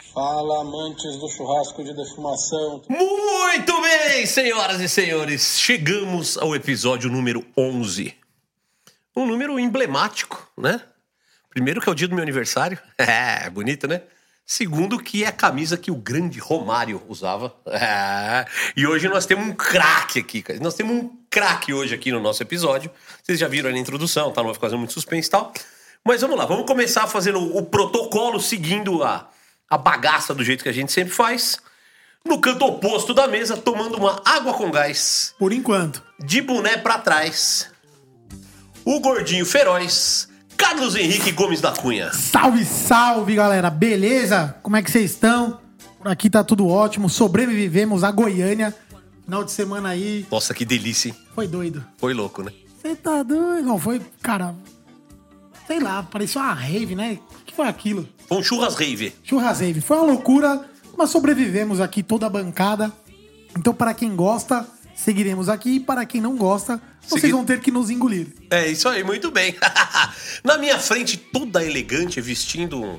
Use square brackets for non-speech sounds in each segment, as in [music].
Fala, amantes do churrasco de defumação. Muito bem, senhoras e senhores, chegamos ao episódio número 11. Um número emblemático, né? Primeiro que é o dia do meu aniversário. [laughs] É, bonito, né? Segundo que é a camisa que o grande Romário usava. [laughs] É. E hoje nós temos um craque aqui. cara. Nós temos um craque hoje aqui no nosso episódio. Vocês já viram aí na introdução, tá? Não vai ficar fazendo muito suspense e tal. Mas vamos lá, vamos começar fazendo o protocolo, seguindo a, a bagaça do jeito que a gente sempre faz. No canto oposto da mesa, tomando uma água com gás, Por enquanto. de boné pra trás. O gordinho feroz, Carlos Henrique Gomes da Cunha. Salve, salve, galera. Beleza? Como é que vocês estão? Por aqui tá tudo ótimo. Sobrevivemos a Goiânia. Final de semana aí. Nossa, que delícia, hein? Foi doido. Foi louco, né? Você tá doido? Não, foi, cara. Sei lá, parecia uma rave, né? Que foi aquilo? Foi um churras rave. Churras rave. Foi uma loucura, mas sobrevivemos aqui toda a bancada. Então, para quem gosta, seguiremos aqui. E para quem não gosta, vocês Segui- vão ter que nos engolir. É isso aí, muito bem. [laughs] Na minha frente, toda elegante, vestindo um,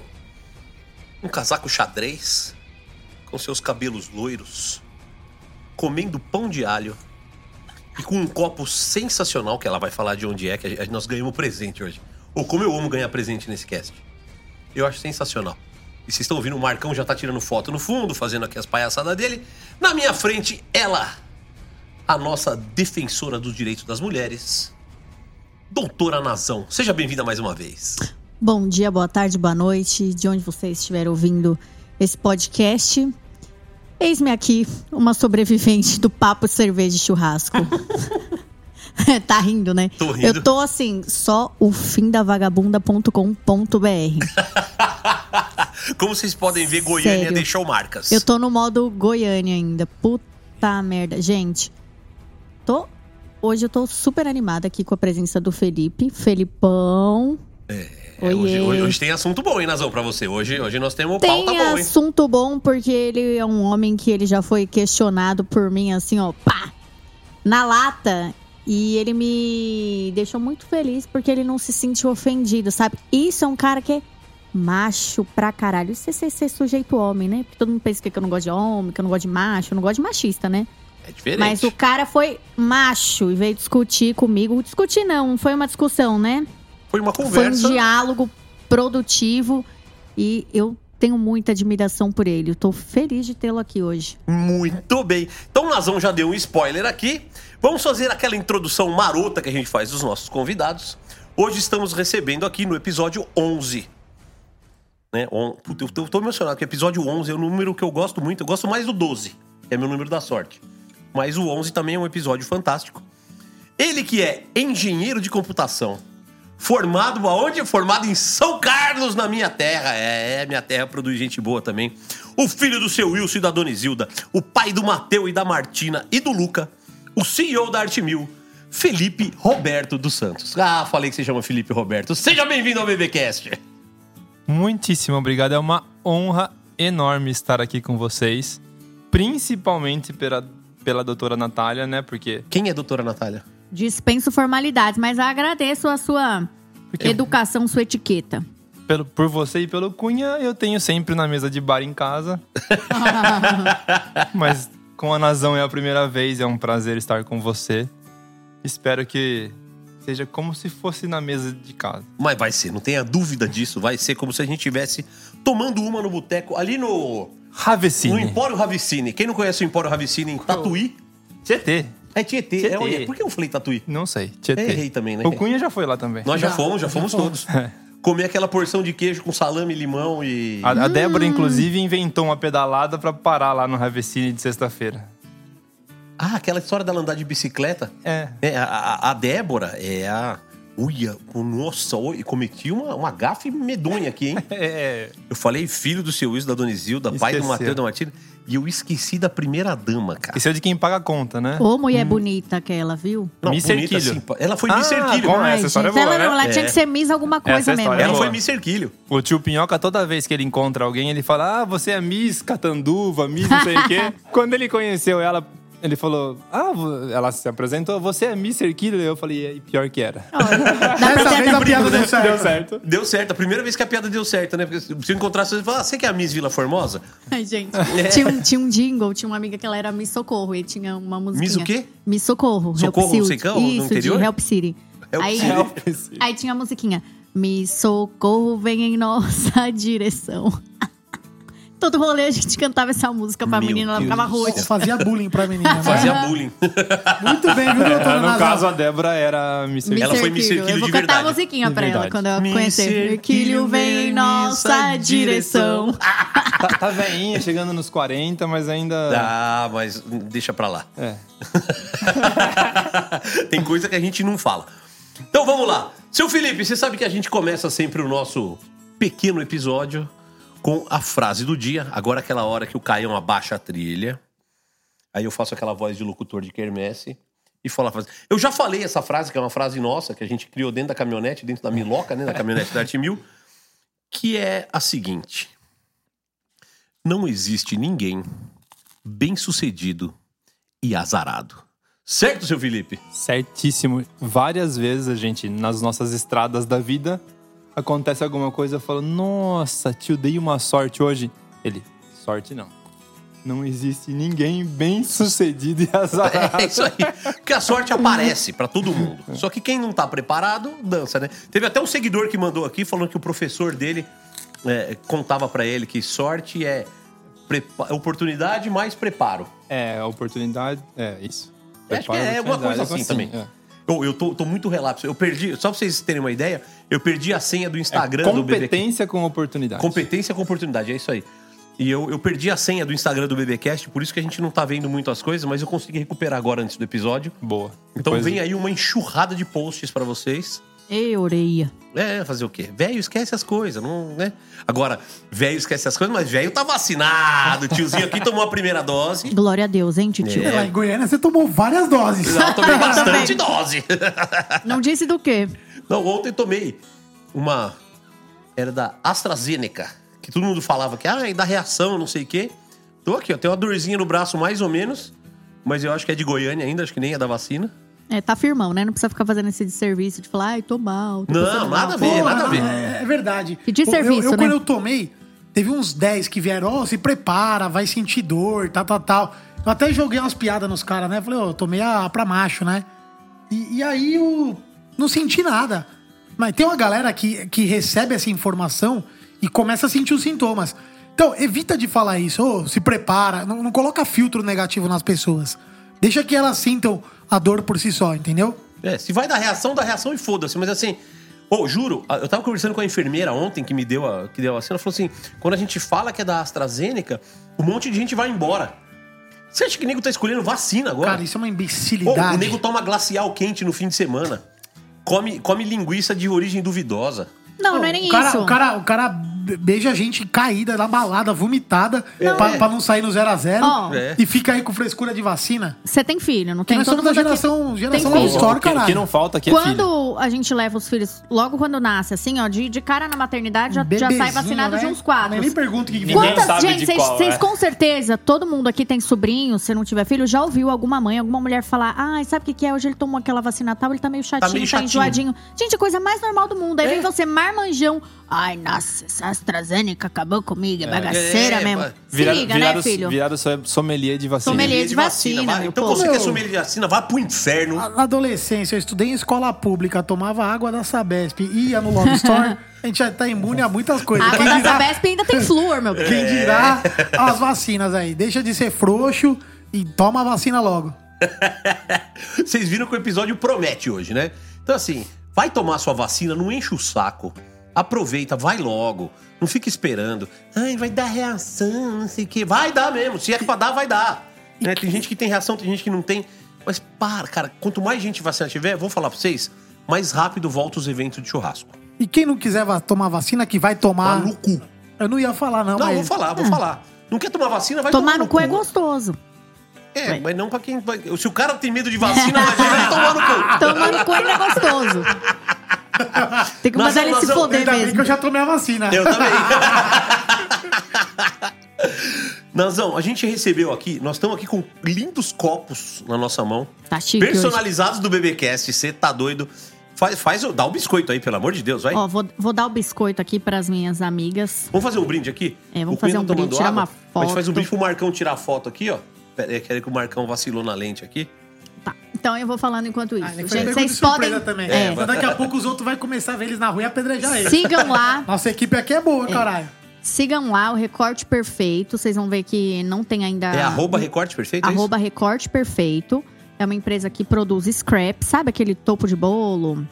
um casaco xadrez, com seus cabelos loiros, comendo pão de alho e com um copo sensacional, que ela vai falar de onde é, que a- nós ganhamos presente hoje. Ou como eu amo ganhar presente nesse cast. Eu acho sensacional. E vocês estão ouvindo, o Marcão já tá tirando foto no fundo, fazendo aqui as palhaçadas dele. Na minha frente, ela, a nossa defensora dos direitos das mulheres, Doutora Nazão. Seja bem-vinda mais uma vez. Bom dia, boa tarde, boa noite, de onde vocês estiverem ouvindo esse podcast. Eis-me aqui, uma sobrevivente do Papo Cerveja e Churrasco. [laughs] [laughs] tá rindo, né? Tô rindo. Eu tô assim, só o fim da vagabunda.com.br. [laughs] Como vocês podem ver, Goiânia Sério. deixou marcas. Eu tô no modo Goiânia ainda. Puta merda. Gente, tô. Hoje eu tô super animada aqui com a presença do Felipe. Felipão. É, hoje, hoje- hoje tem assunto bom, hein, Nazão, pra você. Hoje, hoje nós temos pauta Tem bom, hein? assunto bom porque ele é um homem que ele já foi questionado por mim assim, ó, pá, na lata. E ele me deixou muito feliz porque ele não se sentiu ofendido, sabe? Isso é um cara que é macho pra caralho. Isso é ser, ser sujeito homem, né? Porque todo mundo pensa que eu não gosto de homem, que eu não gosto de macho, eu não gosto de machista, né? É diferente. Mas o cara foi macho e veio discutir comigo. Discutir não, não foi uma discussão, né? Foi uma Foi um conversa. diálogo produtivo e eu tenho muita admiração por ele. Eu tô feliz de tê-lo aqui hoje. Muito bem. Então o Nazão já deu um spoiler aqui. Vamos fazer aquela introdução marota que a gente faz dos nossos convidados. Hoje estamos recebendo aqui no episódio 11. Né? On... Puta, eu tô, eu tô emocionado, episódio 11 é o número que eu gosto muito. Eu gosto mais do 12, que é meu número da sorte. Mas o 11 também é um episódio fantástico. Ele que é engenheiro de computação. Formado aonde? Formado em São Carlos, na minha terra. É, minha terra produz gente boa também. O filho do seu Wilson e da Dona Isilda. O pai do Mateu e da Martina e do Luca. O CEO da Arte Mil. Felipe Roberto dos Santos. Ah, falei que você chama Felipe Roberto. Seja bem-vindo ao BBcast. Muitíssimo obrigado. É uma honra enorme estar aqui com vocês. Principalmente pela, pela doutora Natália, né? Porque Quem é a doutora Natália? Dispenso formalidades, mas agradeço a sua Porque- educação, sua etiqueta. pelo, por você e pelo Cunha, eu tenho sempre na mesa de bar em casa. [laughs] Mas com a Nazão é a primeira vez, é um prazer estar com você. Espero que seja como se fosse na mesa de casa. Mas vai ser, não tenha dúvida disso. Vai ser como se a gente estivesse tomando uma no boteco ali no, no Ravecine. Empório Ravicini. Quem não conhece o Empório Ravicini em Tatuí? Tietê. É Tietê. Tietê. É, onde é? Por que eu falei Tatuí? Não sei. Tietê. É, errei também, né? O Cunha já foi lá também. Nós já, Já, fomos, já, já fomos fomos. [laughs] Comer aquela porção de queijo com salame, limão e. A, a Débora, inclusive, inventou uma pedalada pra parar lá no Ravecine de sexta-feira. Ah, aquela história dela andar de bicicleta. É. É, a, a- a Débora é a. Uia, nossa, oi, cometi uma, uma gafe medonha aqui, hein? [laughs] É. Eu falei filho do seu Wilson, da Dona Isilda, pai do Esqueceu. Matheus, da Martina, e eu esqueci da primeira dama, cara. Esse é de quem paga a conta, né? Ô, mulher bonita aquela, viu? Não, Miss bonita, Erquílio. sim. Ela foi Ah, Miss Erquílio. bom, Ai, essa história é gente, boa, ela, né? ela tinha É. que ser Miss alguma coisa Essa mesmo. é Ela foi Miss Erquílio. O tio Pinhoca, toda vez que ele encontra alguém, ele fala: Ah, você é Miss Catanduva, Miss não sei o quê. [laughs] Quando ele conheceu ela, Ele falou, ah, ela se apresentou, você é Mr. Killer? Eu falei, e pior que era. Dessa vez a piada deu certo. Deu certo. Deu certo, a primeira vez que a piada deu certo, né? Porque se eu encontrasse você e falar, ah, você que é a Miss Vila Formosa? Ai, gente. Tinha, um, tinha um jingle, tinha uma amiga que ela era Miss Socorro e tinha uma musiquinha. Miss o quê? Miss Socorro. Socorro, Help City. no Isso, interior? de Help City. Help aí, City. aí tinha a musiquinha. Miss Socorro vem em nossa [laughs] direção. Todo rolê a gente cantava essa música pra Meu menina, ela Deus ficava roxa. Fazia bullying pra menina. né? Fazia bullying. Muito bem, viu, doutora É, no Nazar? caso, a Débora era Mr. Ela foi Mr. Quílio Eu vou cantar a verdade. musiquinha pra ela quando eu Mr. conhecer. Quílio vem em nossa direção. Tá, tá veinha, chegando nos 40, mas ainda... Ah, mas deixa pra lá. É. [laughs] Tem coisa que a gente não fala. Então vamos lá. Seu Felipe, você sabe que a gente começa sempre o nosso pequeno episódio com a frase do dia. Agora aquela hora que o Caião abaixa a trilha. Aí eu faço aquela voz de locutor de quermesse e falo a frase. Eu já falei essa frase, que é uma frase nossa, que a gente criou dentro da caminhonete, dentro da miloca, né? Da caminhonete da Arte Mil, que é a seguinte. Não existe ninguém bem-sucedido e azarado. Certo, seu Felipe? Certíssimo. Várias vezes a gente, nas nossas estradas da vida, acontece alguma coisa, eu falo, nossa, tio, dei uma sorte hoje. Ele, sorte não. Não existe ninguém bem sucedido e [laughs] azarado. É isso aí. Porque a sorte aparece pra todo mundo. Só que quem não tá preparado, dança, né? Teve até um seguidor que mandou aqui falando que o professor dele é, contava pra ele que sorte é prepa- oportunidade mais preparo. É, oportunidade, é isso. Eu acho que é alguma coisa oportunidade, assim, também. é. Eu, eu tô, tô muito relapso. Eu perdi, só pra vocês terem uma ideia, eu perdi a senha do Instagram É do BBQ. competência com oportunidade. Competência com oportunidade, é isso aí. E eu, eu perdi a senha do Instagram do BBcast, por isso que a gente não tá vendo muito as coisas, mas eu consegui recuperar agora antes do episódio. Boa. Então Depois- vem aí uma enxurrada de posts pra vocês. Ei, orelha. É, fazer o quê? Velho esquece as coisas, não, né? Agora, velho esquece as coisas, mas velho tá vacinado. O tiozinho aqui tomou a primeira dose. Glória a Deus, hein, titio? É. Lá em Goiânia você tomou várias doses. Já tomei [laughs] bastante dose. Não disse do quê? Não, ontem tomei uma. Era da AstraZeneca. Que todo mundo falava que, ah, dá reação, não sei o quê. Tô aqui, ó. Tem uma dorzinha no braço, mais ou menos. Mas eu acho que é de Goiânia ainda, acho que nem é da vacina. É, tá firmão, né? Não precisa ficar fazendo esse serviço de falar, ai, tô mal. Tô Não, passando mal. nada a ver, Pô, nada a ver. É, é verdade. Pedir Pô, serviço, eu, eu, né? quando eu tomei, teve uns 10 que vieram, ó, se prepara, vai sentir dor, tal, tal, tal. Eu até joguei umas piadas nos caras, né? Falei, ó, eu tomei a pra macho, né? E, e aí eu não senti nada. Mas tem uma galera que, que recebe essa informação e começa a sentir os sintomas. Então, evita de falar isso, ô, se prepara, não, não coloca filtro negativo nas pessoas. Deixa que elas sintam a dor por si só, entendeu? É, se vai dar reação, dá reação e foda-se. Mas assim, ô, juro, eu tava conversando com a enfermeira ontem que me deu a, que deu a cena, ela falou assim: quando a gente fala que é da AstraZeneca, um monte de gente vai embora. Você acha que o nego tá escolhendo vacina agora? Cara, isso é uma imbecilidade. o nego toma glacial quente no fim de semana. Come, come linguiça de origem duvidosa. Não, não é nem o cara, isso. O cara, o cara be- beija a gente caída na balada, vomitada, pra, pra não sair no zero a zero Ó. É. e fica aí com frescura de vacina. Você tem filho, não Que tem? nós Todo somos da mundo aqui geração, geração tem filho. Story, O que, o caralho. que não falta aqui é filho. Quando a gente leva os filhos, logo quando nasce, assim, ó, de, de cara na maternidade, já, já sai vacinado né? de uns quatro. Eu nem pergunto o que, que. Quantas, sabe gente, de vocês qual, vocês é. com certeza, todo mundo aqui tem sobrinho, se não tiver filho, já ouviu alguma mãe, alguma mulher falar, ah, sabe o que, que é? Hoje ele tomou aquela vacina tal, ele tá meio chatinho, tá, meio chatinho. enjoadinho. Gente, a coisa mais normal do mundo. Aí É. vem você, marmanjão. Ai, nossa, essa AstraZeneca acabou comigo, é bagaceira é, mesmo. vai. Se Vira- liga, viraram, né, filho? Viraram so- sommelier de vacina. Sommelier. de vacina, vai. meu Então povo. você que é sommelier de vacina, vá pro inferno. Na adolescência, eu estudei em escola pública, tomava água da Sabesp, ia no Love Store, [laughs] a gente já tá imune a muitas coisas. A água Quem da Sabesp ainda tem flúor, meu [laughs] bem. Quem dirá as vacinas aí? Deixa de ser frouxo e toma a vacina logo. [laughs] Vocês viram que o episódio promete hoje, né? Então, assim, vai tomar sua vacina, não enche o saco. Aproveita, vai logo. Não fica esperando. Ai, vai dar reação, não sei o quê. Vai dar mesmo. Se é pra dar, vai dar. Né? Tem gente que tem reação, tem gente que não tem. Mas para, cara, quanto mais gente vacina tiver, vou falar pra vocês, mais rápido volta os eventos de churrasco. E quem não quiser va- tomar vacina, que vai tomar. Tá no cu. Eu não ia falar, não, Não, mas. vou falar, vou falar. Não quer tomar vacina, vai Tomar tomar no cu é gostoso. É, mas não pra quem. vai- Se o cara tem medo de vacina, [laughs] vai tomar no cu. Tomar no cu ainda é gostoso. Tem que mandar ele vamos- se foder Ainda bem que mesmo. eu já tomei a vacina. Eu também. [laughs] Nazão, a gente recebeu aqui, nós estamos aqui com lindos copos na nossa mão. Tá chique hoje. personalizados do BBcast. Você tá doido? Faz, faz, dá o biscoito aí, pelo amor de Deus, vai. Ó, vou, vou dar o biscoito aqui pras minhas amigas. Vamos fazer um brinde aqui? É, vamos O fazer um tomando brinde, tirar água. uma A gente faz um foto. brinde pro Marcão tirar foto aqui, ó. Pera aí, quero que o Marcão vacilou na lente aqui. Tá, então eu vou falando enquanto isso. Ah, ele foi Gente, vocês podem... também. É, Então daqui a pouco os outros vão começar a ver eles na rua e apedrejar eles. sigam lá, [laughs] Nossa equipe aqui é boa, caralho. sigam lá o Recorte Perfeito. Vocês vão ver que não tem ainda... É arroba recorte perfeito, é isso? Ah, Arroba Recorte Perfeito. É uma empresa que produz scrap. Sabe aquele topo de bolo?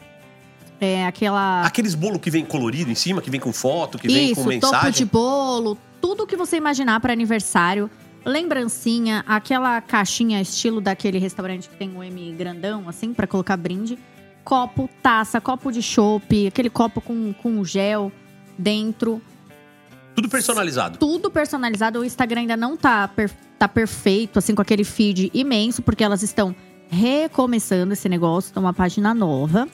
É aquela... Aqueles bolo que vem colorido em cima, que vem com foto, que vem Isso, com topo mensagem. de bolo, tudo que você imaginar para aniversário. Lembrancinha, aquela caixinha estilo daquele restaurante que tem um M grandão, assim, para colocar brinde. Copo, taça, copo de chopp, aquele copo com, com gel dentro. Tudo personalizado. Tudo personalizado. O Instagram ainda não tá, per- tá perfeito, assim, com aquele feed imenso, porque elas estão recomeçando esse negócio, estão uma página nova.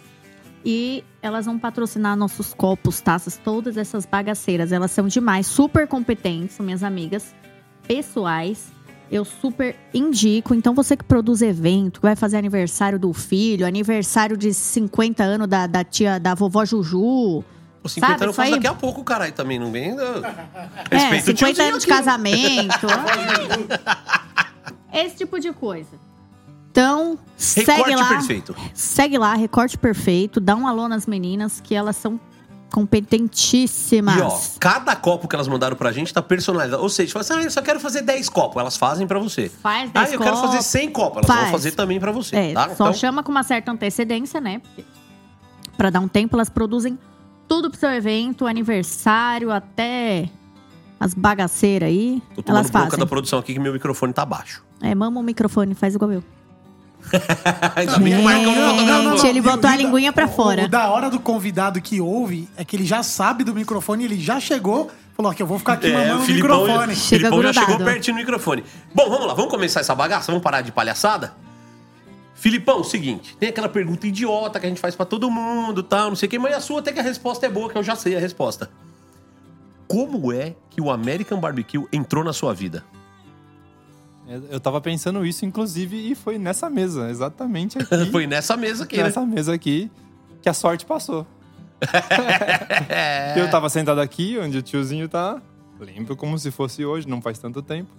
E elas vão patrocinar nossos copos, taças, todas essas bagaceiras. Elas são demais, super competentes, são minhas amigas pessoais. Eu super indico. Então, você que produz evento, vai fazer aniversário do filho, aniversário de 50 anos da, da tia, da vovó Juju. Os 50 Sabe, anos daqui a pouco, caralho, também. Não vem. não. É, Respeita o 50 tiozinho anos de casamento. [laughs] Esse tipo de coisa. Então, segue Recorte lá. perfeito. Segue lá, Recorte Perfeito. Dá um alô nas meninas, que elas são competentíssimas. E ó, cada copo que elas mandaram pra gente tá personalizado. Ou seja, fala assim, ah, eu só quero fazer 10 copos. Elas fazem pra você. Faz Ah, 10 eu quero fazer copos. 100 copos. Elas vão Faz. fazer também pra você, É, tá? só Então, chama com uma certa antecedência, né? Porque pra dar um tempo, elas produzem tudo pro seu evento, aniversário, até as bagaceiras aí. tô tomando Elas bronca fazem. da produção aqui que meu microfone tá baixo. É, mama o microfone, faz igual eu. Que o Marcão não ele botou a linguinha pra fora. O, da hora do convidado que ouve é que ele já sabe do microfone, ele já chegou, falou que eu vou ficar aqui É, mamando o Filipão, microfone. Chega Filipão já grudado. chegou pertinho do microfone. Bom, vamos lá, vamos começar essa bagaça? Vamos parar de palhaçada? Filipão, seguinte, tem aquela pergunta idiota que a gente faz pra todo mundo, tal, não sei o quê, mas a sua até que a resposta é boa, que eu já sei a resposta. Como é que o American Barbecue entrou na sua vida? Eu tava pensando isso, inclusive, e foi nessa mesa, exatamente [laughs] aqui. Foi nessa mesa aqui, né? nessa mesa aqui que a sorte passou. [laughs] eu tava sentado aqui, onde o tiozinho tá. Lembro como se fosse hoje, não faz tanto tempo.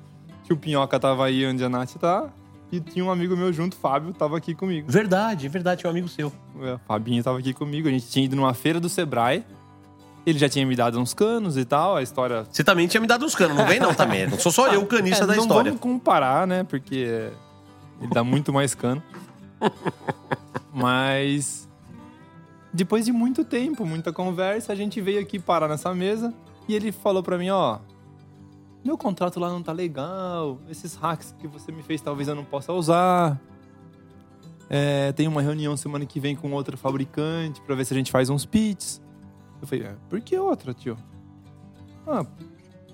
Tio Pinhoca tava aí onde a Nath tá. E tinha um amigo meu junto, Fábio, tava aqui comigo. Verdade, verdade, é um amigo seu. É, O Fabinho tava aqui comigo. A gente tinha ido numa feira do Sebrae. Ele já tinha me dado uns canos e tal. A história Você também tinha me dado uns canos, não vem não também. Não sou só eu o [laughs] canista É, da não história. vamos comparar, né? Porque é, ele dá muito mais cano. [laughs] Mas depois de muito tempo, muita conversa, a gente veio aqui parar nessa mesa e ele falou pra mim, ó, meu contrato lá não tá legal, esses hacks que você me fez talvez eu não possa usar. É, tem uma reunião semana que vem com outro fabricante pra ver se a gente faz uns pits. Eu falei, é, por que outra, tio? Ah,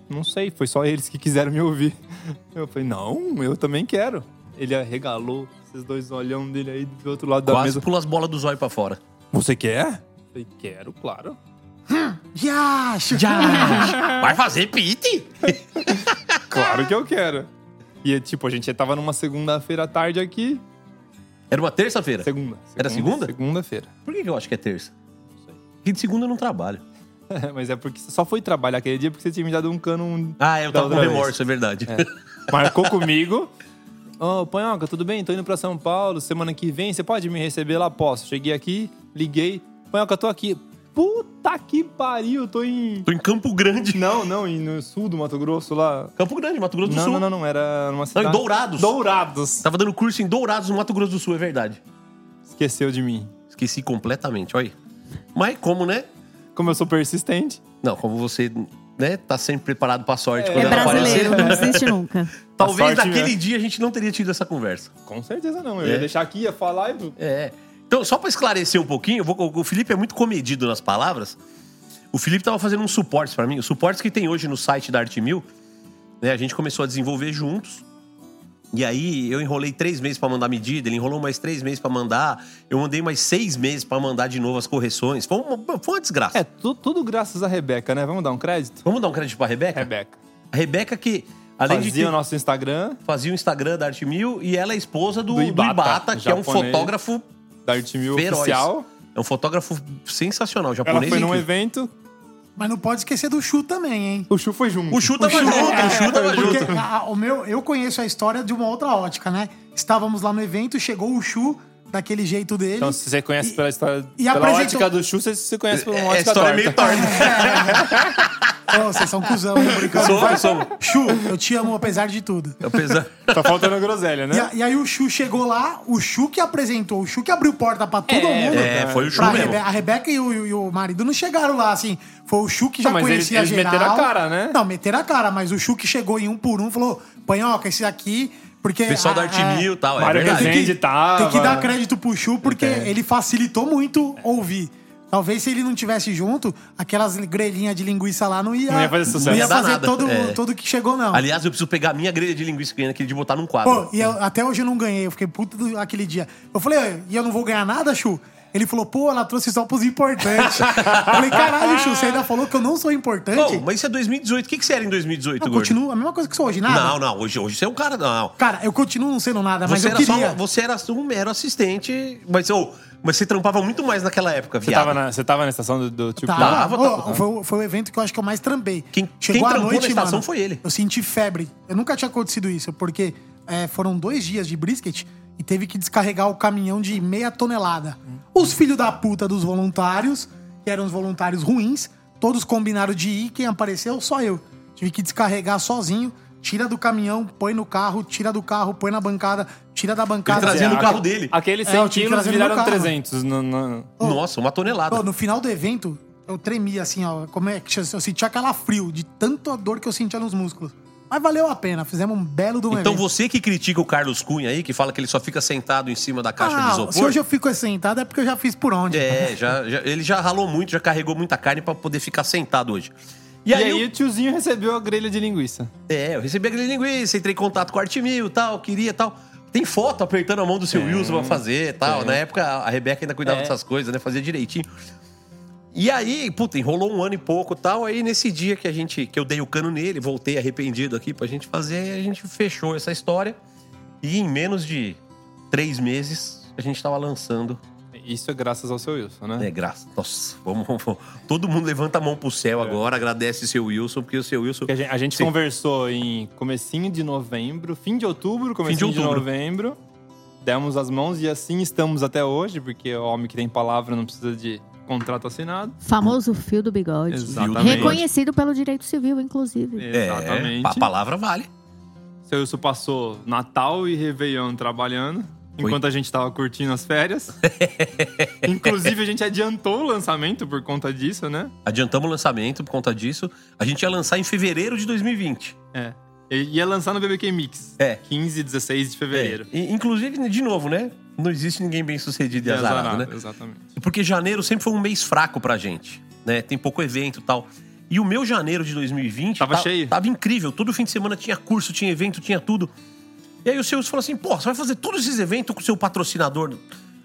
não sei, foi só eles que quiseram me ouvir. [laughs] Eu falei, não, eu também quero. Ele arregalou esses dois olhão dele aí do outro lado da Quase mesa. pula as bolas do zóio pra fora. Você quer? Eu falei, quero, claro. [gasps] Já, Já! [laughs] Vai fazer pit? [laughs] Claro que eu quero. E tipo, a gente tava numa segunda-feira à tarde aqui. Era uma terça-feira. Segunda. Era segunda? Segunda-feira. Por que que eu acho que é terça? Porque de segunda eu não trabalho. [laughs] Mas é porque você só foi trabalhar aquele dia porque você tinha me dado um cano. um- Ah, eu tava com remorso, vez. é verdade. Marcou [laughs] comigo. Ô, Panhoca, tudo bem? Tô indo pra São Paulo. Semana que vem, você pode me receber lá? Posso. Cheguei aqui, liguei. Panhoca, tô aqui. Puta que pariu, tô em. Tô em Campo Grande. Não, não, no sul do Mato Grosso lá. Campo Grande, Mato Grosso do Não, Sul. não, não, não, era numa Não, cidade. em Dourados. Dourados. Tava dando curso em Dourados, no Mato Grosso do Sul, é verdade. Esqueceu de mim. Esqueci completamente, olha aí. Mas como, né? Como eu sou persistente. Não, como você, né, tá sempre preparado pra sorte É quando É ela brasileiro, aparecer. não existe nunca. [laughs] Talvez naquele né? dia a gente não teria tido essa conversa. Com certeza não. Eu É. ia deixar aqui, ia falar e. É. Então, só pra esclarecer um pouquinho, eu vou- o Felipe é muito comedido nas palavras. O Felipe tava fazendo uns suportes pra mim. Os suportes que tem hoje no site da Arte Mil, né? A gente começou a desenvolver juntos. E aí eu enrolei três meses pra mandar medida, ele enrolou mais três meses pra mandar. Eu mandei mais seis meses pra mandar de novo as correções. Foi uma, foi uma desgraça. É, tu- tudo graças a Rebeca, né? Vamos dar um crédito? Vamos dar um crédito pra Rebeca? Rebeca. A Rebeca que. Além Fazia de ter, o nosso Instagram, fazia o Instagram da Arte Mil e ela é esposa do, Do do Ibata, Ibata, que é um fotógrafo da Arte Mil feroz. oficial. É um fotógrafo sensacional, Ela japonês. foi num evento, Mas não pode esquecer do Chu também, hein? o Chu foi junto. O Chu tava junto, o Chu tava Porque junto. a- o meu, eu conheço a história de uma outra ótica, né? Estávamos lá no evento, chegou o Chu, daquele jeito dele. Então, se você conhece E- pela história, e pela apresentou- ótica do Chu, você, você conhece pela É, a ótica história é torta. meio torta. [laughs] Ô, vocês são cuzão, hein? Brincando. Somos, Vai. somos. Chu, eu te amo apesar de tudo. Apesar... Tá faltando a groselha, E, né? a- e aí o Chu chegou lá, o Chu que apresentou, o Chu que abriu porta pra todo mundo. É, foi o Chu Pra mesmo. Rebe- a Rebeca e o, e o marido não chegaram lá, assim. Foi o Chu que já Não, mas conhecia eles- eles geral. meteram a cara, né? Não, meteram a cara, mas o Chu que chegou em um por um falou: Panhoca, esse aqui. Porque. Pessoal da Arte é, Mil e tal, é Mário verdade. Rezende tava. Tem que dar crédito pro Chu, porque É. ele facilitou muito ouvir. Talvez se ele não tivesse junto, aquelas grelhinhas de linguiça lá não ia, Não ia fazer sucesso. não ia fazer nada, todo, é. todo que chegou, não. Aliás, eu preciso pegar a minha grelha de linguiça que eu ganhei naquele dia e botar num quadro. Pô, e eu- até hoje eu não ganhei, eu fiquei puto do- aquele dia. Eu falei, "Ah, e eu não vou ganhar nada, Chu? Ele falou, pô, ela trouxe só pros importantes. eu falei, caralho, Chu, você ainda falou que eu não sou importante? Bom, mas isso é 2018. O que, que você era em 2018, eu Gordo? continuo a mesma coisa que sou hoje, nada. Não, não. Hoje, hoje você é um cara... Não. Cara, eu continuo não sendo nada, mas Você eu era, queria. só, você era um mero assistente, mas, ô, mas você trampava muito mais naquela época, Você viado. tava, na, você tava na estação do, do tipo. Tava, Tava, tava. Foi, o- foi o evento que eu acho que eu mais trampei. Quem- Chegou quem a trampou noite, na estação mano, foi ele. Eu senti febre. Eu nunca tinha acontecido isso, porque é, foram dois dias de brisket e teve que descarregar o caminhão de meia tonelada. Os filhos da puta dos voluntários, que eram os voluntários ruins, todos combinaram de ir, quem apareceu? Só eu. Tive que descarregar sozinho. Tira do caminhão, põe no carro, tira do carro, põe na bancada, tira da bancada. Ele trazia no aque- carro dele. Aqueles É, 100 eu tinha que quilos no viraram carro. 300. No, no- Nossa, uma tonelada. Pô, no final do evento, eu tremia assim, ó. Como é que eu sentia aquela frio de tanta dor que eu sentia nos músculos. Mas valeu a pena, fizemos um belo de um Então evento. você que critica o Carlos Cunha aí, que fala que ele só fica sentado em cima da caixa de Ah, isopor. se hoje eu fico sentado é porque eu já fiz por onde. É, já, já- ele já ralou muito, já carregou muita carne pra poder ficar sentado hoje. E, E aí, aí o tiozinho recebeu a grelha de linguiça. é, eu recebi aquele linguiça, entrei em contato com o Artimil e tal, queria tal. Tem foto apertando a mão do seu Wilson pra fazer e tal. tem. Na época a Rebeca ainda cuidava É. dessas coisas, né? Fazia direitinho. E aí, puta, enrolou um ano e pouco e tal. Aí nesse dia que a gente, que eu dei o cano nele, voltei arrependido aqui pra gente fazer, a gente fechou essa história. E em menos de três meses, a gente tava lançando Isso é graças ao seu Wilson, né? É, graças. Nossa, vamos, vamos- Todo mundo levanta a mão pro céu agora, agradece seu Wilson, porque o seu Wilson. Porque a gente, a gente conversou em comecinho de novembro, fim de outubro, comecinho de, outubro. novembro. Demos as mãos e assim estamos até hoje, porque o homem que tem palavra não precisa de contrato assinado. Famoso fio do bigode. Exatamente. Reconhecido pelo direito civil, inclusive. É, Exatamente. a palavra vale. Seu Wilson passou Natal e Réveillon trabalhando, enquanto a gente tava curtindo as férias. [laughs] Inclusive, a gente adiantou o lançamento por conta disso, né? Adiantamos o lançamento por conta disso. A gente ia lançar em fevereiro de 2020. É. Ia lançar no BBQ Mix. É. 15 e 16 de fevereiro. E, inclusive, de novo, né? Não existe ninguém bem sucedido e E azarado, azarado, né? Exatamente. Porque janeiro sempre foi um mês fraco pra gente, né? Tem pouco evento e tal. E o meu janeiro de 2020 Tava cheio. Tava incrível. Todo fim de semana tinha curso, tinha evento, tinha tudo. E aí o seu falou assim: pô, você vai fazer todos esses eventos com o seu patrocinador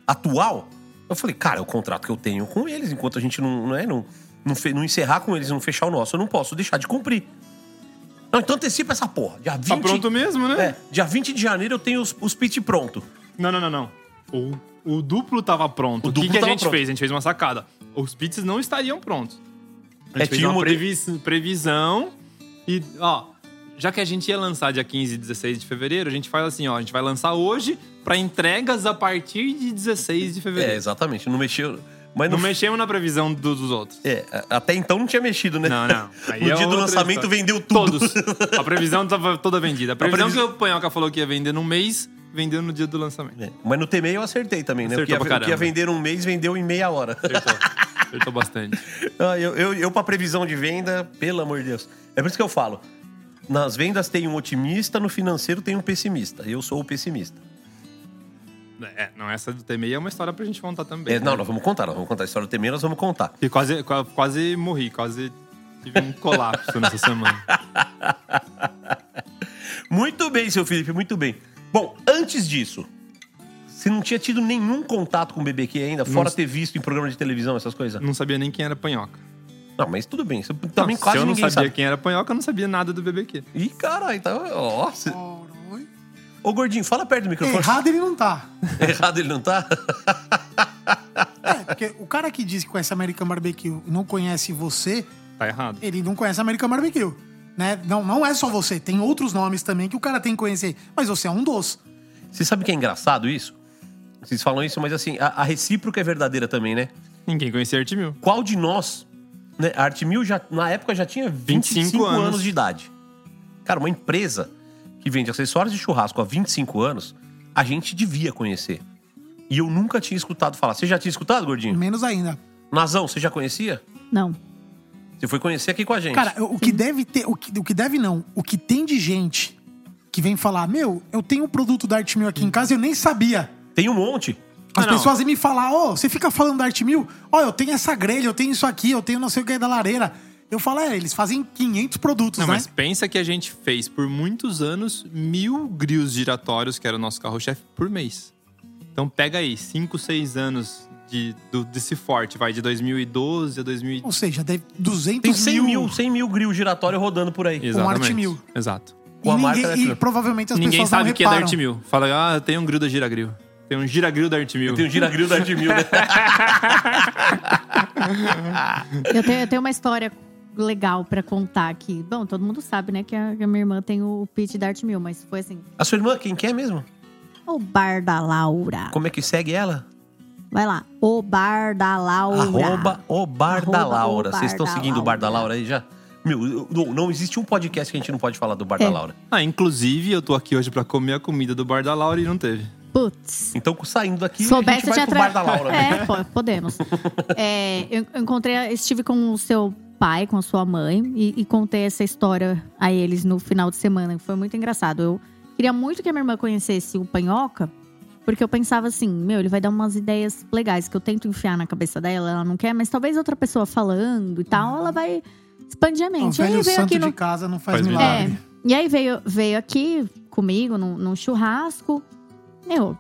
atual? Eu falei, cara, é o contrato que eu tenho com eles, enquanto a gente não, não é, não, não, não encerrar com eles, não fechar o nosso, eu não posso deixar de cumprir. Não, então antecipa essa porra. Dia 20, Tá pronto mesmo, né? É, dia 20 de janeiro eu tenho os, os pitch pronto. Não, não, não, não. O, o duplo tava pronto. O O, que, que a gente pronto. fez? A gente fez uma sacada. Os pits não estariam prontos. A É, gente fez tinha uma um previs- previsão e, ó, já que a gente ia lançar dia 15 e 16 de fevereiro, a gente faz assim, ó, a gente vai lançar hoje pra entregas a partir de 16 de É, fevereiro. exatamente. Não mexeu. Mas não no, mexemos na previsão do- dos outros. É, a- até então não tinha mexido, né? Não, não. [laughs] Aí no é dia do lançamento história. vendeu tudo. Todos. A previsão tava toda vendida. A previsão previs- que o Panhoca falou que ia vender num mês, vendeu no dia do lançamento. É, Mas no TME eu acertei também, né? O que, Acertou ia, o que ia vender um mês, vendeu em meia hora. Acertou. [laughs] Acertou bastante. Ah, eu, eu, eu, pra previsão de venda, pelo amor de Deus. É por isso que eu falo. Nas vendas tem um otimista, no financeiro tem um pessimista. Eu sou o pessimista. É, não, essa do TMI é uma história pra gente contar também. É, não, nós vamos contar, nós vamos contar a história do TME, nós vamos contar. E quase, qua- quase morri, quase tive um colapso nessa [laughs] semana. Muito bem, seu Felipe, muito bem. Bom, antes disso, você não tinha tido nenhum contato com o BBQ ainda, fora ter visto em programa de televisão essas coisas? Não sabia nem quem era Panhoca. Não, mas tudo bem. Você também Não, quase se eu não ninguém sabia sabe. quem era Panhoca, eu não sabia nada do BBQ. Ih, caralho, tá. Ó, cê- Ô, gordinho, fala perto do microfone. Errado ele não tá. [laughs] Errado ele não tá? É, porque o cara que diz que conhece American Barbecue e não conhece você, Tá errado. ele não conhece American Barbecue. Né? Não, não é só você, tem outros nomes também que o cara tem que conhecer. Mas você é um dos. Você sabe que é engraçado isso? Vocês falam isso, mas assim, a, a recíproca é verdadeira também, né? Ninguém conhecia Arte Mil. Qual de nós, né? A Arte Mil já, na época já tinha 25, 25 anos. anos de idade. Cara, uma empresa que vende acessórios de churrasco há 25 anos, a gente devia conhecer. E eu nunca tinha escutado falar. Você já tinha escutado, gordinho? Menos ainda. Nazão, você já conhecia? Não. Você foi conhecer aqui com a gente. Cara, o que deve ter. O que, o que deve não. O que tem de gente que vem falar: Meu, eu tenho um produto da Arte Mil aqui em casa e eu nem sabia. tem um monte. As Ah, não. pessoas vêm me falar, ô, você fica falando da Arte Mil? Ó, eu tenho essa grelha, eu tenho isso aqui, eu tenho não sei o que da lareira. Eu falo, é, eles fazem 500 produtos, Não, né? mas pensa que a gente fez por muitos anos mil grills giratórios, que era o nosso carro-chefe, por mês. Então pega aí, 5, 6 anos de, do, desse forte, vai de 2012 a 2000. Ou seja, deve 200 Tem 100 mil. mil, 100 mil grill giratório rodando por aí. Exatamente. Arte Mil. Exato. E, Com a ninguém- e provavelmente as Ninguém pessoas sabe não o que é da reparam. Arte Mil. Fala, ah, tem um grill da Giragril. Tem um Giragril da Arte Mil. Tem um gira-grill da Arte Mil, né? [laughs] Eu tenho, eu tenho uma história legal pra contar aqui. Bom, todo mundo sabe, né, que a, que a minha irmã tem o pitch da Arte Mil, mas foi assim: A sua irmã, quem que é mesmo? o bar da Laura. Como é que segue ela? Vai lá, o bar da Laura. Arroba o Bar da Arroba Laura. o Bar Vocês estão da seguindo o Bar da Laura. Laura aí já? Meu, eu- não, não existe um podcast que a gente não pode falar do Bar da É. Laura. Ah, inclusive, eu tô aqui hoje pra comer a comida do Bar da Laura e não teve. Putz. Então, saindo daqui, a Soubesse, gente eu vai pro. Bar da Laura. né? [laughs] É, pô, podemos. É, eu encontrei, estive com o seu pai, com a sua mãe, e, e contei essa história a eles no final de semana. Foi muito engraçado. Eu queria muito que a minha irmã conhecesse o Panhoca, porque eu pensava assim, meu, ele vai dar umas ideias legais que eu tento enfiar na cabeça dela, ela não quer, mas talvez outra pessoa falando e tal, ela vai expandir a O mente. E aí veio santo aqui de no, casa não faz, Faz milagre. é, e aí veio, veio aqui comigo num, num churrasco. Meu,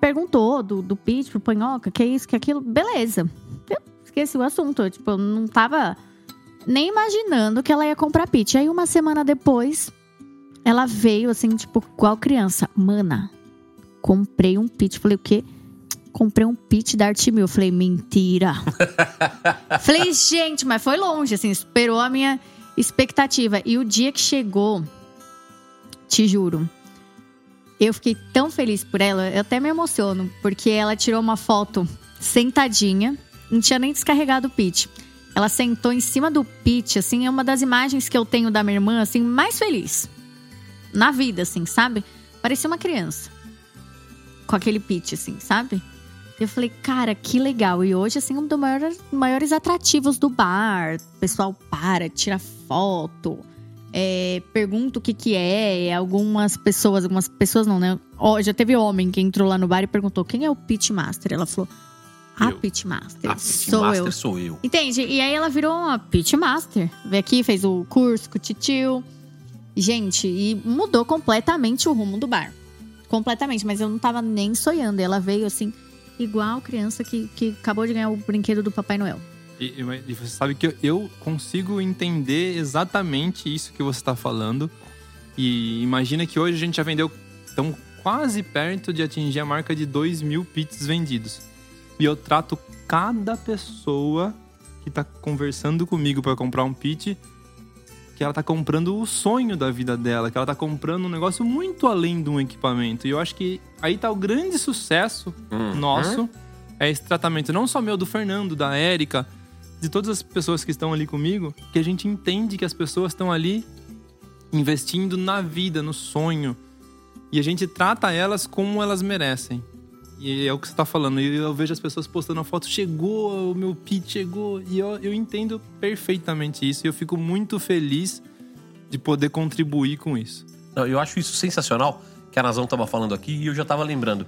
perguntou do, do pitch pro panhoca, que é isso, que é aquilo. Beleza. Eu esqueci o assunto. Eu, tipo, eu não tava nem imaginando que ela ia comprar pitch. Aí uma semana depois, ela veio assim, tipo, igual criança. Mana, comprei um pitch. Falei, o quê? Comprei um pitch da Arte Mil. Falei, mentira. [laughs] Falei, gente, mas foi longe, assim, esperou a minha expectativa. E o dia que chegou, te juro, eu fiquei tão feliz por ela, eu até me emociono, porque ela tirou uma foto sentadinha, não tinha nem descarregado o pitch. Ela sentou em cima do pitch, assim, é uma das imagens que eu tenho da minha irmã, assim, mais feliz. Na vida, assim, sabe? Parecia uma criança. Com aquele pitch, assim, sabe? Eu falei, cara, que legal. E hoje, assim, um dos maiores, maiores atrativos do bar. O pessoal para, tira foto, é, pergunta o que que é. Algumas pessoas, algumas pessoas não, né? Ó, já teve homem que entrou lá no bar e perguntou, quem é o Pit Master? Ela falou, a Eu. Pit Master, A sou eu. sou eu. Entende? E aí ela virou uma Pit Master. Veio aqui, fez o curso com o Titio. Gente, e mudou completamente o rumo do bar. Completamente, mas eu não tava nem sonhando. Ela veio assim, igual criança que, que acabou de ganhar o brinquedo do Papai Noel. E, e- você sabe que eu, eu consigo entender exatamente isso que você está falando. E imagina que hoje a gente já vendeu, estamos quase perto de atingir a marca de 2 mil pits vendidos. E eu trato cada pessoa que está conversando comigo para comprar um pit que ela tá comprando o sonho da vida dela, que ela tá comprando um negócio muito além de um equipamento. E eu acho que aí tá o grande sucesso Uhum. nosso é esse tratamento, não só meu, do Fernando, da Érica, de todas as pessoas que estão ali comigo, que a gente entende que as pessoas estão ali investindo na vida, no sonho. E a gente trata elas como elas merecem. E é o que você tá falando. E eu vejo as pessoas postando a foto, chegou, o meu pitch chegou. E eu, eu entendo perfeitamente isso. E eu fico muito feliz de poder contribuir com isso. Não, eu acho isso sensacional que a Nazão tava falando aqui e eu já tava lembrando.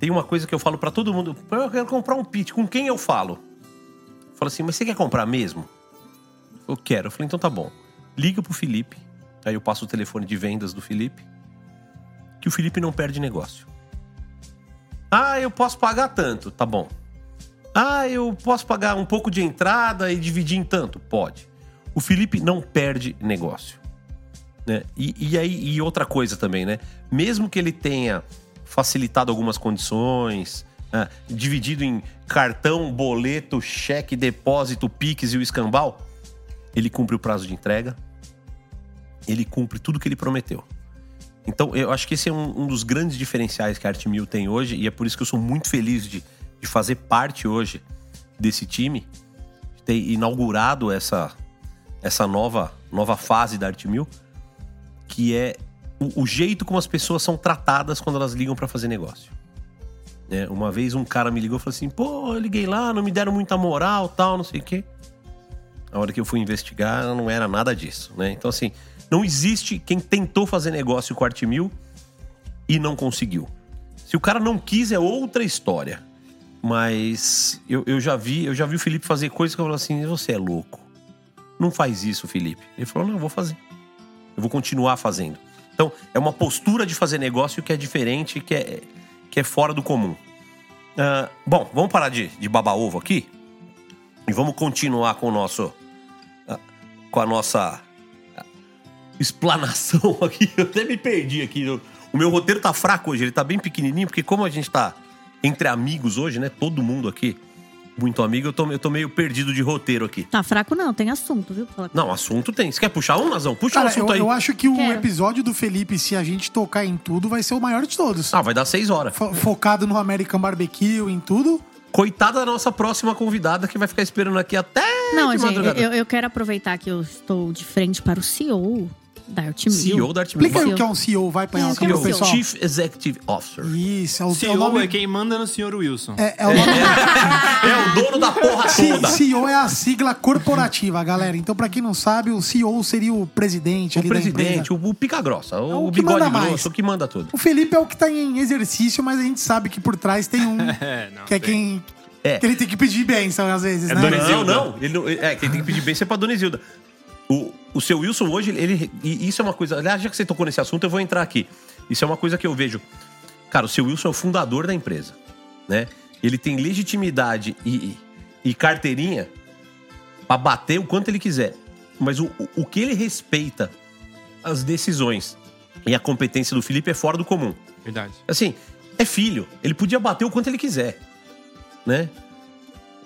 Tem uma coisa que eu falo pra todo mundo. Eu quero comprar um pit. Com quem eu falo? Eu falo assim, mas você quer comprar mesmo? Eu quero. Eu falei, então tá bom. Liga pro Felipe. Aí eu passo o telefone de vendas do Felipe. Que o Felipe não perde negócio. Ah, eu posso pagar tanto. Tá bom. Ah, eu posso pagar um pouco de entrada e dividir em tanto? Pode. O Felipe não perde negócio. Né? E, e aí, e outra coisa também, né? Mesmo que ele tenha facilitado algumas condições, né? dividido em cartão, boleto, cheque, depósito, Pix e o escambau, ele cumpre o prazo de entrega, ele cumpre tudo que ele prometeu. Então, eu acho que esse é um, um dos grandes diferenciais que a Arte Mil tem hoje, e é por isso que eu sou muito feliz de, de fazer parte hoje desse time, de ter inaugurado essa, essa nova, nova fase da Arte Mil, que é o, o jeito como as pessoas são tratadas quando elas ligam para fazer negócio. Né? Uma vez um cara me ligou e falou assim: pô, eu liguei lá, não me deram muita moral, tal, não sei o quê. A hora que eu fui investigar, não era nada disso, né? Então, assim, não existe quem tentou fazer negócio com a Arte Mil e não conseguiu. Se o cara não quis, é outra história. Mas eu, eu já vi, eu já vi o Felipe fazer coisas que eu falo assim: você é louco. Não faz isso, Felipe. Ele falou: não, eu vou fazer. Eu vou continuar fazendo. Então, é uma postura de fazer negócio que é diferente, que é, que é fora do comum. Uh, bom, vamos parar de, de babar ovo aqui e vamos continuar com o nosso. Uh, com a nossa uh, explanação [laughs] aqui. Eu até me perdi aqui. O meu roteiro tá fraco hoje, ele tá bem pequenininho, porque como a gente tá entre amigos hoje, né? Todo mundo aqui muito amigo, eu tô, eu tô meio perdido de roteiro aqui. Tá fraco não, tem assunto, viu? Fala- Não, assunto tem. Você quer puxar um, Nazão? Puxa um Cara, assunto eu, aí. eu acho que o Quero. episódio do Felipe, se a gente tocar em tudo, vai ser o maior de todos. Ah, vai dar seis horas. Fo- Focado no American Barbecue, em tudo. Coitada da nossa próxima convidada que vai ficar esperando aqui até Não, de gente, madrugada. eu, eu quero aproveitar que eu estou de frente para o CEO da Art Mil. CEO da Arte Mil. Explica aí CEO. o que é um CEO, vai apanhar É, o o é um CEO? pessoal. Chief Executive Officer. Isso, é o, é o CEO nome. é quem manda no senhor Wilson. É, é o nome. É [laughs] o dono da porra toda. CEO é a sigla corporativa, galera. Então, pra quem não sabe, o CEO seria o presidente O ali da presidente, empresa. o, o pica grossa, o, É o que bigode manda mais. grosso, o que manda tudo. O Felipe é o que tá em exercício, mas a gente sabe que por trás tem um [laughs] É, não. que é tem. quem. É. Que ele tem que pedir bênção às vezes, É né? Dona Não, Isilda. não. Ele não é, quem tem que pedir bem é pra Dona Isilda. O, o seu Wilson hoje, ele. E isso é uma coisa. Aliás, já que você tocou nesse assunto, eu vou entrar aqui. Isso é uma coisa que eu vejo. Cara, o seu Wilson é o fundador da empresa. Né? Ele tem legitimidade e, e- e carteirinha pra bater o quanto ele quiser. Mas o, o, o que ele respeita as decisões e a competência do Felipe é fora do comum. Verdade. Assim, é filho. Ele podia bater o quanto ele quiser. Né?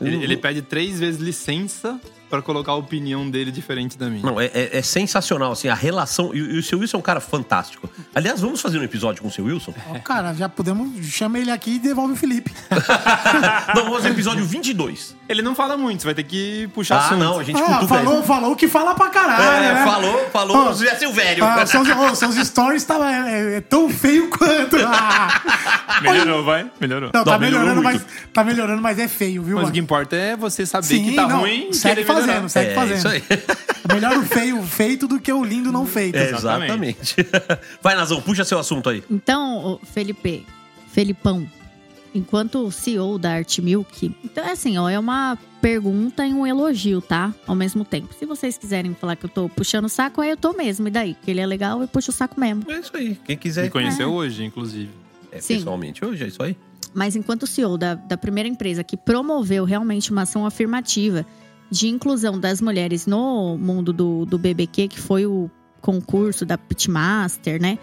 Ele, ele pede três vezes licença pra colocar a opinião dele diferente da minha. Não, é, é- é sensacional, assim, a relação. E, e o seu Wilson é um cara fantástico. Aliás, vamos fazer um episódio com o seu Wilson? Cara, já podemos. Chama ele aqui e devolve o Felipe. [laughs] não, vamos fazer episódio 22. Ele não fala muito, você vai ter que puxar Ah, assunto. não, a gente Ah, falou, ele. falou que fala pra caralho, É, né? falou, falou Ó, o Zé Silvério. Ah, seus, ó, seus stories tava, é, é tão feio quanto. [laughs] Ah. Melhorou, vai? Melhorou. Não, tá Não, melhorou melhorando, mas, muito. tá melhorando, mas é feio, viu, Mas o mano? que importa é você saber Sim, que tá não, ruim e querer melhorar. Fazendo, segue é, fazendo. isso aí. É [laughs] melhor o feio feito do que o lindo não feito. É, exatamente. Vai, Nazão, puxa seu assunto aí. Então, Felipe, Felipão, enquanto CEO da Art Milk, então é assim, ó, é uma pergunta e um elogio, tá? Ao mesmo tempo. Se vocês quiserem falar que eu tô puxando o saco, aí eu tô mesmo. E daí? Que ele é legal, eu puxo o saco mesmo. É isso aí. Quem quiser. Me conheceu hoje, inclusive. É, Sim. pessoalmente hoje, é isso aí. Mas enquanto CEO da, da primeira empresa que promoveu realmente uma ação afirmativa de inclusão das mulheres no mundo do, do BBQ, que foi o concurso da Pitmaster, né?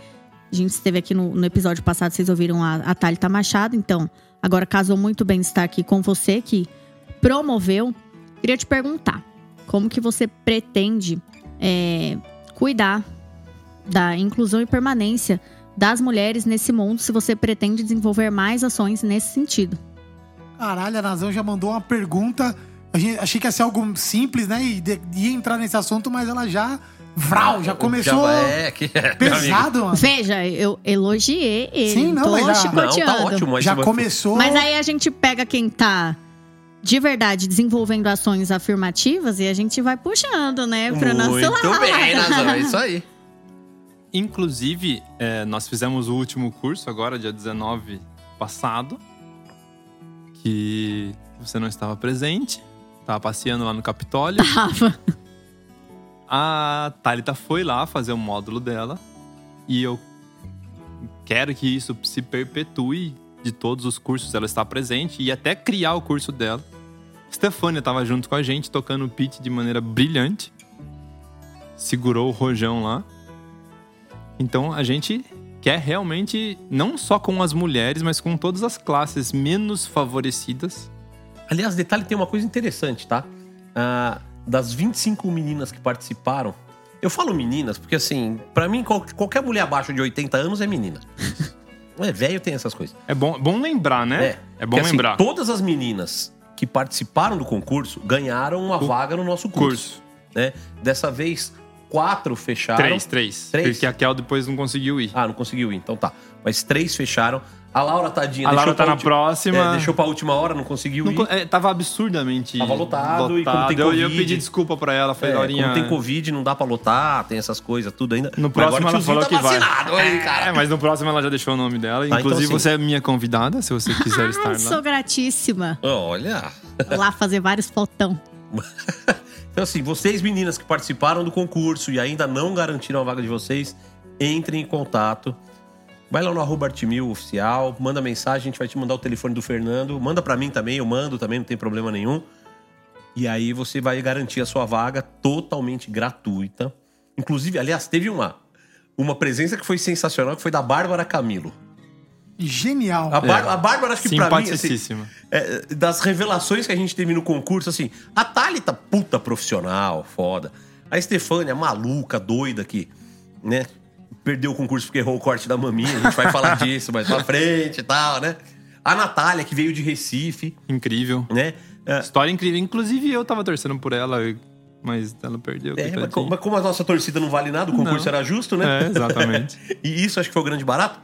A gente esteve aqui no, no episódio passado, vocês ouviram a, a Thalita Machado, então agora casou muito bem estar aqui com você, que promoveu. Queria te perguntar, como que você pretende é, cuidar da inclusão e permanência das mulheres nesse mundo, se você pretende desenvolver mais ações nesse sentido. Caralho, a Nazão já mandou uma pergunta. Achei que ia ser algo simples, né? E de- ia entrar nesse assunto, mas ela já. Vral, já começou Já é, que, [laughs] amigo. pesado, mano. Veja, eu elogiei ele, Sim, não, tô mas já- chicoteando. Não, tá ótimo. Mas Já começou. Mas aí a gente pega quem tá de verdade desenvolvendo ações afirmativas e a gente vai puxando, né, pra nosso Muito lado. bem, Nazão, é isso aí. [laughs] Inclusive, é, nós fizemos o último curso agora, dia 19 passado, que você não estava presente, estava passeando lá no Capitólio. Tava. A Thalita foi lá fazer o módulo dela e eu quero que isso se perpetue de todos os cursos ela está presente e até criar o curso dela. Stefânia tava junto com a gente, tocando o pitch de maneira brilhante. Segurou o rojão lá. Então a gente quer realmente, não só com as mulheres, mas com todas as classes menos favorecidas. Aliás, detalhe, tem uma coisa interessante, tá? Ah, das 25 meninas que participaram, eu falo meninas porque, assim, pra mim, qual- qualquer mulher abaixo de 80 anos é menina. [laughs] É, velho tem essas coisas. É bom, bom lembrar, né? É, bom que, assim, lembrar. todas as meninas que participaram do concurso ganharam uma vaga no nosso curso. Curso. Né? Dessa vez, quatro fecharam. Três, três. Três? Porque a Kel depois não conseguiu ir. Ah, não conseguiu ir, então tá. Mas três fecharam. A Laura, tadinha, A Laura tá na última- próxima. É, deixou pra última hora, não conseguiu Não ir. é, tava absurdamente Tava lotado, e como tem Eu- eu, Covid- pedi desculpa pra ela. Falei, É, Laurinha... como tem Covid, não dá pra lotar, tem essas coisas, tudo ainda. No Mas próximo agora ela falou tá que vai. vacinado, aí, É, cara. mas no próximo ela já deixou o nome dela. então Inclusive, sim. você é minha convidada, se você quiser estar lá. sou gratíssima. Olha. Vou lá fazer vários fotão. [laughs] Então, assim, vocês meninas que participaram do concurso e ainda não garantiram a vaga de vocês, entrem em contato. Vai lá no arroba Artimil oficial, manda mensagem, a gente vai te mandar o telefone do Fernando. Manda pra mim também, eu mando também, não tem problema nenhum. E aí você vai garantir a sua vaga totalmente gratuita. Inclusive, aliás, teve uma, uma presença que foi sensacional, que foi da Bárbara Camilo. Genial. A, Bár- a Bárbara, acho que pra mim, assim, Simpaticíssima. é, das revelações que a gente teve no concurso, assim, a Thalita, puta profissional, foda. A Estefânia, maluca, doida, que, né, perdeu o concurso porque errou o corte da maminha, a gente vai falar [laughs] disso mais pra frente e tal, né? A Natália, que veio de Recife, Incrível. né? É, História incrível. Inclusive, eu tava torcendo por ela, mas ela perdeu. é, mas, coitadinha. co- mas como a nossa torcida não vale nada, o concurso Não. era justo, né? É, exatamente. [laughs] e isso acho que foi o grande barato.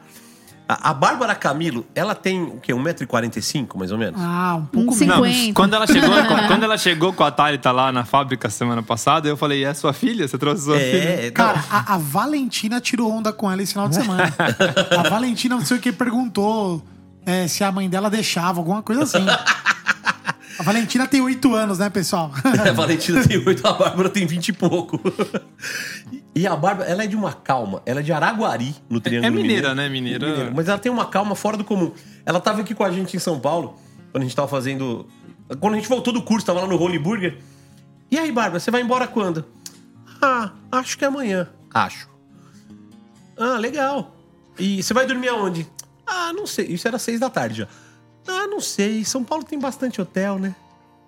A, a Bárbara Camilo, ela tem o quê? 1,45m, mais ou menos? Ah, um pouco menos. 50. Quando ela chegou, [laughs] quando ela chegou com a Thalita lá na fábrica semana passada, eu falei, é sua filha? Você trouxe sua filha? É, Cara, a, a Valentina tirou onda com ela esse final de semana. [laughs] a Valentina, não sei o que, perguntou é, se a mãe dela deixava, alguma coisa assim. A Valentina tem oito anos, né, pessoal? [laughs] A Valentina tem 8, a Bárbara tem 20 e pouco. E a Bárbara, ela é de uma calma. Ela é de Araguari, no Triângulo É mineira, Mineiro. né? Mineira. Mas ela tem uma calma fora do comum. Ela tava aqui com a gente em São Paulo, quando a gente tava fazendo... Quando a gente voltou do curso, tava lá no Holy Burger. E aí, Bárbara, você vai embora quando? Ah, acho que é amanhã. Acho. Ah, legal. E você vai dormir aonde? Ah, não sei. Isso era seis da tarde já. Ah, não sei. São Paulo tem bastante hotel, né?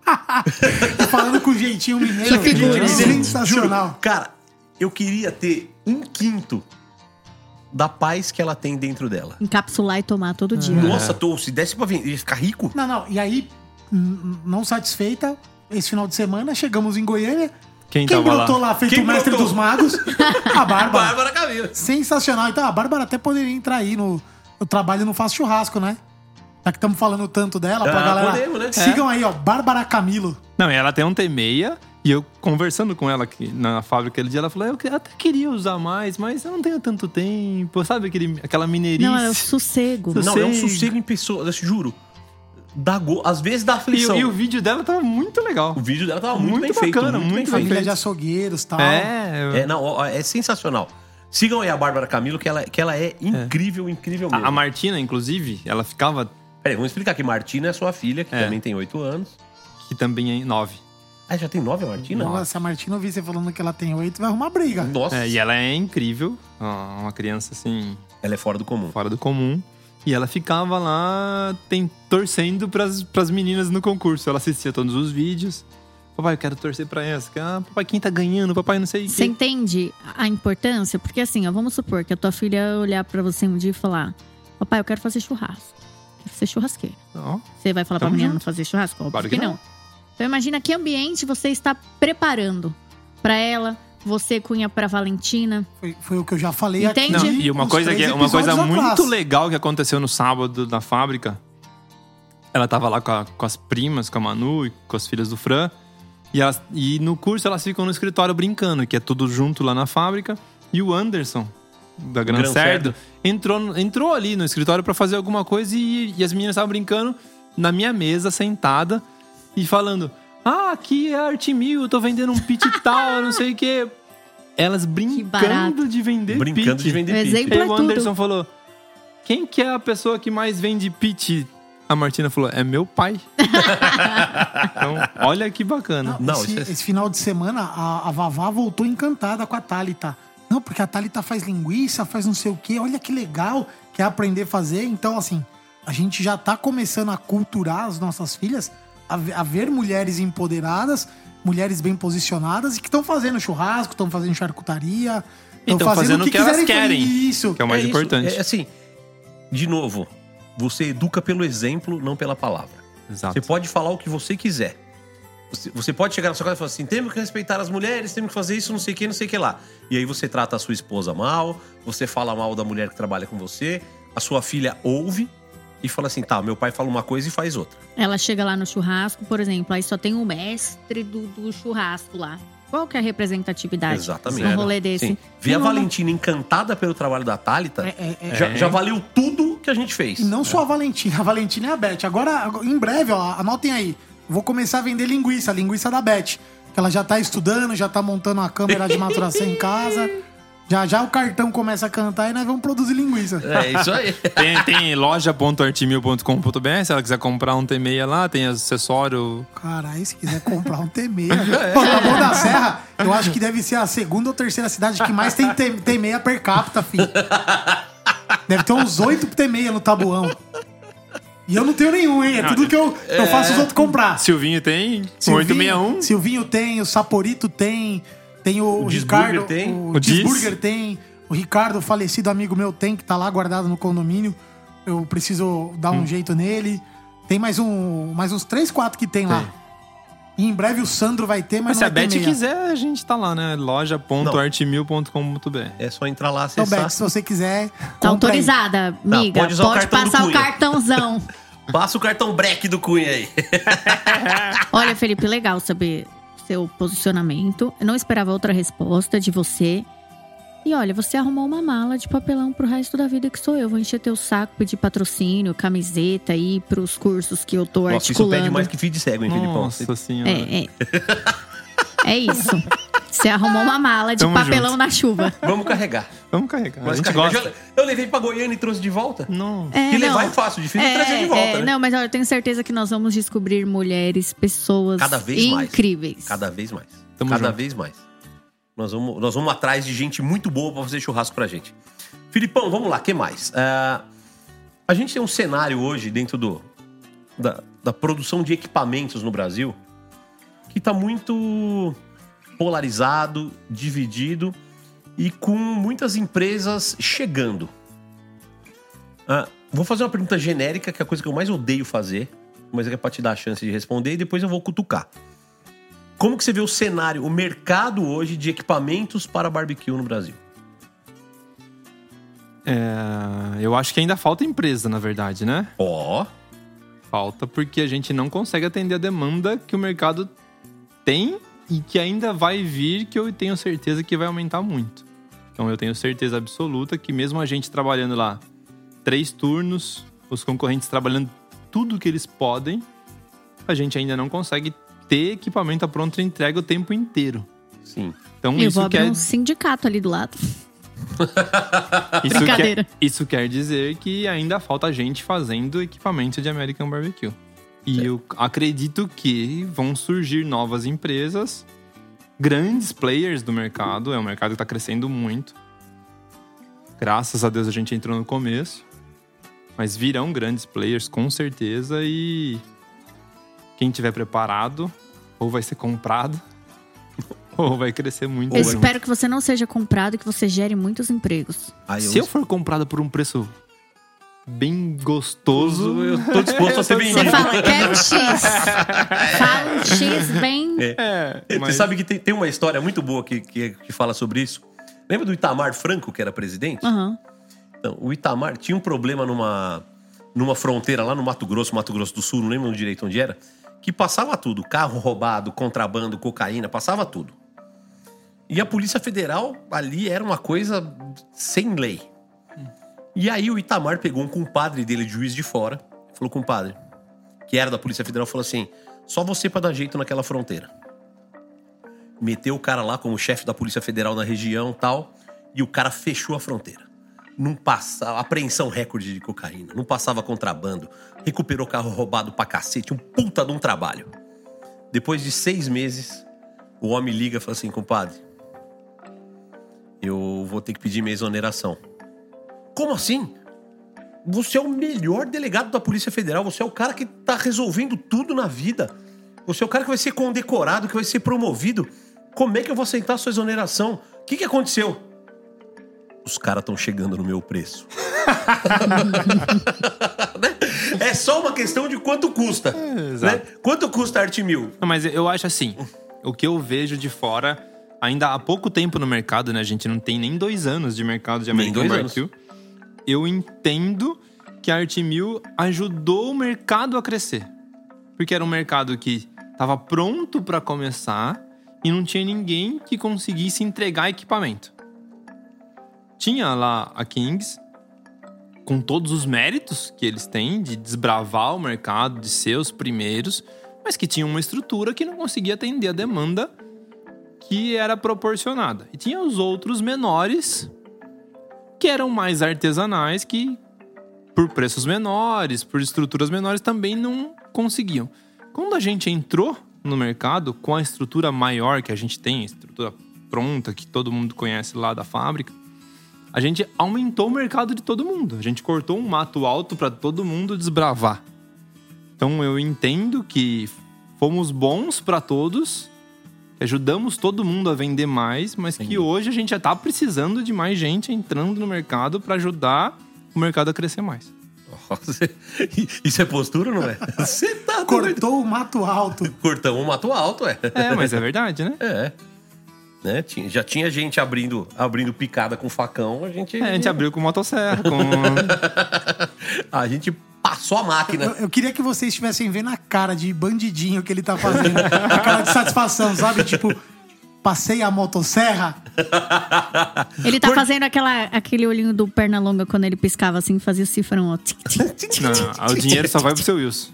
[laughs] Falando com jeitinho mineiro. Que figura. Sensacional. Juro, cara, eu queria ter um quinto da paz que ela tem dentro dela. Encapsular e tomar todo dia. Nossa, tô, se desse pra vender, ia ficar rico. Não, não. E aí, n- não satisfeita, esse final de semana, chegamos em Goiânia. Quem Quem tava brotou lá? lá, feito Quem o mestre brotou? dos magos? A [laughs] Bárbara. Bárbara Camila. Sensacional. Então, a Bárbara até poderia entrar aí no, no trabalho Não Faço Churrasco, né? Já que estamos falando tanto dela, pra Ah, galera. podemos, né? Sigam aí, ó, Bárbara Camilo. Não, e ela tem um T6 e eu conversando com ela aqui na fábrica aquele dia, ela falou: eu que- até queria usar mais, mas eu não tenho tanto tempo. Sabe aquele, aquela mineirice? Não, é o sossego. Sossego. Não, é um sossego em pessoa, eu juro. Dá go... Às vezes dá E, aflição. e o vídeo dela tava muito legal. O vídeo dela tava muito, Muito bem feito. bacana, muito, muito bem feito. Família feito. de açougueiros e tal. É, É, não, é sensacional. Sigam aí a Bárbara Camilo, que ela, que ela é incrível, incrível mesmo. a, a Martina, inclusive, ela ficava, Peraí, vamos explicar que Martina é sua filha, que É. também tem 8 anos. que também é nove. Ah, já tem 9 a Martina? Nossa, se a Martina ouvir você falando que ela tem oito, vai arrumar briga. Nossa, É, e ela é incrível, ó, uma criança assim, ela é fora do comum. fora do comum. E ela ficava lá tem, torcendo pras, pras meninas no concurso. Ela assistia todos os vídeos. Papai, eu quero torcer pra essa. Ah, papai, quem tá ganhando? Papai, não sei o Você quê. entende a importância? Porque assim, ó, vamos supor que a tua filha olhar pra você um dia e falar: Papai, eu quero fazer churrasco. Quero ser churrasqueiro. Ó, Você vai falar pra Tamo menina junto. não fazer churrasco? Óbvio Claro que, que não. não. Então imagina que ambiente você está preparando pra ela, você cunha pra Valentina. Foi, foi o que eu já falei Entende? aqui. Não, e uma coisa, que, uma coisa muito atrás. legal que aconteceu no sábado na fábrica. Ela tava lá com, a- com as primas, com a Manu e com as filhas do Fran. E, elas, e no curso elas ficam no escritório brincando, que é tudo junto lá na fábrica. E o Anderson, da Gran Gran Cerdo, Cerdo. entrou, entrou ali no escritório pra fazer alguma coisa e, e as meninas estavam brincando na minha mesa, sentada, e falando: Ah, aqui é Arte Mil, eu tô vendendo um pit [laughs] tal, não sei o quê. Elas brincando de vender Brincando pit. de vender O pizza. exemplo- E aí é o tudo. Anderson falou: quem que é a pessoa que mais vende pitch A Martina falou, é meu pai. [laughs] então, olha que bacana. Não, esse, é- esse final de semana, a, a Vavá voltou encantada com a Thalita. Não, porque a Thalita faz linguiça, faz não sei o quê. Olha que legal, quer aprender a fazer. Então, assim, a gente já tá começando a culturar as nossas filhas a, ve- a ver mulheres empoderadas, mulheres bem posicionadas e que estão fazendo churrasco, estão fazendo charcutaria. E tão fazendo o que elas querem. Isso. Que é o mais É importante. É assim, de novo, você educa pelo exemplo, não pela palavra. Exato. Você pode falar o que você quiser. Você, você pode chegar na sua casa e falar assim: temos que respeitar as mulheres, temos que fazer isso, não sei o que, não sei o que lá. E aí você trata a sua esposa mal, você fala mal da mulher que trabalha com você, a sua filha ouve e fala assim: tá, meu pai fala uma coisa e faz outra. Ela chega lá no churrasco, por exemplo, aí só tem o mestre do, do churrasco lá. Qual que é a representatividade Exatamente. num rolê desse? Sim. Ver a. Valentina encantada pelo trabalho da Thalita É, é, é. já, já valeu tudo que a gente fez. E não só a Valentina, a Valentina é a Beth. Agora, em breve, ó, anotem aí. Vou começar a vender linguiça, a linguiça da Beth. Que ela já tá estudando, já tá montando uma câmera de maturação em casa. [laughs] Já já o cartão começa a cantar e nós vamos produzir linguiça. É isso aí. [laughs] Tem, tem loja.artimil.com.br, se ela quiser comprar um T6 lá, tem acessório. Caralho, se quiser comprar um T6. Pô, Taboão da Serra, eu acho que deve ser a segunda ou terceira cidade que mais tem T- T6 per capita, filho. Deve ter uns oito T6 no Tabuão. E eu não tenho nenhum, hein? É tudo que eu, eu faço os outros comprar. Silvinho tem, Silvinho, 861. Silvinho tem, o Saporito tem, tem o, O Ricardo. tem. O, O tem. O Ricardo, falecido amigo meu, tem, que tá lá guardado no condomínio. Eu preciso dar Hum. um jeito nele. Tem mais um. Mais uns 3, 4 que tem lá. E em breve o Sandro vai ter, mas, Mas se a Beth quiser, a gente tá lá, né? loja.artimil.com.br. É só entrar lá, Então, acessar. Beck, se você quiser. Tá compra aí. autorizada, amiga. pode usar o passar o cartãozão. [laughs] Passa o cartão break do Cunha aí. Olha, Felipe, legal saber seu posicionamento. Eu não esperava outra resposta de você. E olha, você arrumou uma mala de papelão pro resto da vida que sou eu. Vou encher teu saco, pedir patrocínio, camiseta aí pros cursos que eu tô Nossa, isso articulando. pede mais que feed cego, hein, Felipão? Nossa senhora. É, é. [laughs] É isso. Você arrumou uma mala de Tamo papelão junto. na chuva. Vamos carregar. Vamos carregar. a Vamos gente gosta. Eu levei pra Goiânia e trouxe de volta. Não. É, que levar não. é fácil, difícil é trazer de volta, é, né? Não, mas olha, eu tenho certeza que nós vamos descobrir mulheres, pessoas Cada vez mais. incríveis. Cada vez mais. Tamo Cada junto. vez mais. Nós vamos, nós vamos atrás de gente muito boa pra fazer churrasco pra gente. Filipão, vamos lá, o que mais? Ah, a gente tem um cenário hoje dentro do, da, da produção de equipamentos no Brasil que tá muito polarizado, dividido e com muitas empresas chegando. Ah, vou fazer uma pergunta genérica, que é a coisa que eu mais odeio fazer, mas é pra te dar a chance de responder e depois eu vou cutucar. Como que você vê o cenário, o mercado hoje de equipamentos para barbecue no Brasil? É, eu acho que ainda falta empresa, na verdade, né? Ó, Falta porque a gente não consegue atender a demanda que o mercado tem e que ainda vai vir, que eu tenho certeza que vai aumentar muito. Então eu tenho certeza absoluta que mesmo a gente trabalhando lá três turnos, os concorrentes trabalhando tudo que eles podem, a gente ainda não consegue ter equipamento à pronta entrega o tempo inteiro. sim. Então Eu vou isso abrir quer, um sindicato ali do lado. [laughs] isso, Brincadeira. quer, isso quer dizer que ainda falta gente fazendo equipamento de American Barbecue. E eu acredito que vão surgir novas empresas, grandes players do mercado. É um mercado que está crescendo muito. Graças a Deus a gente entrou no começo. Mas virão grandes players com certeza e quem tiver preparado ou vai ser comprado [laughs] ou vai crescer muito. Eu espero que você não seja comprado e que você gere muitos empregos. Aí Se eu for comprado por um preço bem gostoso, eu tô disposto a ser Você vendido. fala, quero [laughs] X. Fala um X bem. É, Você mas- sabe que tem, tem uma história muito boa que, que, que fala sobre isso. Lembra do Itamar Franco, que era presidente? Aham. Então, o Itamar tinha um problema numa, numa fronteira lá no Mato Grosso, Mato Grosso do Sul, não lembro direito onde era, que passava tudo: carro roubado, contrabando, cocaína, passava tudo. E a Polícia Federal ali era uma coisa sem lei. E aí o Itamar pegou um compadre dele, de juiz de fora, falou: compadre, que era da Polícia Federal, falou assim: só você pra dar jeito naquela fronteira. Meteu o cara lá como chefe da Polícia Federal na região tal, e o cara fechou a fronteira. não passava. Apreensão recorde de cocaína, não passava contrabando, recuperou carro roubado pra cacete, um puta de um trabalho. Depois de seis meses, o homem liga e fala assim: compadre, eu vou ter que pedir minha exoneração. Como assim? Você é o melhor delegado da Polícia Federal, você é o cara que tá resolvendo tudo na vida. Você é o cara que vai ser condecorado, que vai ser promovido. Como é que eu vou aceitar a sua exoneração? O que, que aconteceu? Os caras estão chegando no meu preço. [laughs] Né? é só uma questão de quanto custa. exato. né? Quanto custa a Arte Mil? Não, mas eu acho assim, o que eu vejo de fora, ainda há pouco tempo no mercado, né? A gente não tem nem dois anos de mercado de American dois Barbecue. Eu entendo que a Art Mill ajudou o mercado a crescer. Porque era um mercado que estava pronto para começar e não tinha ninguém que conseguisse entregar equipamento. Tinha lá a Kings, com todos os méritos que eles têm de desbravar o mercado, de ser os primeiros, mas que tinha uma estrutura que não conseguia atender a demanda que era proporcionada. E tinha os outros menores que eram mais artesanais que por preços menores, por estruturas menores também não conseguiam. Quando a gente entrou no mercado com a estrutura maior que a gente tem, a estrutura pronta que todo mundo conhece lá da fábrica, a gente aumentou o mercado de todo mundo. A gente cortou um mato alto para todo mundo desbravar. Então eu entendo que fomos bons para todos, ajudamos todo mundo a vender mais, mas que hoje a gente já tá precisando de mais gente entrando no mercado para ajudar o mercado a crescer mais. Nossa, Isso é postura, não é? [laughs] Você tá doido. Cortou o mato alto. [laughs] Cortamos um mato alto, é. É, mas é verdade, né? É. Né? Tinha- Já tinha gente abrindo, abrindo picada com facão, a gente. É, a gente abriu com motosserra, [laughs] com A gente passou a máquina. Eu, eu queria que vocês estivessem vendo a cara de bandidinho que ele tá fazendo. a cara de satisfação, sabe? Tipo, passei a motosserra. Ele tá fazendo aquela, aquele olhinho do Pernalonga quando ele piscava assim, fazia o cifrão, ó. Não, o dinheiro só vai pro seu Wilson.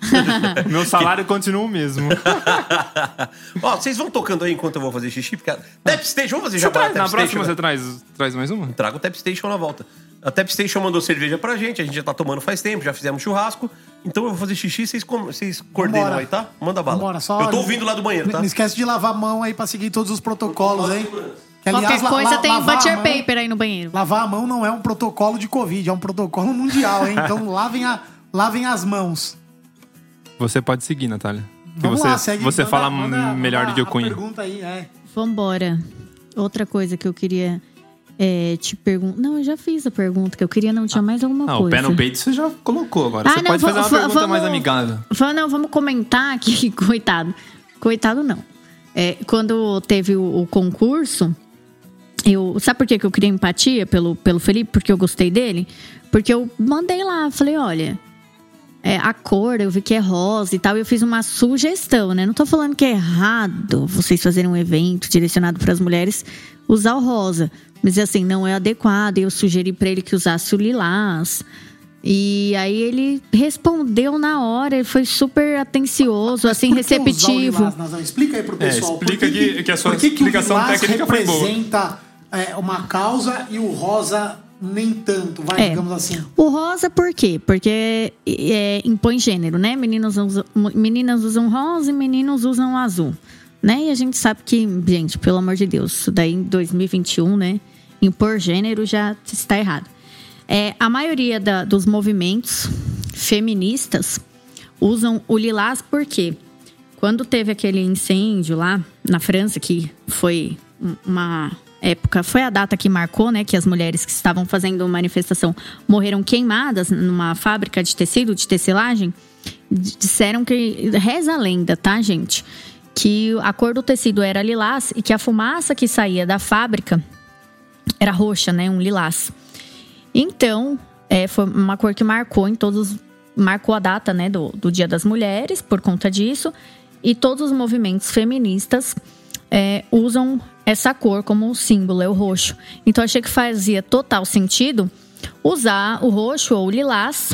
Meu salário continua o mesmo. [laughs] Ó, vocês vão tocando aí enquanto eu vou fazer xixi, porque Tap Station, vamos fazer já Você traz- para a na próxima Station, você né? traz, traz mais uma? Traga o Tap Station na volta. A Tap Station mandou cerveja pra gente, a gente já tá tomando faz tempo, já fizemos churrasco. Então eu vou fazer xixi, vocês, com- vocês coordenam Vambora. aí, tá? Manda bala. Vambora, só- eu tô ouvindo lá do banheiro, tá? Não esquece de lavar a mão aí pra seguir todos os protocolos, hein? Que, Qualquer la- coisa la- tem lavar a butcher mão- paper aí no banheiro. Lavar a mão não é um protocolo de Covid, é um protocolo mundial, hein? Então [laughs] lavem, a, lavem as mãos. Você pode seguir, Natália. Que Vamos você lá, segue. você manda- fala manda- melhor manda do que o a Cunha. pergunta aí, é. Vambora. Outra coisa que eu queria é, te perguntar. Não, eu já fiz a pergunta, que eu queria não tinha mais alguma Ah, o coisa. pé no peito você já colocou agora. Ah, você não, pode fazer uma pergunta mais vamos- amigável. Vamos, não, vamos comentar aqui, [laughs] coitado. Coitado não. É, quando teve o, o concurso, eu. Sabe por que eu queria empatia pelo, pelo Felipe? Porque eu gostei dele? Porque eu mandei lá, falei, olha. é, a cor, eu vi que é rosa e tal, e eu fiz uma sugestão, né? Não tô falando que é errado vocês fazerem um evento direcionado para as mulheres usar o rosa. Mas assim, não é adequado. Eu sugeri para ele que usasse o lilás. E aí ele respondeu na hora, ele foi super atencioso, assim, Por que usar o receptivo. lilás? Explica aí pro É, pessoal. por explica que- que a sua por que que o explicação lilás técnica foi boa. representa é, uma causa e o rosa nem tanto, vai, É. digamos assim. O rosa por quê? Porque é, impõe gênero, né? Meninos usam, meninas usam rosa e meninos usam azul. Né? E a gente sabe que, gente, pelo amor de Deus, isso daí em 2021, né? Impor gênero já está errado. É, a maioria da- dos movimentos feministas usam o lilás por quê? Quando teve aquele incêndio lá na França, que foi um- uma época, foi a data que marcou, né, que as mulheres que estavam fazendo manifestação morreram queimadas numa fábrica de tecido, de tecelagem, disseram que reza a lenda, tá, gente? Que a cor do tecido era lilás e que a fumaça que saía da fábrica era roxa, né, um lilás. Então, é, foi uma cor que marcou em todos. Marcou a data né, do, do Dia das Mulheres por conta disso. E todos os movimentos feministas é, usam essa cor como um símbolo, é o roxo. Então, achei que fazia total sentido usar o roxo ou o lilás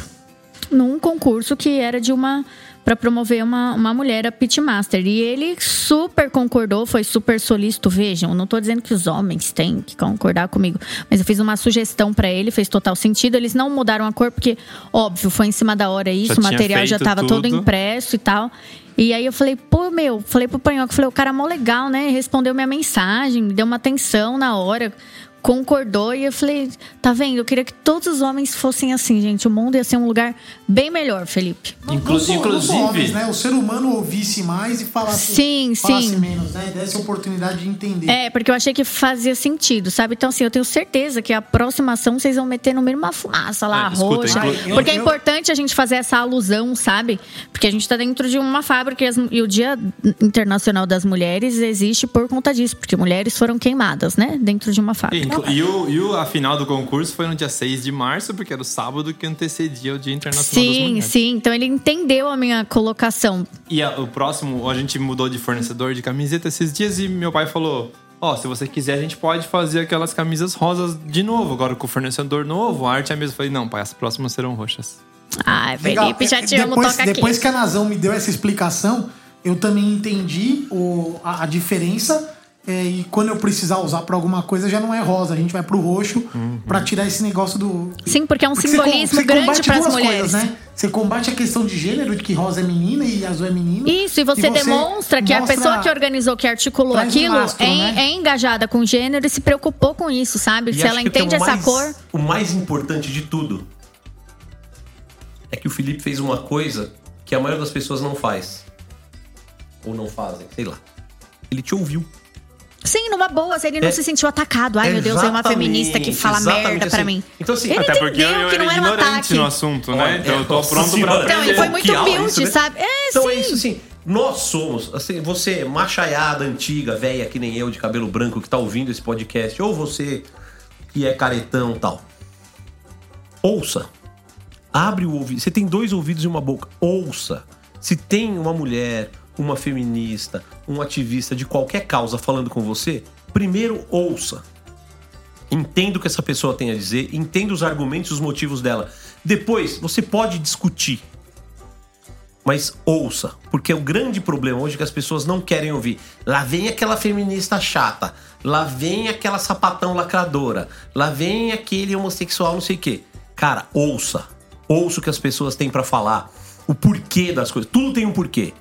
num concurso que era de uma para promover uma, uma mulher a pitmaster. E ele super concordou, foi super solícito. Vejam, não tô dizendo que os homens têm que concordar comigo, mas eu fiz uma sugestão para ele, fez total sentido. Eles não mudaram a cor porque, óbvio, foi em cima da hora isso, Já o material já feito tava todo impresso e tal. E aí eu falei, pô, meu, falei pro Panhoca, falei, o cara é mó legal, né? Respondeu minha mensagem, me deu uma atenção na hora, concordou. E eu falei, tá vendo? Eu queria que todos os homens fossem assim, gente. O mundo ia ser um lugar bem melhor, Felipe. Não- Inclu- não só- não só inclusive- homens, né? O ser humano ouvisse mais e falasse, Sim, falasse sim. menos, né? Desse a oportunidade de entender. É, porque eu achei que fazia sentido, sabe? Então, assim, eu tenho certeza que a próxima ação vocês vão meter no mínimo uma fumaça lá, É, escuta, roxa. inclu- porque é eu- importante a gente fazer essa alusão, sabe? Porque a gente tá dentro de uma fábrica e, as- e o Dia Internacional das Mulheres existe por conta disso, porque mulheres foram queimadas, né? Dentro de uma E, fábrica. E o, e o- a final do concurso foi no dia 6 de março, porque era o sábado que antecedia o Dia Internacional das Sim, Mulheres. sim. Então ele entendeu a minha colocação. E a- o próximo, a gente mudou de fornecedor de camiseta esses dias e meu pai falou: Ó, se você quiser, a gente pode fazer aquelas camisas rosas de novo, agora com o fornecedor novo, a arte é a mesma. Eu falei: Não, pai, as próximas serão roxas. Ai, Legal. Felipe, já te amo, depois, toca aqui. depois que a Nazão me deu essa explicação, eu também entendi o, a, a diferença. É, e quando eu precisar usar pra alguma coisa, já não é rosa. A gente vai pro roxo Uhum. pra tirar esse negócio do. Sim, porque é um Porque você simbolismo você grande combate para as duas mulheres. Coisas, né? Você combate a questão de gênero, de que rosa é menina e azul é menino. Isso, e você, demonstra que a pessoa que organizou, que articulou um aquilo, lastro, é, né? é engajada com gênero e se preocupou com isso, sabe? E se ela tem entende essa mais- cor. O mais importante de tudo é que o Felipe fez uma coisa que a maioria das pessoas não faz. Ou não fazem, sei lá. Ele te ouviu. Sim, numa boa, se ele não É- se sentiu atacado. Ai, meu Deus, é uma feminista que fala merda pra assim. mim. Então, assim, ele até porque eu, entendeu eu que era não era um ataque. no assunto, né? Então eu tô nossa pronto pra. Então, ele foi muito humilde, né? sabe? É, Então sim. é isso, assim. Nós somos, assim, você machaiada, antiga, velha, que nem eu, de cabelo branco, que tá ouvindo esse podcast, ou você que é caretão e tal. Ouça. Abre o ouvido. Você tem dois ouvidos e uma boca. Ouça. Se tem uma mulher, uma feminista, um ativista de qualquer causa falando com você, primeiro ouça. Entenda o que essa pessoa tem a dizer, entenda os argumentos e os motivos dela. Depois, você pode discutir. Mas ouça, porque o grande problema hoje é que as pessoas não querem ouvir. Lá vem aquela feminista chata, lá vem aquela sapatão lacradora, lá vem aquele homossexual não sei o quê. Cara, ouça. Ouça o que as pessoas têm pra falar, o porquê das coisas. Tudo tem um porquê.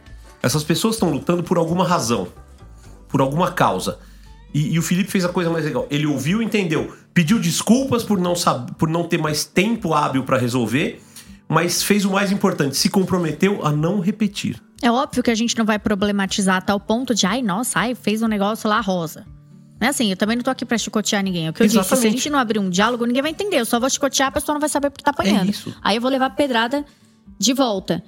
Essas pessoas estão lutando por alguma razão, por alguma causa. E, e o Felipe fez a coisa mais legal. Ele ouviu, entendeu, pediu desculpas por não, sab... por não ter mais tempo hábil pra resolver, mas fez o mais importante, se comprometeu a não repetir. É óbvio que a gente não vai problematizar a tal ponto de, ai, nossa, ai, fez um negócio lá rosa. Não é assim, eu também não tô aqui pra chicotear ninguém. É o que eu disse, se a Exatamente. gente não abrir um diálogo, ninguém vai entender. Eu só vou chicotear, a pessoa não vai saber porque tá apanhando. É isso. Aí eu vou levar pedrada de volta.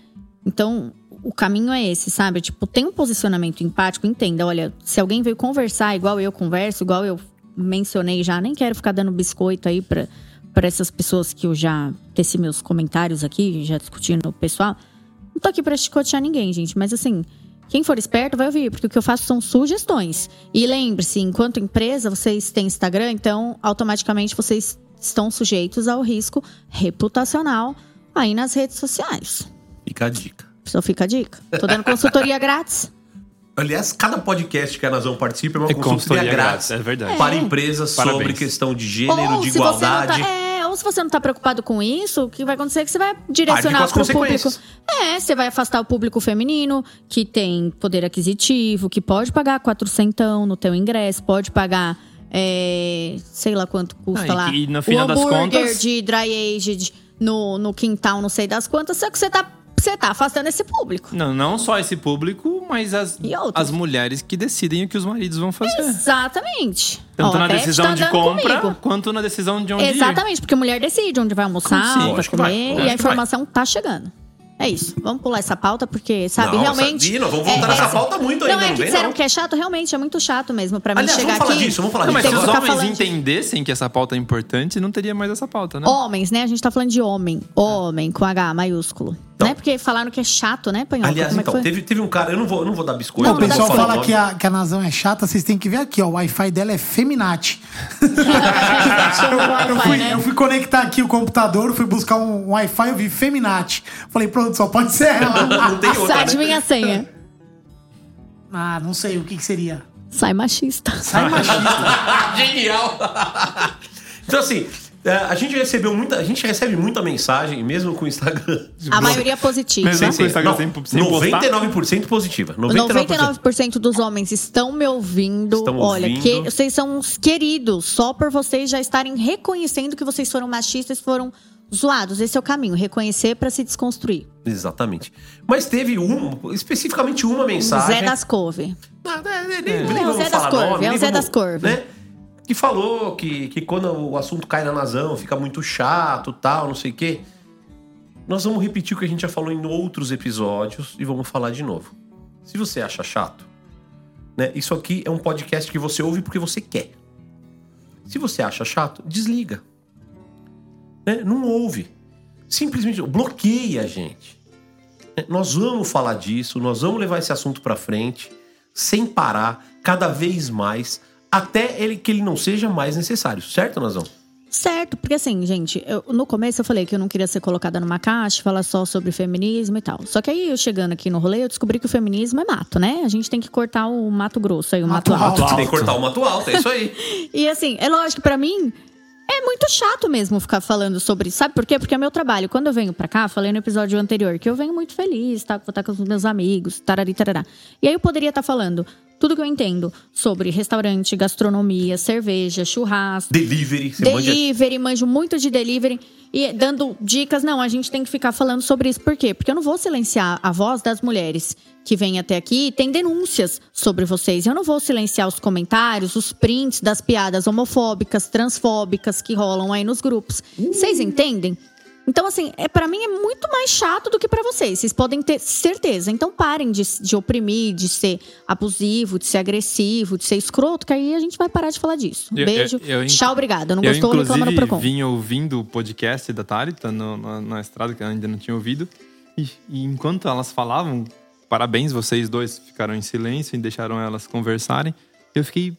Então, o caminho é esse, sabe? Tipo, tem um posicionamento empático, entenda. Olha, se alguém veio conversar igual eu converso, igual eu mencionei já, nem quero ficar dando biscoito aí pra, pra essas pessoas que eu já teci meus comentários aqui, já discutindo o pessoal. Não tô aqui pra chicotear ninguém, gente, mas assim, quem for esperto vai ouvir, porque o que eu faço são sugestões. E lembre-se, enquanto empresa, vocês têm Instagram, então automaticamente vocês estão sujeitos ao risco reputacional aí nas redes sociais. Fica a dica. Só fica a dica. Tô dando consultoria [laughs] grátis. Aliás, cada podcast que a Nazão participa é uma É consultoria consultoria grátis. grátis, é verdade. Para empresas Parabéns. sobre questão de gênero, ou de não igualdade. tá, é, ou se você não tá preocupado com isso, o que vai acontecer é que você vai direcionar as pro público. É, você vai afastar o público feminino, que tem poder aquisitivo, que pode pagar 400 no teu ingresso, pode pagar é, sei lá quanto custa Ah, e lá. que no final o das hambúrguer contas- de dry aged no, no quintal, não sei das quantas, só que você tá, você tá afastando esse público. Não, não só esse público, mas as, as mulheres que decidem o que os maridos vão fazer. Exatamente. Tanto Ó, na decisão tá de compra, comigo. quanto na decisão de onde ir. Exatamente, porque a mulher decide onde vai almoçar, Sim, vai que comer, e a que vai. informação tá chegando. É isso. Vamos pular essa pauta, porque, sabe, Não, realmente. Sabina, vamos voltar nessa pauta muito não, ainda, é não que vem, disseram não. que é chato, realmente, é muito chato mesmo pra mim Aliás, chegar vamos falar aqui. disso, vamos falar Não, mas Tem se que os homens de- entendessem que essa pauta é importante, não teria mais essa pauta, né? Homens, né? A gente tá falando de homem. Homem, com H maiúsculo. Então. Né? Porque falaram que é chato, né, Panhoca? Aliás, Como é então, foi? teve, teve um cara, eu não vou, eu não vou dar biscoito. Não, o pessoal fala que a, que a Nazão é chata, vocês têm que ver aqui, ó. O Wi-Fi dela é Feminati. Eu Wi-Fi, fui, né? eu fui conectar aqui o computador, fui buscar um Wi-Fi, eu vi Feminati. Falei, pronto, só pode ser ela. Não tem outra, né? Adivinha a senha. ah, não sei o que, que seria. Sai machista. Sai machista. [laughs] Genial! então, assim, é, a gente recebeu muita. A gente recebe muita mensagem, mesmo com o Instagram. A maioria é positiva. Mesmo com o Instagram não, sem- sem postar? 99% positiva. 99%. 99% dos homens estão me ouvindo. Estão Olha, ouvindo. que vocês são uns queridos, só por vocês já estarem reconhecendo que vocês foram machistas, foram zoados. Esse é o caminho, reconhecer pra se desconstruir. Exatamente. Mas teve um, especificamente uma mensagem. Zé das Couve. Né, nem- nem É, o vamos Zé das falar Corve, nome, é o nem Zé vamos- das Corve. Né? Que falou que, que quando o assunto cai na nazão, fica muito chato, tal, não sei o quê. Nós vamos repetir o que a gente já falou em outros episódios e vamos falar de novo. Se você acha chato, né? Isso aqui é um podcast que você ouve porque você quer. Se você acha chato, desliga. Né? Não ouve. Simplesmente bloqueia a gente. É, Nós vamos falar disso, nós vamos levar esse assunto pra frente, sem parar, cada vez mais, até ele que ele não seja mais necessário, certo, Nazão? Certo, porque assim, gente, eu- no começo eu falei que eu não queria ser colocada numa caixa, falar só sobre feminismo e tal. Só que aí eu chegando aqui no rolê, eu descobri que o feminismo é mato, né? A gente tem que cortar o mato grosso aí, o mato, Mato alto. alto. Tem que cortar o mato alto, é isso aí. [laughs] E assim, é lógico que pra mim é muito chato mesmo ficar falando sobre isso. Sabe por quê? Porque é meu trabalho. Quando eu venho pra cá, falei no episódio anterior que eu venho muito feliz, tá? Vou estar com os meus amigos, tarari, tarará. E aí eu poderia estar falando tudo que eu entendo sobre restaurante, gastronomia, cerveja, churrasco. Delivery, você manja... Delivery, manjo muito de delivery e dando dicas. Não, a gente tem que ficar falando sobre isso. Por quê? Porque eu não vou silenciar a voz das mulheres que vêm até aqui e têm denúncias sobre vocês. Eu não vou silenciar os comentários, os prints das piadas homofóbicas, transfóbicas que rolam aí nos grupos. Vocês entendem? Então, assim, é, para mim é muito mais chato do que pra vocês. Vocês podem ter certeza. Então, parem de, de oprimir, de ser abusivo, de ser agressivo, de ser escroto, que aí a gente vai parar de falar disso. Eu- Beijo. eu- eu- Tchau, obrigado. Não eu, gostou, reclama no Procon. vim ouvindo o podcast da Thalita no, na, na estrada, que eu ainda não tinha ouvido. E, e enquanto elas falavam, parabéns, vocês dois ficaram em silêncio e deixaram elas conversarem. Eu fiquei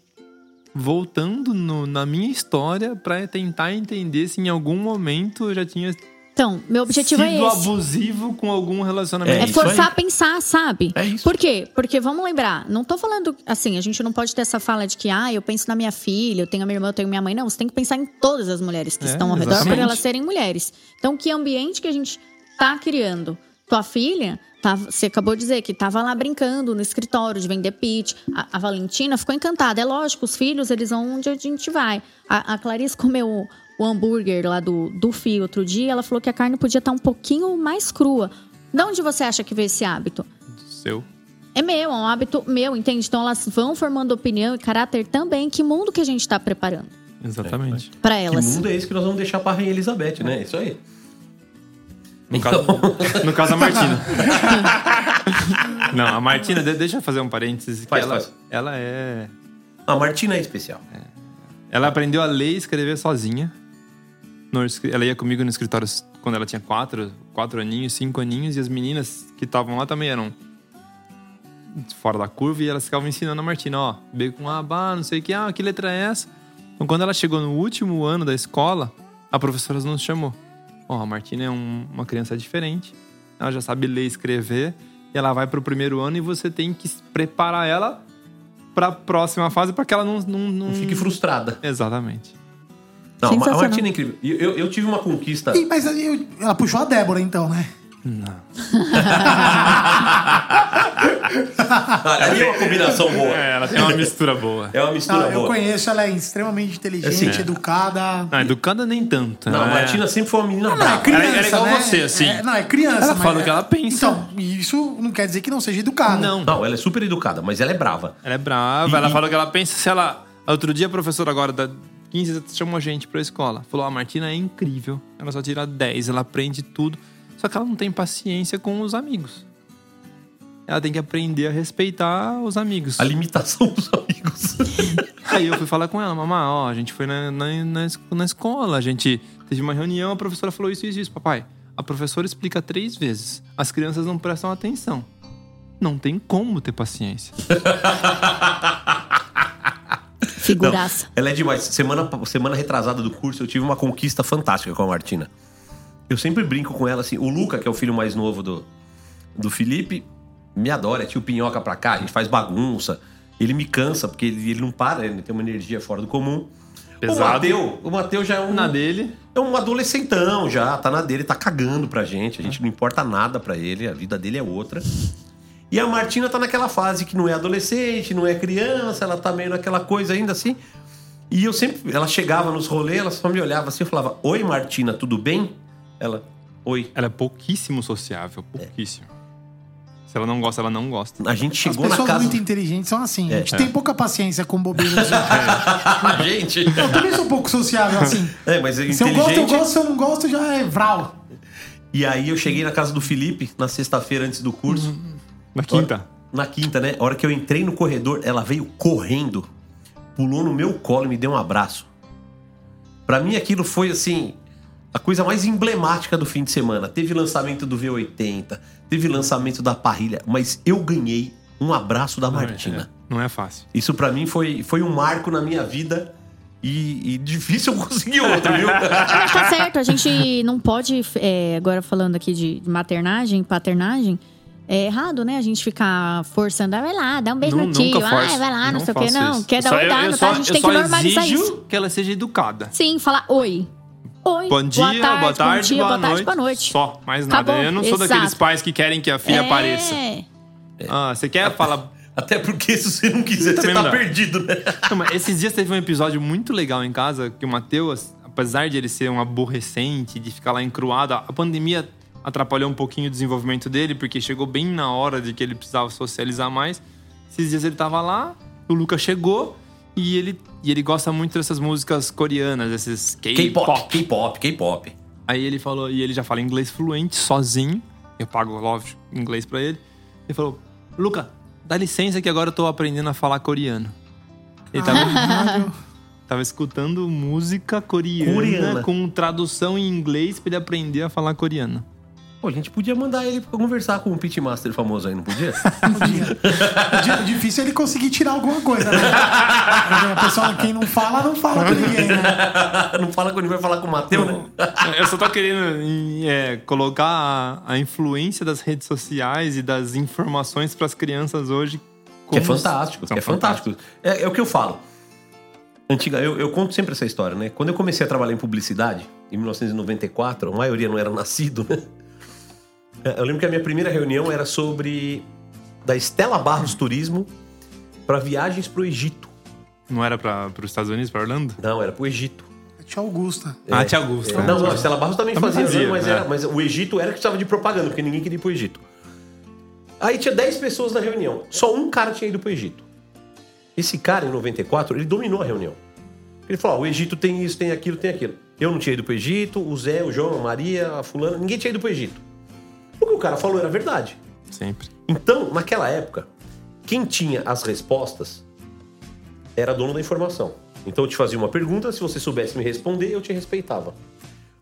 voltando no- na minha história pra tentar entender se em algum momento eu já tinha Então, meu objetivo sido é esse. abusivo com algum relacionamento. É isso forçar a pensar, sabe? É isso. Por quê? Porque vamos lembrar, não tô falando assim, a gente não pode ter essa fala de que, ah, eu penso na minha filha, eu tenho a minha irmã, eu tenho minha mãe. Não, você tem que pensar em todas as mulheres que É, estão ao redor por exatamente. elas serem mulheres. Então, que ambiente que a gente tá criando? Tua filha, tá, você acabou de dizer que tava lá brincando no escritório de vender pitch. A, a Valentina ficou encantada. É lógico, os filhos, eles vão onde a gente vai. A, a Clarice comeu o, hambúrguer lá do, do Fio outro dia. Ela falou que a carne podia estar um pouquinho mais crua. De onde você acha que veio esse hábito? Seu. É meu, é um hábito meu, entende? Então elas vão formando opinião e caráter também. Que mundo que a gente tá preparando Exatamente. para Que elas? mundo é esse que nós vamos deixar pra Rainha Elizabeth, né? Isso aí. No caso, no caso, a Martina. [laughs] Não, a Martina, de- deixa eu fazer um parênteses. que Faz, ela, faz. ela é. A Martina é especial. Ela aprendeu a ler e escrever sozinha. No ela ia comigo no escritório quando ela tinha quatro, quatro aninhos, cinco aninhos, e as meninas que estavam lá também eram fora da curva e elas ficavam ensinando a Martina, ó, B com A, bah, não sei o que, ah, que letra é essa? Então, quando ela chegou no último ano da escola, a professora nos chamou. Ó, a Martina é um- uma criança diferente, ela já sabe ler e escrever, e ela vai pro primeiro ano e você tem que preparar ela pra próxima fase para que ela não, não, não... Não fique frustrada. Exatamente. Não, a. Martina é incrível. E Eu, eu tive uma conquista. Ih, mas eu- ela puxou a Débora, então, né? Ali [laughs] é uma combinação boa. É, ela tem uma mistura boa. É uma mistura eu boa. conheço, ela é extremamente inteligente, Assim, educada. Não, educada nem tanto. Não, a ela é- Martina sempre foi uma menina Não, é brava. criança, Ela é igual né? você, assim. É, não, é criança. Ela mas fala é- o que ela pensa. Então, isso não quer dizer que não seja educada. Não. Não, ela é super educada, mas ela é brava. Ela é brava, ela fala o que ela pensa. Se ela. Outro dia, a professora agora da 15 chamou a gente pra escola. Falou: a Martina é incrível. Ela só tira 10, ela aprende tudo. Só que ela não tem paciência com os amigos. Ela tem que aprender a respeitar os amigos. A limitação dos amigos. [laughs] Aí eu fui falar com ela, mamãe, ó, a gente foi na, na, na, na escola, a gente teve uma reunião, a professora falou isso, isso, isso, papai. A professora explica três vezes. As crianças não prestam atenção. Não tem como ter paciência. [laughs] Figuraça. Ela é demais. Semana, semana retrasada do curso, eu tive uma conquista fantástica com a Martina. Eu sempre brinco com ela assim. O Luca, que é o filho mais novo do, do Felipe, me adora. É tio Pinhoca pra cá, a gente faz bagunça. Ele me cansa, porque ele, ele não para, ele tem uma energia fora do comum. Pesado. O Mateu, o Mateu já é um. Na dele, É um adolescentão já, tá na dele, tá cagando pra gente. A gente não importa nada pra ele, a vida dele é outra. E a Martina tá naquela fase que não é adolescente, não é criança, ela tá meio naquela coisa ainda assim. E eu sempre, ela chegava nos rolês, ela só me olhava assim, eu falava: Oi, Martina, tudo bem? Ela, oi. ela é pouquíssimo sociável, pouquíssimo. Se ela não gosta, ela não gosta. A gente As chegou na pessoas casa. muito inteligentes são assim. É. a gente tem pouca paciência com bobeiras. [laughs] A gente. Eu também sou um pouco sociável assim. É, mas é Se eu gosto, eu gosto. Se eu não gosto, já é vral. E aí eu cheguei na casa do Felipe na sexta-feira antes do curso. Na quinta. Na quinta, né? A hora que eu entrei no corredor, ela veio correndo, pulou no meu colo e me deu um abraço. Pra mim aquilo foi assim, a coisa mais emblemática do fim de semana. Teve lançamento do V80, teve lançamento da Parrilha, mas eu ganhei um abraço da Martina. É, não é fácil. Isso pra mim foi, foi um marco na minha vida e, e difícil [laughs] eu conseguir outro, viu? Tá certo, a gente não pode, é, agora falando aqui de maternagem, paternagem, é errado, né? A gente ficar forçando, ah, vai lá, dá um beijo Nu- no tio, ai, vai lá, não, sei o quê. faço Não, isso. quer dar oi, dá, não, tá? A gente eu tem que normalizar exijo isso. que ela seja educada. Sim, falar oi. Oi. Bom dia, boa tarde, bom dia, boa, boa tarde, noite. boa noite. Só, mais nada. Acabou. Eu não sou Exato. daqueles pais que querem que a filha é. apareça. Ah, você quer falar. Até porque se você não quiser, você tá não perdido, né? Não, mas esses dias teve um episódio muito legal em casa que o Matheus, apesar de ele ser um aborrecente, de ficar lá encruado, a pandemia atrapalhou um pouquinho o desenvolvimento dele, porque chegou bem na hora de que ele precisava socializar mais. Esses dias ele tava lá, o Lucas chegou e ele, e ele gosta muito dessas músicas coreanas, esses K-pop, K-pop. K-pop, K-pop. Aí ele falou, e ele já fala inglês fluente, sozinho. Eu pago, lógico, inglês pra ele. Ele falou: Luca, dá licença que agora eu tô aprendendo a falar coreano. Ele tava, Caralho. [laughs] tava escutando música coreana, Coreana. com tradução em inglês pra ele aprender a falar coreano. Pô, a gente podia mandar ele conversar com um pitmaster famoso aí, não podia? [laughs] O di- o difícil é ele conseguir tirar alguma coisa, né? A pessoa, quem não fala, não fala com ninguém, né? [laughs] não fala quando ele vai falar com o Mateu, né? Eu só tô querendo é, colocar a, a influência das redes sociais e das informações pras crianças hoje. Que é fantástico, é fantástico. É, é o que eu falo. Antiga, eu, eu conto sempre essa história, né? Quando eu comecei a trabalhar em publicidade, em 1994, a maioria não era nascido, né? É, Eu lembro que a minha primeira reunião era sobre da Estela Barros Turismo para viagens pro Egito. Não era para os Estados Unidos, para Orlando? Não, era pro Egito. Tia Augusta. Ah, Tia Augusta. É, não, não, a Estela Barros também, Também fazia, fazia, não, mas, é. era, mas o Egito era que precisava de propaganda, porque ninguém queria ir pro Egito. Aí tinha 10 pessoas na reunião. Só um cara tinha ido pro Egito. Esse cara, em 94, ele dominou a reunião. Ele falou: ó, o Egito tem isso, tem aquilo, tem aquilo. Eu não tinha ido pro Egito, o Zé, o João, a Maria, a Fulana, ninguém tinha ido pro Egito. O que o cara falou era verdade. Sempre. Então, naquela época, quem tinha as respostas era dono da informação. Então eu te fazia uma pergunta, se você soubesse me responder, eu te respeitava.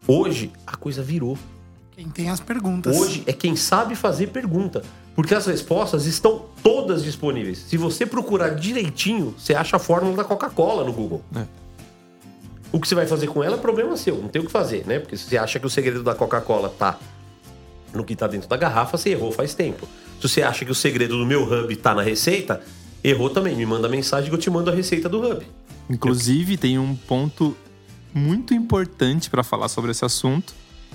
Hoje, a coisa virou. Quem tem as perguntas. Hoje é quem sabe fazer pergunta. Porque as respostas estão todas disponíveis. Se você procurar direitinho, você acha a fórmula da Coca-Cola no Google. É. O que você vai fazer com ela é problema seu, não tem o que fazer, né? Porque se você acha que o segredo da Coca-Cola tá no que tá dentro da garrafa, você errou faz tempo. Se você acha que o segredo do meu hub tá na receita, errou também. Me manda mensagem que eu te mando a receita do hub. Inclusive, tem um ponto muito importante para falar sobre esse assunto,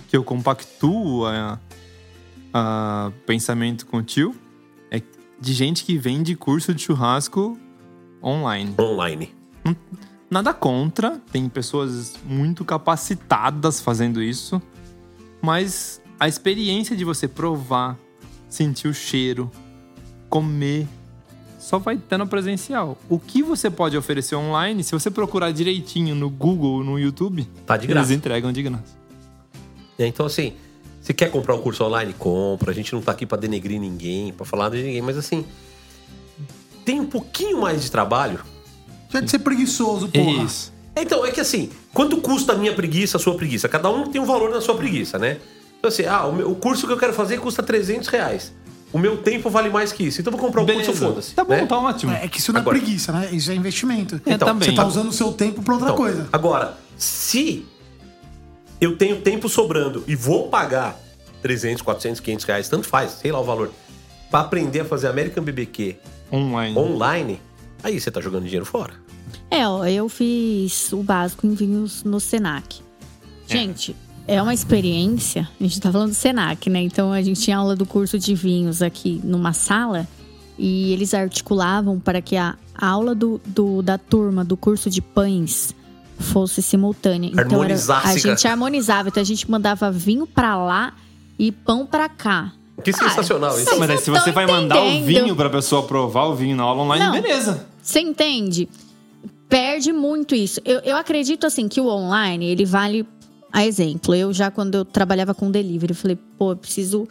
que eu compactuo a, a pensamento com o tio, é de gente que vende curso de churrasco online. Online. Nada contra, tem pessoas muito capacitadas fazendo isso, mas a experiência de você provar, sentir o cheiro, comer, só vai ter no presencial. O que você pode oferecer online, se você procurar direitinho no Google, no YouTube, Tá de eles graça. entregam de graça. É, Então, assim, você quer comprar um curso online? Compra. A gente não tá aqui pra denegrir ninguém, pra falar de ninguém, mas assim, tem um pouquinho mais de trabalho. Já de ser preguiçoso, porra. Isso. Então, é que assim, quanto custa a minha preguiça, a sua preguiça? Cada um tem um valor na sua preguiça, né? Então, assim, ah, o, meu- o curso que eu quero fazer custa 300 reais. O meu tempo vale mais que isso. Então eu vou comprar um curso, Beleza. foda-se. Tá bom, né? tá ótimo. É que isso não Agora- é preguiça, né? Isso é investimento. É, Então, também. Você tá usando o seu tempo pra outra Então, coisa. Agora, se eu tenho tempo sobrando e vou pagar 300, 400, 500 reais, tanto faz, sei lá o valor, pra aprender a fazer American BBQ Online. online, aí você tá jogando dinheiro fora. É, ó, eu fiz o básico em vinhos no Senac. Gente, é uma experiência. A gente tá falando do Senac, né? Então a gente tinha aula do curso de vinhos aqui numa sala e eles articulavam para que a aula do, do- da turma do curso de pães fosse simultânea. Então era, a gente harmonizava, então a gente mandava vinho pra lá e pão pra cá. Que sensacional isso. Não, mas aí, se você vai mandar o vinho pra pessoa provar o vinho na aula online, Não. beleza. Você entende? Perde muito isso. Eu, eu acredito, assim, que o online, ele vale... A exemplo, eu já, quando eu trabalhava com delivery, eu falei, pô, eu preciso...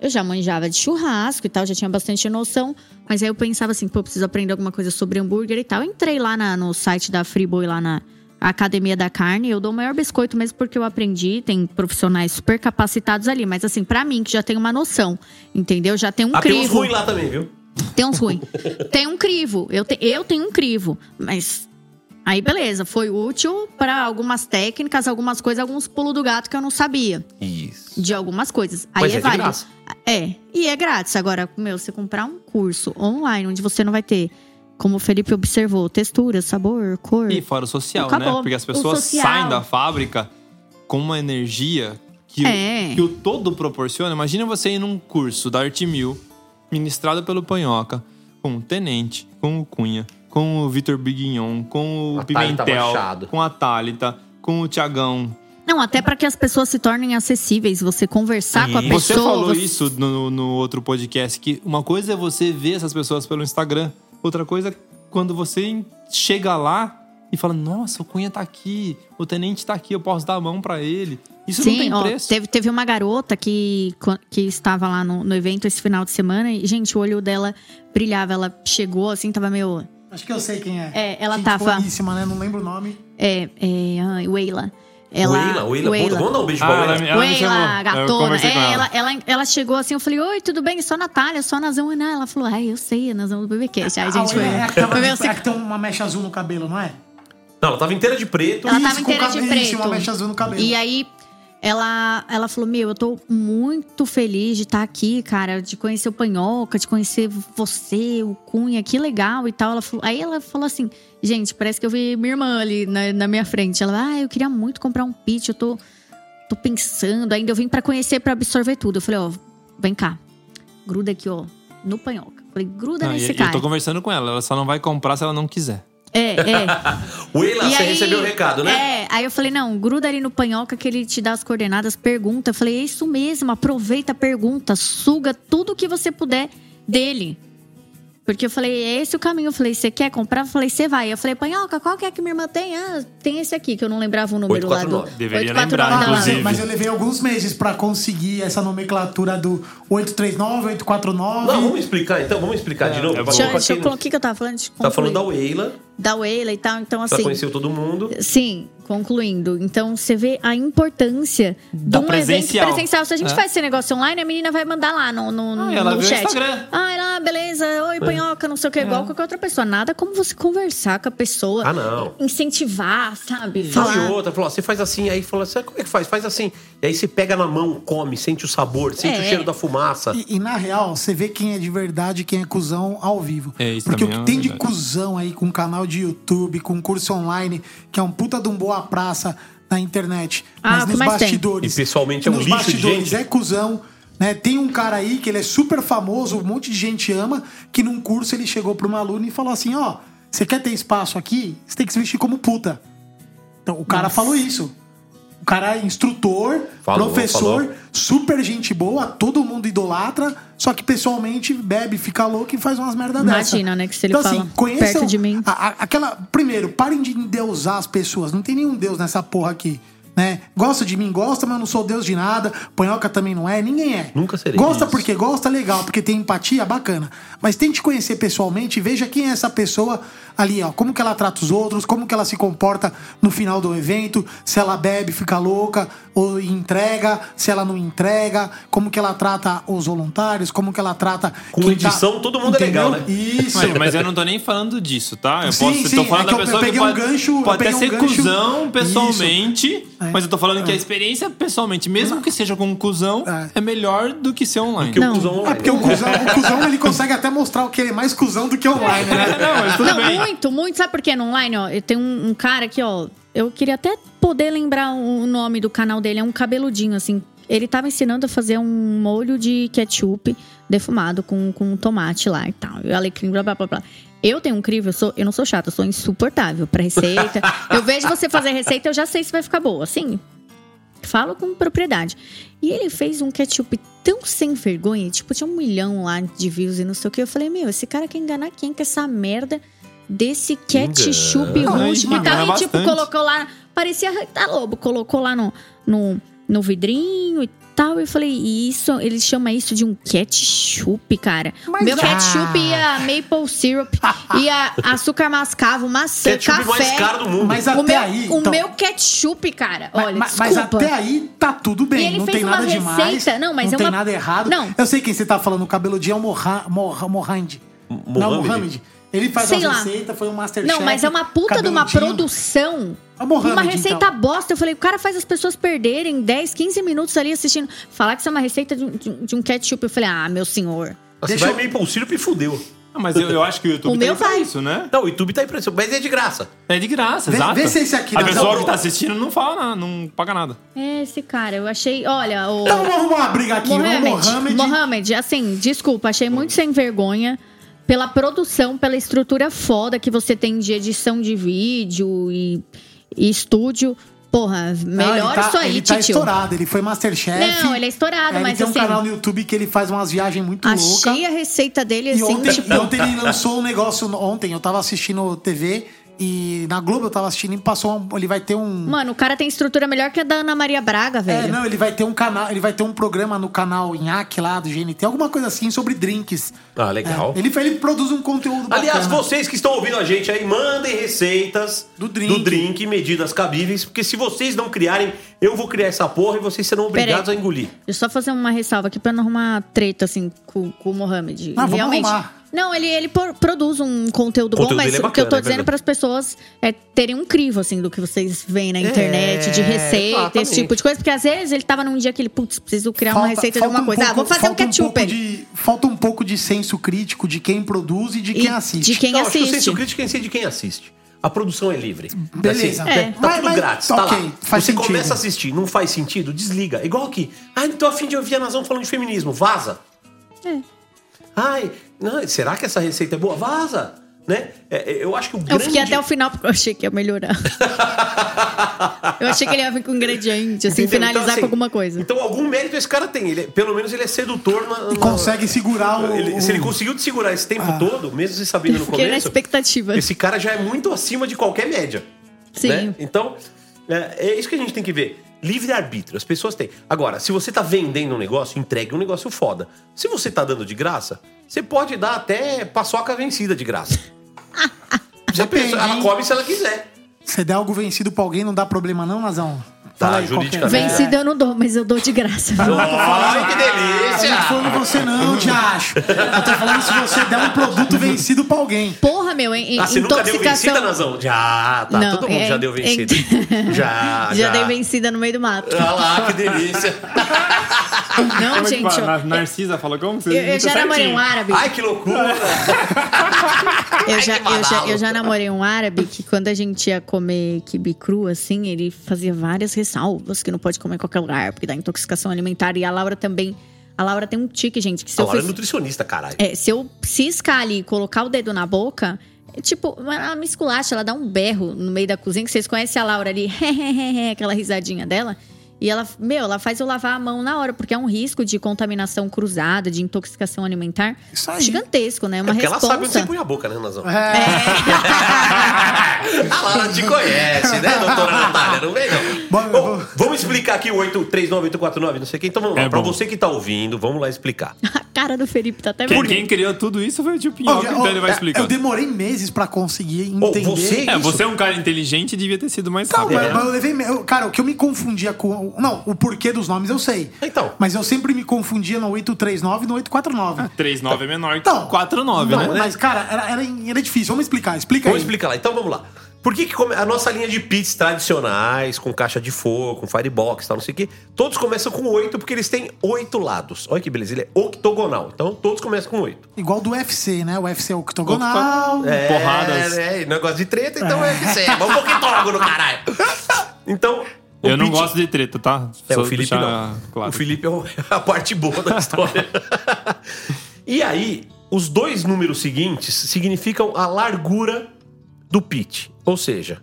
Eu já manjava de churrasco e tal, já tinha bastante noção. Mas aí eu pensava assim, pô, eu preciso aprender alguma coisa sobre hambúrguer e tal. Eu entrei lá na- no site da Friboi, lá na Academia da Carne. Eu dou o maior biscoito mesmo porque eu aprendi. Tem profissionais super capacitados ali. Mas assim, pra mim, que já tenho uma noção, entendeu? Já tem um Ah, tem uns crivo. ruins lá também, viu? Tem uns ruins. tem um crivo. Eu, te- eu tenho um crivo. Mas. Aí, beleza. Foi útil para algumas técnicas, algumas coisas, alguns pulos do gato que eu não sabia. Isso. De algumas coisas. Aí Mas é, é válido. graça. É. E é grátis. Agora, meu, você comprar um curso online onde você não vai ter, como o Felipe observou, textura, sabor, cor. E fora o social, né? Porque as pessoas saem da fábrica com uma energia que, É. o, que o todo proporciona. Imagina você ir num curso da Arte Mil, ministrado pelo Panhoca, com o Tenente, com o Cunha, com o Vitor Biguignon, com o A Pimentel, Machado. com a Thalita, com o Tiagão. Não, até para que as pessoas se tornem acessíveis. Você conversar com a Isso. pessoa. Você falou você- isso no, no outro podcast, que uma coisa é você ver essas pessoas pelo Instagram, outra coisa é quando você chega lá e fala, nossa, o Cunha tá aqui, o Tenente tá aqui, eu posso dar a mão pra ele. Isso não Sim, tem ó, preço. teve, teve uma garota que, que estava lá no, no evento esse final de semana e, gente, o olho dela brilhava. Ela chegou assim, tava meio. Acho que eu sei quem é. É, ela Gente tava- boníssima, né? Não lembro o nome. É, é. Ela, Weila, Weila, Weila. Dar um beijo pra Ah, Weila. ela ela. Weila, Eu gatona. É, ela. ela, ela, ela chegou assim, eu falei, oi, tudo bem? Só Natália, só Nazão. E não, ela falou, ai, eu sei, a Nazão do BBcast. Aí a gente foi. é, foi de- é assim, que tem uma mecha azul no cabelo, não é? Não, ela tava inteira de preto. Ela Isso, tava com inteira de preto. uma mecha azul no cabelo. E aí, ela, ela falou: Meu, eu tô muito feliz de estar aqui, cara, de conhecer o Panhoca, de conhecer você, o Cunha, que legal e tal. Ela falou, aí ela falou assim: Gente, parece que eu vi minha irmã ali na, na minha frente. Ela, ah, eu queria muito comprar um pitch, eu tô, tô pensando. Ainda eu vim pra conhecer, pra absorver tudo. Eu falei: Ó, vem cá, gruda aqui, ó, no Panhoca. Falei: Gruda Não, nesse e eu cara. tô conversando com ela, ela só não vai comprar se ela não quiser. É, é. [laughs] Weila, E você aí- recebeu o recado, né? É, aí eu falei, não, gruda ali no panhoca que ele te dá as coordenadas, pergunta. Eu falei, é isso mesmo, aproveita, pergunta, suga tudo que você puder dele. Porque eu falei, é esse o caminho. Eu falei, você quer comprar? Eu falei, você vai. Eu falei, panhoca, qual que é que minha irmã tem? Ah, tem esse aqui, que eu não lembrava o número lá do. 849. Deveria 849 lembrar, inclusive. Mas eu levei alguns meses pra conseguir essa nomenclatura do 839, 849. Não, vamos explicar então, vamos explicar de novo. é Deixa, pra deixa eu colocar. O que, eu tava falando? Tá falando da. Weila, Da Weila e tal. Então, já assim. conheceu todo mundo. Sim, concluindo. Então você vê a importância Da de um presencial. evento presencial. Se a gente É. faz esse negócio online, a menina vai mandar lá no, no, Ah, ela no o chat. Instagram. Ah, ela, beleza, oi, panhoca, não sei o que, igual qualquer outra pessoa. Nada como você conversar com a pessoa. Ah, não. Incentivar, sabe? Não, Falar. e outra, falou, você faz assim, aí falou assim, como é que faz? Faz assim. E aí você pega na mão, come, sente o sabor, sente É. o cheiro da fumaça. E, e, na real, você vê quem é de verdade quem é cuzão ao vivo. É, isso Porque o que é tem de cuzão aí com canal de YouTube, com curso online, que é um puta de um boa praça na internet. Ah, mas nos mais tem? bastidores. E pessoalmente é um nos lixo de bastidores gente. é cuzão. Né? Tem um cara aí que ele é super famoso, um monte de gente ama, que num curso ele chegou pra uma aluna e falou assim: ó, você quer ter espaço aqui? Você tem que se vestir como puta. Então o cara falou isso. O cara é instrutor, Falou, professor, falou. super gente boa, todo mundo idolatra, só que pessoalmente bebe, fica louco e faz umas merda dessa. Imagina, né, que se ele então, fala assim, conheçam perto de mim. a- a- aquela, primeiro, parem de endeusar as pessoas. Não tem nenhum deus nessa porra aqui. Né? Gosta de mim, gosta, mas eu não sou Deus de nada. Panhoca também não é, ninguém é. Nunca serei. Gosta Isso. porque gosta, legal, porque tem empatia, bacana. Mas tente conhecer pessoalmente e veja quem é essa pessoa ali, ó. Como que ela trata os outros, como que ela se comporta no final do evento, se ela bebe, fica louca, ou entrega, se ela não entrega, como que ela trata os voluntários, como que ela trata. Com tá- edição, todo mundo é legal, né? Isso. Mas, mas eu não tô nem falando disso, tá? Eu Sim, posso, sim, tô falando é que da eu pessoa peguei que um pode, gancho- eu pode até um ser gancho- cuzão pessoalmente, É. mas eu tô falando que a experiência pessoalmente, mesmo que seja com um cuzão, É. é, melhor do que ser online. Que o cuzão É porque o cuzão, o cuzão ele consegue até mostrar o que ele é mais cuzão do que online, né? [laughs] não, mas tudo Não, bem. muito, muito. Sabe por quê? No online, ó, eu tenho um, um cara aqui, ó. Eu queria até poder lembrar o nome do canal dele. É um cabeludinho, assim. Ele tava ensinando a fazer um molho de ketchup defumado com, com tomate lá e tal. E alecrim, blá, blá, blá, blá. Eu tenho um crivo, eu, sou, eu não sou chata, eu sou insuportável pra receita. eu vejo você fazer receita, eu já sei se vai ficar boa. Assim, falo com propriedade. E ele fez um ketchup tão sem vergonha, tipo, tinha um milhão lá de views e não sei o que. Eu falei, meu, esse cara quer enganar quem com essa merda desse ketchup Engana. rústico e tal. Engana E tipo, bastante. colocou lá, parecia Rita Lobo, colocou lá no, no, no vidrinho e tal. Eu falei, isso, ele chama isso de um ketchup, cara. Mas Meu ah. ketchup ia maple syrup, [laughs] ia açúcar mascavo, maçã, Ketchup café. mais caro do mundo. Mas o até meu, aí. o então, meu ketchup, cara. mas- Olha, mas, mas desculpa. até aí tá tudo bem, E ele não fez tem uma nada demais. receita, não, mas é tem uma- nada errado. Não. Eu sei quem você tá falando, o cabeludinho é o Moha- Moha- Mohand. Não, Mohamed. Ele faz Sei uma lá. receita, foi um Masterchef. Não, mas é uma puta de uma produção. É o Mohamed, uma receita então. bosta. Eu falei, o cara faz as pessoas perderem 10, 15 minutos ali assistindo. Falar que isso é uma receita de um, de de um ketchup. Eu falei, ah, meu senhor. Você Deixa vai eu- Maple Syrup e fudeu. Ah, mas eu, eu acho que o YouTube O tá meu aí pra vai. isso, né? Não, o YouTube tá impressionante, mas é de graça. É de graça, Vê- exato. vê se esse aqui A pessoa não, que tá assistindo não fala nada, não paga nada. É esse cara, eu achei. Olha, o. Então vamos arrumar uma briga aqui. O Mohamed, Mohamed. Mohamed, assim, desculpa, achei muito sem vergonha pela produção, pela estrutura foda que você tem de edição de vídeo e, e estúdio. Porra, Não, melhor tá, isso aí, Ele tá titio. estourado, ele foi Masterchef. Não, ele é estourado, É, mas ele tem um assim, canal no YouTube que ele faz umas viagens muito loucas. achei a receita dele E assim, ontem, tipo. e ontem ele lançou um negócio. Ontem eu tava assistindo TV e na Globo eu tava assistindo e passou. um- ele vai ter um. Mano, o cara tem estrutura melhor que a da Ana Maria Braga, É, velho. não, ele vai ter um canal, ele vai ter um programa no canal Inhaque lá do GNT, alguma coisa assim sobre drinks. Ah, legal. É, ele, ele produz um conteúdo Aliás, bacana. vocês que estão ouvindo a gente aí, mandem receitas Do drink. medidas cabíveis, porque se vocês não criarem, eu vou criar essa porra e vocês serão obrigados Peraí. a engolir. Deixa eu só fazer uma ressalva aqui pra não arrumar treta, assim, com, com o Mohamed. Não, vamos Realmente. arrumar. Não, ele, ele por- produz um conteúdo, conteúdo bom, mas é o que eu bacana, tô é dizendo para as pessoas é terem um crivo, assim, do que vocês veem na internet, de receita, exatamente. esse tipo de coisa. Porque às vezes ele tava num dia que ele, putz, preciso criar uma receita de alguma um coisa. ah, pouco- vou fazer um falta ketchup. pouco aí. de, falta um pouco de senso crítico de quem produz e de quem E assiste. de quem não, acho que o assiste. senso crítico é de quem assiste. A produção é livre. Beleza. Assim, É. Tá Mas- tudo mas- grátis, tá ok, lá. faz Você sentido. começa a assistir, não faz sentido, desliga. Igual aqui. Ai, não tô afim de ouvir a Nazão falando de feminismo. Vaza. É. Ai, não, será que essa receita é boa? Vaza. Né? É, é, eu acho que o Eu grande... fiquei até o final porque eu achei que ia melhorar. [laughs] eu achei que ele ia vir com ingrediente, assim, Entendeu? finalizar Então, assim, com alguma coisa. Então, algum mérito esse cara tem. Ele, é- pelo menos ele é sedutor. Na, E na- consegue segurar o. ele- se ele conseguiu te segurar esse tempo todo, mesmo você sabendo no Fiquei na começo, expectativa. esse cara já é muito acima de qualquer média. Sim. né? Então, é, é isso que a gente tem que ver. Livre-arbítrio, as pessoas têm. Agora, se você tá vendendo um negócio, entregue um negócio foda. Se você tá dando de graça, você pode dar até paçoca vencida de graça. [laughs] Depende, pessoa, ela come se ela quiser. Se der algo vencido pra alguém, não dá problema, não, Nazão? Tá, aí, é? juridicamente. Vencida eu não dou, mas eu dou de graça. Ai, que delícia! não tô falando você, não, te acho. Eu tô falando se você der um produto vencido pra alguém. Porra, meu, em, Ah, você nunca deu vencida, intoxicação. Nazão? Já, tá. Não, Todo mundo é- já deu é- vencida. já, [laughs] já. Já dei vencida no meio do mato. Olha lá, que delícia. Não, Como é gente. eu- Na- Narcisa falou como? Você Eu, eu já namorei um árabe. Ai, que loucura. [laughs] Eu Ai, já, que eu, já, eu já namorei um árabe que quando a gente ia comer quibe cru, assim, ele fazia várias ressalvas que não pode comer em qualquer lugar, porque dá intoxicação alimentar. E a Laura também. A Laura tem um tique, gente, que se A eu Laura é nutricionista, caralho. É, se eu ciscar ali e colocar o dedo na boca, é tipo, ela me esculacha, ela dá um berro no meio da cozinha, que vocês conhecem a Laura ali, [laughs] aquela risadinha dela. E ela, meu, ela faz eu lavar a mão na hora, porque é um risco de contaminação cruzada, de intoxicação alimentar Isso aí. gigantesco, né? Uma É porque ela sabe onde você põe a boca, né, Nazão? É. [laughs] A Lara te conhece, né, doutora Natália? Não vem, não. Bom, Bom, vamos explicar aqui o 839849, não sei o que. Então vamos lá. É pra bom. você que tá ouvindo, vamos lá explicar. [laughs] A cara do Felipe tá até vermelha. quem criou tudo isso foi o tio Ó, Pinhoca, já- então ó, ele vai é, explicar. Eu demorei meses pra conseguir entender. você- É, isso. você é um cara inteligente e devia ter sido mais rápido. mas, É. mas eu levei. eu- cara, o que eu me confundia com. Não, o porquê dos nomes eu sei. Então. Mas eu sempre me confundia no 839 e no 849. 3,9 é menor que Então, 4,9, Não, né? Mas, cara, era, era, era difícil. Vamos explicar. Explica Vamos aí. explicar lá. Então vamos lá. Por que, que come- a nossa linha de pits tradicionais, com caixa de fogo, com firebox e tal, não sei o quê, todos começam com oito porque eles têm oito lados. Olha que beleza, ele é octogonal. Então todos começam com oito. Igual do UFC, né? O UFC é octogonal. É, Porradas. É, negócio de treta, então [laughs] é UFC. Vamos um octógono, caralho. Então. Eu não pit- gosto de treta, tá? É, Só o Felipe não. Claro. O Felipe é é a parte boa da história. [laughs] e aí, os dois números seguintes significam a largura do pit. Ou seja,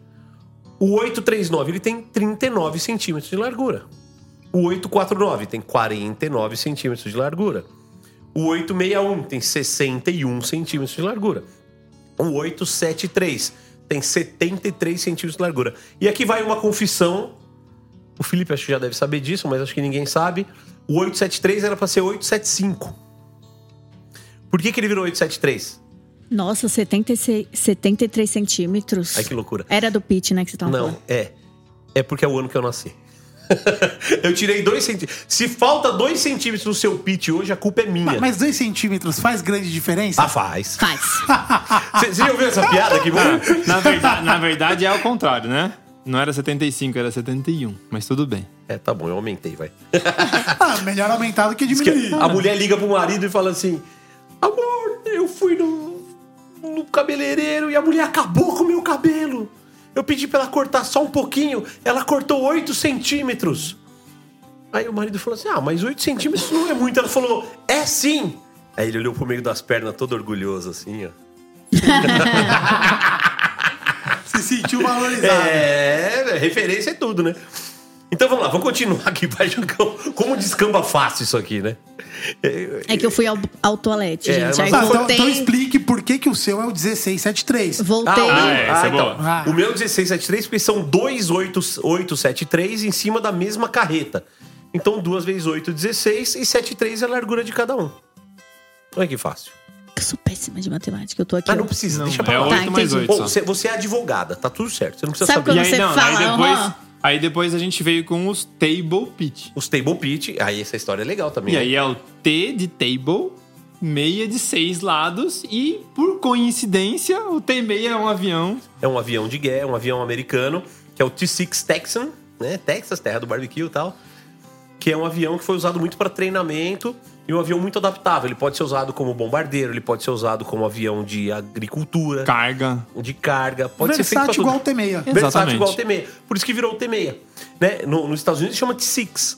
o 839 ele tem 39 centímetros de largura. O 849 tem 49 centímetros de largura. O 861 tem 61 centímetros de largura. O 873 tem 73 centímetros de largura. E aqui vai uma confissão. O Felipe acho que já deve saber disso, mas acho que ninguém sabe. O 873 era para ser 875. Por que, que ele virou 873? Nossa, 76, 73 centímetros. Ai, que loucura. Era do Pete, né, que você tava Não, falando. é. É porque é o ano que eu nasci. [laughs] eu tirei dois centímetros. Se falta dois centímetros no seu pit hoje, a culpa é minha. Mas, mas dois centímetros faz grande diferença? Ah, faz. Faz. [laughs] Você já ouviu essa piada aqui? Na verdade, na verdade é ao contrário, né? Não era 75, era 71. Mas tudo bem. É, tá bom, eu aumentei, vai. [laughs] Ah, melhor aumentar do que diminuir. a mulher liga pro marido e fala assim: Amor, eu fui no, no cabeleireiro e a mulher acabou com o meu cabelo. Eu pedi pra ela cortar só um pouquinho, ela cortou 8 centímetros. Aí o marido falou assim: Ah, mas 8 centímetros não é muito. Ela falou: É sim. Aí ele olhou pro meio das pernas, todo orgulhoso, assim, ó. [laughs] Se sentiu valorizado. É, referência é tudo, né? Então vamos lá, vamos continuar aqui, vai, Jacão. Como descamba fácil isso aqui, né? É, É que eu fui ao, ao toalete, É, gente. mas- Aí Ah, então, voltei. então explique por que, que o seu é o 1673. Voltei. o meu- Ah, é, essa é boa. Ah. O meu é 1673 porque são dois 873 em cima da mesma carreta. Então, duas vezes 8, 16 e 73 é a largura de cada um. Olha que fácil. Eu sou péssima de matemática. Eu tô aqui. Ah, não precisa, Não, deixa pra é lá. 8 Tá, mais entendi. 8 Pô, só. você, você é advogada, tá tudo certo. Você não precisa Sabe saber. E quando aí, você não, fala, aí depois, aham. aí depois a gente veio com os table pitch. Os table pitch, aí essa história é legal também. E né? aí é o T de table, meia de seis lados e, por coincidência, o T6 é um avião. É um avião de guerra, um avião americano, que é o T-6 Texan, né? Texas, terra do barbecue e tal. Que é um avião que foi usado muito para treinamento e um avião muito adaptável. Ele pode ser usado como bombardeiro, ele pode ser usado como avião de agricultura, Carga. de carga, pode ser feito Versátil igual o T6. Versátil Exatamente. igual o T6. Por isso que virou o T6. Né? No- nos Estados Unidos chama T6.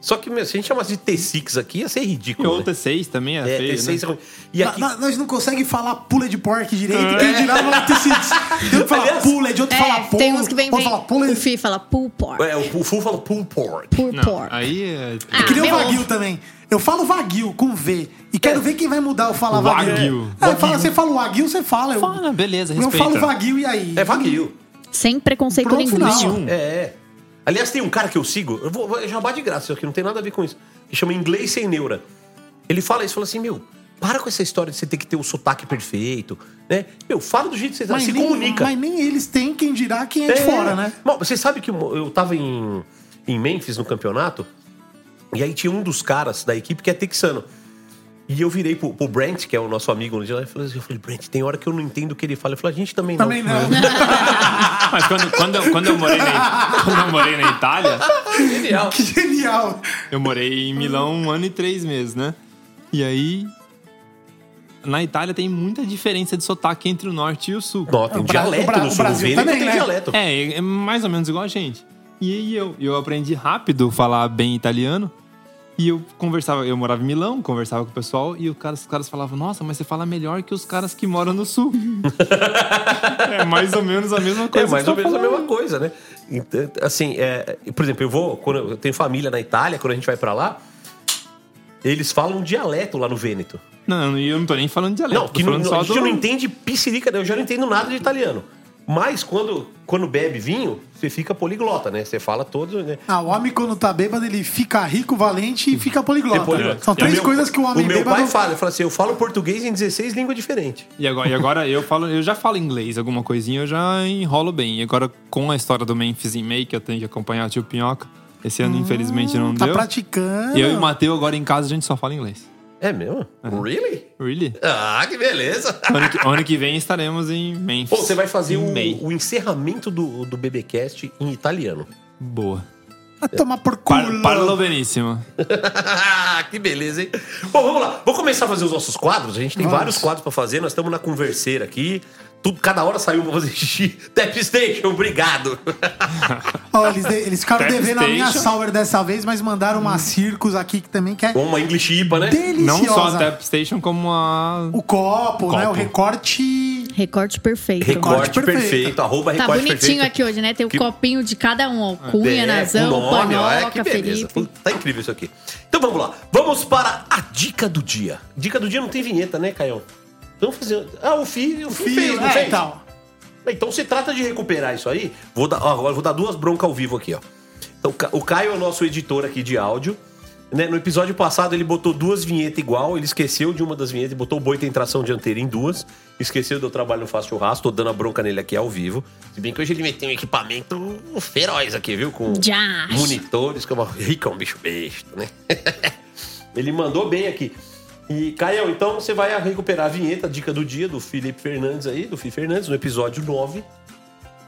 Só que, meu, se a gente chamasse de T6 aqui, ia ser E ridículo. o né? T6 também é, É, feio, T6 né? é ruim. E aqui, Na- na- Nós não conseguimos falar pula de porco direito, quem dirá no T6. Tem um que falar Aliás, pula, de outro fala É, pula. tem uns que vem, vem fala pula. o Fi fala pull pork. é, o Full fala pull pork. Pull Não, pork. aí é... Ah, Que nem o ovo. também. Eu falo Vaguio com V. E quero ver quem vai mudar o falar Vaguio. Wagyu. É, fala, você fala o Vaguio, você fala. Eu, Fala, beleza, eu respeita. falo Vaguio e aí? É vaguio. Sem preconceito Pronto, linguístico. não. É. Aliás, tem um cara que eu sigo, eu vou, vou jabá de graça, isso aqui não tem nada a ver com isso, que chama Inglês Sem Neura. Ele fala isso, fala assim, meu, para com essa história de você ter que ter o sotaque perfeito, né? Meu, fala do jeito que você tá, Mas se nem, comunica. mas nem eles têm quem dirá quem é de É. fora, né? Bom, você sabe que eu eu tava em, em Memphis no campeonato, e aí tinha um dos caras da equipe que é texano. E eu virei pro, pro Brent, que é o nosso amigo no dia e assim, eu falei, Brent, tem hora que eu não entendo o que ele fala. Eu falei, a gente também não. Também não. [laughs] Mas quando, quando, eu, quando, eu morei na, quando eu morei na Itália, Genial. Que genial. eu morei em Milão um ano e três meses, né? E aí... Na Itália tem muita diferença de sotaque entre o norte e o sul. Não, tem O dialeto o Bra- no o sul, Brasil Vêneto também, tem né? dialeto. É, é mais ou menos igual a gente. E aí eu, eu aprendi rápido falar bem italiano. E eu conversava, eu morava em Milão, conversava com o pessoal, e cara, os caras falavam, nossa, mas você fala melhor que os caras que moram no sul. [laughs] é mais ou menos a mesma É coisa. mais que ou menos a mesma coisa, né? Então, assim, é, por exemplo, eu vou, quando eu tenho família na Itália, quando a gente vai pra lá, eles falam um dialeto lá no Vêneto. Não, eu não tô nem falando de Não, que não, falando não- só a gente do- não entende piscirica, eu já não entendo nada de italiano. Mas quando, quando bebe vinho, você fica poliglota, né? Você fala todo, né? Ah, o homem quando tá bêbado, ele fica rico, valente e fica poliglota. É poliglota. São E três meu- coisas que o homem O meu bêbado... pai fala, ele fala assim, eu falo português em 16 línguas diferentes. E agora, e agora eu falo, eu já falo inglês, alguma coisinha eu já enrolo bem. E agora com a história do Memphis em May, que eu tenho que acompanhar o tio Pinhoca, esse ano infelizmente não Tá deu. praticando. E eu e o Matheus agora em casa a gente só fala inglês. É mesmo? Really? Really? Ah, que beleza! Ano que, ano que vem estaremos em Memphis. Pô, você vai fazer o, o encerramento do, do BBcast em italiano. Boa. Vai tomar por culo. Par, parlo benissimo. [laughs] que beleza, hein? Bom, vamos lá. Vamos começar a fazer os nossos quadros. A gente tem Vamos. vários quadros pra fazer. Nós estamos na converseira aqui. Tudo, cada hora saiu pra fazer xixi. [laughs] Tap Station, obrigado. [laughs] Ó, eles, de- eles ficaram Tap devendo a minha Station. Sauer dessa vez, mas mandaram uma Circus aqui que também quer Com uma English IPA, né? deliciosa. Não só a Tap Station, como a. O copo, né? O Copo. recorte... Recorte perfeito. Recorte perfeito. perfeito. Arroba Tá recorte bonitinho perfeito. aqui hoje, né? Tem o Que- copinho de cada um, ó. Cunha, É, Nazão, nome, ó, é, Panhoca, que beleza. Felipe. Tá incrível isso aqui. Então vamos lá. Vamos para a dica do dia. Dica do dia não tem vinheta, né, Caião? Vamos fazer. Ah, o Fih, o Fih fez, não é, fez? então. Então se trata de recuperar isso aí. Vou dar, ó, agora vou dar duas broncas ao vivo aqui, ó. Então, o Ca- o Caio é o nosso editor aqui de áudio. Né? No episódio passado ele botou duas vinhetas igual, ele esqueceu de uma das vinhetas e botou o boi tem tração dianteira em duas. Esqueceu do trabalho no Fácil Churrasco, tô dando a bronca nele aqui ao vivo. Se bem que hoje ele meteu um equipamento feroz aqui, viu? Com Já. monitores, que é uma rica, um bicho besta, né? [laughs] ele mandou bem aqui. E, Caio, então você vai recuperar a vinheta, a dica do dia do Felipe Fernandes aí, do Fih Fernandes, no episódio 9.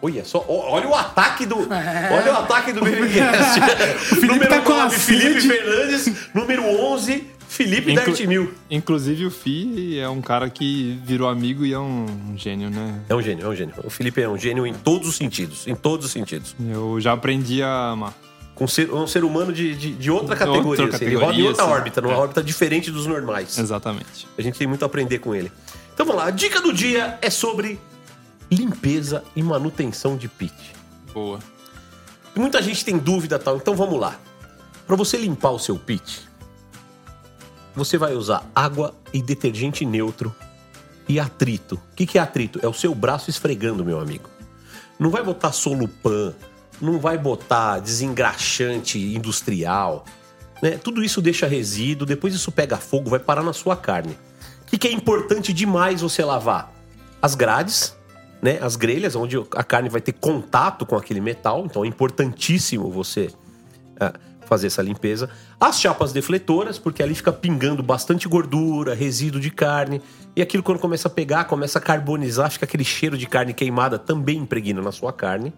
Olha só, olha o ataque do. Olha o ataque do BBcast. [laughs] Felipe número tá com a 9, Felipe sede. Fernandes. Número 11, Felipe Inclu- Mil. Inclusive o Fi é um cara que virou amigo e é um gênio, né? É um gênio, é um gênio. O Felipe é um gênio em todos os sentidos. Em todos os sentidos. Eu já aprendi a amar. Com ser, um ser humano de, de, de outra categoria. Outra assim. Ele roda em outra sim. órbita, numa É. órbita diferente dos normais. Exatamente. A gente tem muito a aprender com ele. Então vamos lá, a dica do dia é sobre limpeza e manutenção de pit. Boa. Muita gente tem dúvida tal, então vamos lá. Para você limpar o seu pit, você vai usar água e detergente neutro e atrito. O que, que é atrito? É o seu braço esfregando, meu amigo. Não vai botar solupan, não vai botar desengraxante industrial. Né? Tudo isso deixa resíduo, depois isso pega fogo, vai parar na sua carne. O que, que é importante demais você lavar? As grades, né? As grelhas, onde a carne vai ter contato com aquele metal. Então é importantíssimo você ah, fazer essa limpeza. As chapas defletoras, porque ali fica pingando bastante gordura, resíduo de carne. E aquilo quando começa a pegar, começa a carbonizar, fica aquele cheiro de carne queimada também impregna na sua carne.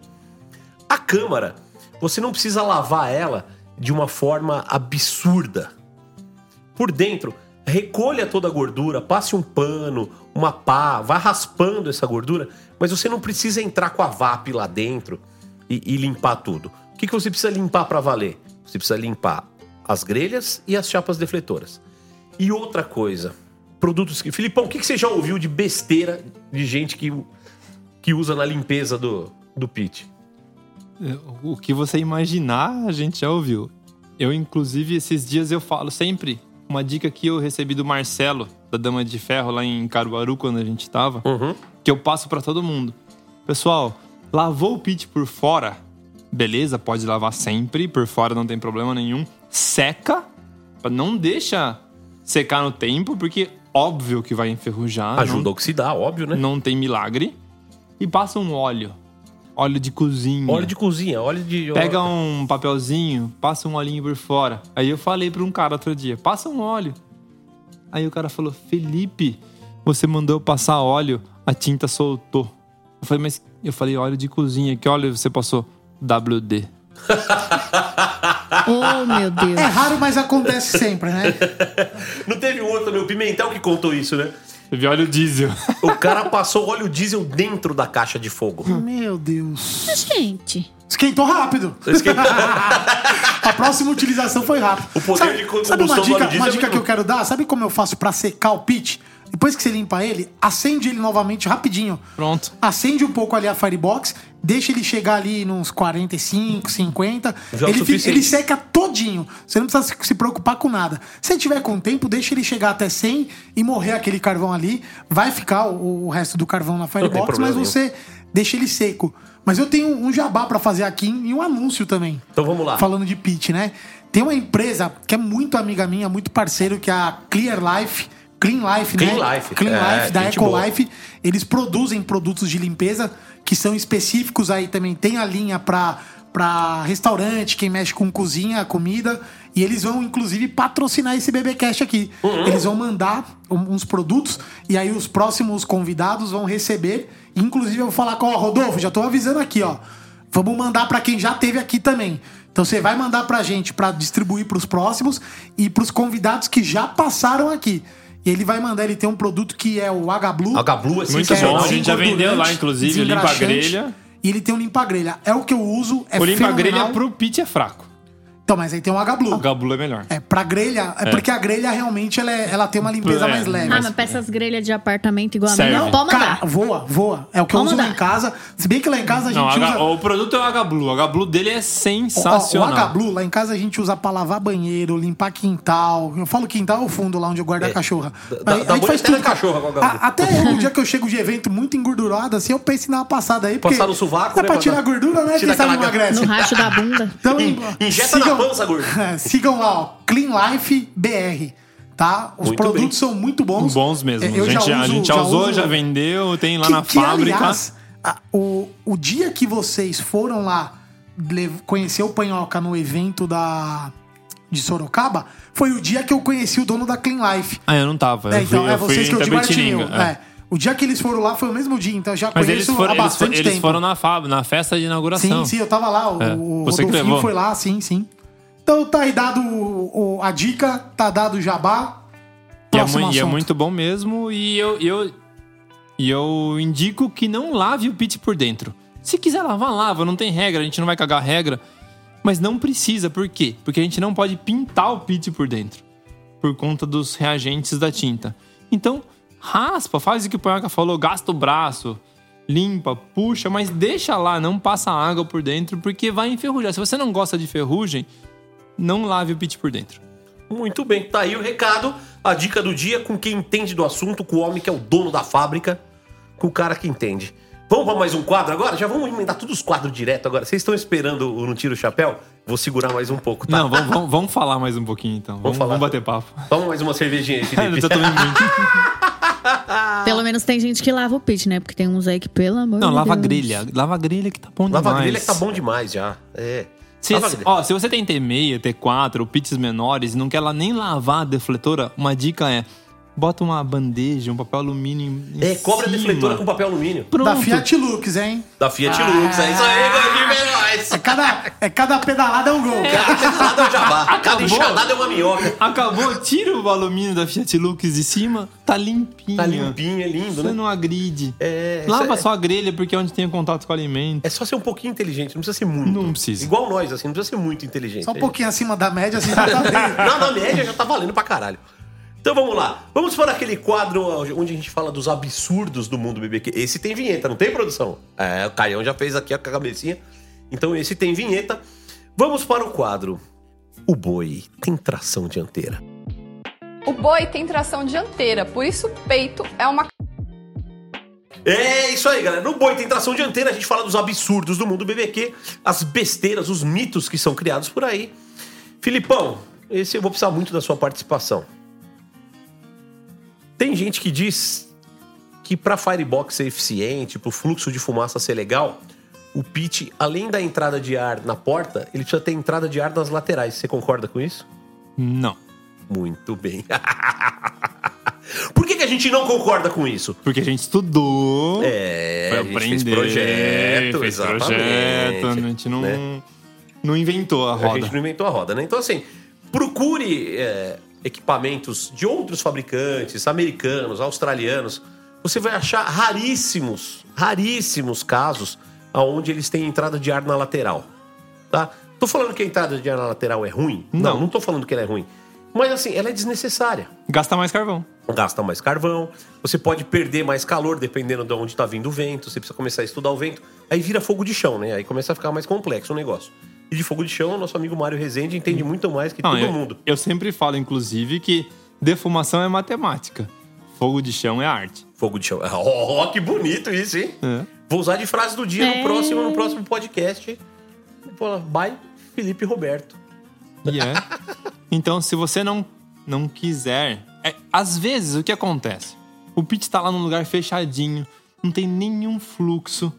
A câmara, você não precisa lavar ela de uma forma absurda. Por dentro, recolha toda a gordura, passe um pano, uma pá, vá raspando essa gordura, mas você não precisa entrar com a VAP lá dentro e, e limpar tudo. O que, que você precisa limpar para valer? Você precisa limpar as grelhas e as chapas defletoras. E outra coisa, produtos que. Filipão, o que, que você já ouviu de besteira de gente que, que usa na limpeza do, do pit? O que você imaginar, a gente já ouviu. Eu, inclusive, esses dias eu falo sempre uma dica que eu recebi do Marcelo, da Dama de Ferro, lá em Caruaru, quando a gente tava, Uhum. que eu passo pra todo mundo. Pessoal, lavou o pit por fora, beleza, pode lavar sempre, por fora não tem problema nenhum. Seca, não deixa secar no tempo, porque óbvio que vai enferrujar. Ajuda não, a oxidar, óbvio, né? não tem milagre. E passa um óleo. Óleo de cozinha. Óleo de cozinha, óleo de. Pega um papelzinho, passa um olhinho por fora. Aí eu falei pra um cara outro dia, passa um óleo. Aí o cara falou, Felipe, você mandou eu passar óleo, a tinta soltou. Eu falei, mas eu falei óleo de cozinha, que óleo você passou? WD. [laughs] Oh, meu Deus. É raro, mas acontece sempre, né? [laughs] Não teve um outro, meu Pimentel, que contou isso, né? Teve óleo diesel. O cara passou óleo diesel dentro da caixa de fogo. Meu Deus. Gente. Esquentou rápido. [laughs] A próxima utilização foi rápida. O poder de combustão sabe uma do dica, uma é dica muito que eu quero dar? Sabe como eu faço pra secar o pit? Depois que você limpa ele, acende ele novamente rapidinho. Pronto. Acende um pouco ali a Firebox, deixa ele chegar ali nos 45, 50. Já é ele, fica- ele seca todinho. Você não precisa se- preocupar com nada. Se tiver com tempo, deixa ele chegar até 100 e morrer aquele carvão ali. Vai ficar o, o resto do carvão na Firebox, mas nenhum. você deixa ele seco. Mas eu tenho um jabá pra fazer aqui e um anúncio também. Então vamos lá. Falando de pitch, né? Tem uma empresa que é muito amiga minha, muito parceiro, que é a Clear Life. Clean Life, Clean né? Life, Clean é, Life, da gente Eco boa. Life. Eles produzem produtos de limpeza que são específicos aí também. Tem a linha pra, pra restaurante, quem mexe com cozinha, comida. E eles vão, inclusive, patrocinar esse BBcast aqui. Uhum. Eles vão mandar uns produtos e aí os próximos convidados vão receber. Inclusive, eu vou falar com o Rodolfo, já tô avisando aqui, ó. Vamos mandar pra quem já teve aqui também. Então você vai mandar pra gente pra distribuir pros próximos e pros convidados que já passaram aqui. E ele vai mandar, ele tem um produto que é o H-Blue. H-Blue é Muito bom, a gente já vendeu lá, inclusive, o limpa grelha. E ele tem um limpa-grelha. É o que eu uso, é o limpa fenomenal. grelha pro pit é fraco. Então, mas aí tem o H-Blue. O Gablu é melhor. É, pra grelha, é, porque a grelha realmente ela, é- ela tem uma limpeza É. mais leve. Ah, mas pra essas grelhas de apartamento igual a Serve. minha, não, pode mandar. Cara, voa, voa. É o que eu uso lá em casa. Se bem que lá em casa a gente Não, usa. O produto é o H-Blue. O H-Blue dele é sensacional. o H-Blue, lá em casa a gente usa pra lavar banheiro, limpar quintal. Eu falo quintal é o fundo lá onde eu guardo a cachorra. É. Dá- Aí dá a gente faz na tudo. cachorra com o H-Blue. A- Até eu, um dia que eu chego de evento muito engordurado, assim, eu penso em dar uma passada aí. Porque Passar no sovaco, É né, pra tirar a gordura, né? Tira Quem sabe emagrece. No racho da bunda. Então, In- injeta na pança, gordo. [laughs] sigam lá, ó, Clean Life BR, tá? Os Muito produtos bem. são muito bons. Bons mesmo. Eu a gente, já a uso- gente já, usou, uso- já vendeu, tem lá que, na que, fábrica. aliás, a- o, o dia que vocês foram lá conhecer o Panhoca no evento da de Sorocaba, foi o dia que eu conheci o dono da Clean Life. Ah, eu não tava. É, eu fui, então, é eu fui vocês que eu digo é. É. O dia que eles foram lá foi o mesmo dia, então eu já Mas conheço eles foram, há eles, bastante eles tempo. foram na, fábrica, na festa de inauguração. Sim, sim, eu tava lá, o, É, o Rodolfinho foi lá, sim, sim. Então tá aí dado o- o- a dica, tá dado o jabá. E é, e é muito bom mesmo. E eu, eu, e eu indico que não lave o pit por dentro. Se quiser lavar, lava. Não tem regra, a gente não vai cagar regra. Mas não precisa, por quê? Porque a gente não pode pintar o pit por dentro. Por conta dos reagentes da tinta. Então, raspa, faz o que o Panhoca falou, gasta o braço, limpa, puxa, mas deixa lá, não passa água por dentro, porque vai enferrujar. Se você não gosta de ferrugem, não lave o pit por dentro. Muito bem, tá aí o recado, a dica do dia com quem entende do assunto, com o homem que é o dono da fábrica, com o cara que entende. Vamos para mais um quadro agora? Já vamos emendar todos os quadros direto agora. Vocês estão esperando o Não Tira o Chapéu? Vou segurar mais um pouco, tá? Não, vamos, vamos, vamos falar mais um pouquinho então. Vamos, falar. vamos bater papo. Toma mais uma cervejinha aí, [laughs] Eu Felipe. tô tomando muito. [laughs] Pelo menos tem gente que lava o pit, né? Porque tem uns aí que, pelo amor Não, de lava a grelha. Lava a grelha que tá bom Lava a demais. grelha que tá bom demais já. É. Se, grelha. ó, se você tem T6, T4 ou pits menores e não quer lá nem lavar a defletora, uma dica é bota uma bandeja, um papel alumínio em É, cobre a cima. defletora com papel alumínio. Pronto. Da Fiat Lux, hein? Da Fiat Lux, é isso aí, gordinho veloz. É cada, é cada pedalada é um gol. Cada enxadada é um jabá, cada Acabou. enxadada é uma minhoca. Acabou, tira o alumínio da Fiat Lux de cima, tá limpinho. Tá limpinho, é lindo, Você né? não agride. É, Lava é- só a grelha, porque é onde tem contato com o alimento. É só ser um pouquinho inteligente, não precisa ser muito. Não precisa. Igual nós, assim, não precisa ser muito inteligente. Só um pouquinho acima da média, assim já tá [laughs] bem. Não, na média já tá valendo pra caralho. Então vamos lá. Vamos para aquele quadro onde a gente fala dos absurdos do mundo BBQ. Esse tem vinheta, não tem produção? É, o Caião já fez aqui a cabecinha. Então esse tem vinheta. Vamos para o quadro. O boi tem tração dianteira. O boi tem tração dianteira, por isso o peito é uma É isso aí, galera. No Boi tem tração dianteira, a gente fala dos absurdos do mundo BBQ, as besteiras, os mitos que são criados por aí. Filipão, esse eu vou precisar muito da sua participação. Tem gente que diz que para Firebox ser eficiente, para o fluxo de fumaça ser legal, o pit, além da entrada de ar na porta, ele precisa ter entrada de ar nas laterais. Você concorda com isso? Não. Muito bem. [laughs] Por que, que a gente não concorda com isso? Porque a gente estudou. É, Foi a aprender, fez projeto, fez exatamente, projeto, a gente não, né? não inventou a A roda. gente não inventou a roda, né? Então, assim, procure é, equipamentos de outros fabricantes, americanos, australianos. Você vai achar raríssimos, raríssimos casos onde eles têm entrada de ar na lateral, tá? Tô falando que a entrada de ar na lateral é ruim? Não, Não. não tô falando que ela é ruim. Mas assim, ela é desnecessária. Gasta mais carvão. Gasta mais carvão, você pode perder mais calor dependendo de onde está vindo o vento, você precisa começar a estudar o vento. Aí vira fogo de chão, né? Aí começa a ficar mais complexo o negócio. E de fogo de chão, o nosso amigo Mário Rezende entende muito mais que Não, todo eu, mundo. eu sempre falo, inclusive, que defumação é matemática. Fogo de chão é arte. Fogo de chão. [laughs] Oh, que bonito isso, hein? É. Vou usar de frase do dia no É. próximo, no próximo podcast. Pô, By Felipe Roberto. E é. [laughs] Então, se você não, não quiser. é, às vezes, o que acontece? O pit tá lá num lugar fechadinho, não tem nenhum fluxo,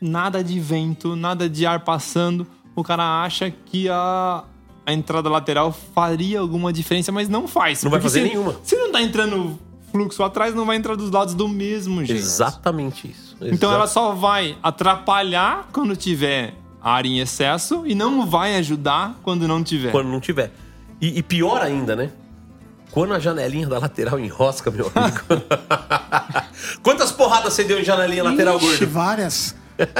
nada de vento, nada de ar passando. O cara acha que a, a entrada lateral faria alguma diferença, mas não faz. Não vai fazer se- nenhuma. Se não tá entrando fluxo atrás, não vai entrar dos lados do mesmo jeito. Exatamente isso. Então ela só vai atrapalhar quando tiver ar em excesso e não vai ajudar quando não tiver. Quando não tiver. E, e pior ainda, né? Quando a janelinha da lateral enrosca, meu amigo. [laughs] Quantas porradas você deu em janelinha lateral, Ixi, gordo? várias.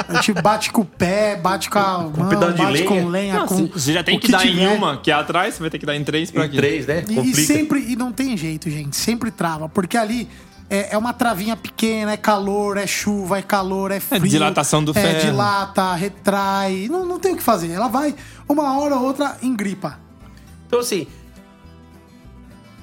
A gente bate com o pé, bate com a mão, pedaço de bate lenha. com lenha. Não, com você- já tem o que, dar em tiver. uma, que é atrás, você vai ter que dar em três pra Em quê? três, né? E, e sempre, e não tem jeito, gente. Sempre trava. Porque ali é, é uma travinha pequena, é calor, é chuva, é calor, é frio. dilatação do é, ferro. dilata, retrai. Não, não tem o que fazer. Ela vai, uma hora ou outra, engripa. Então, assim,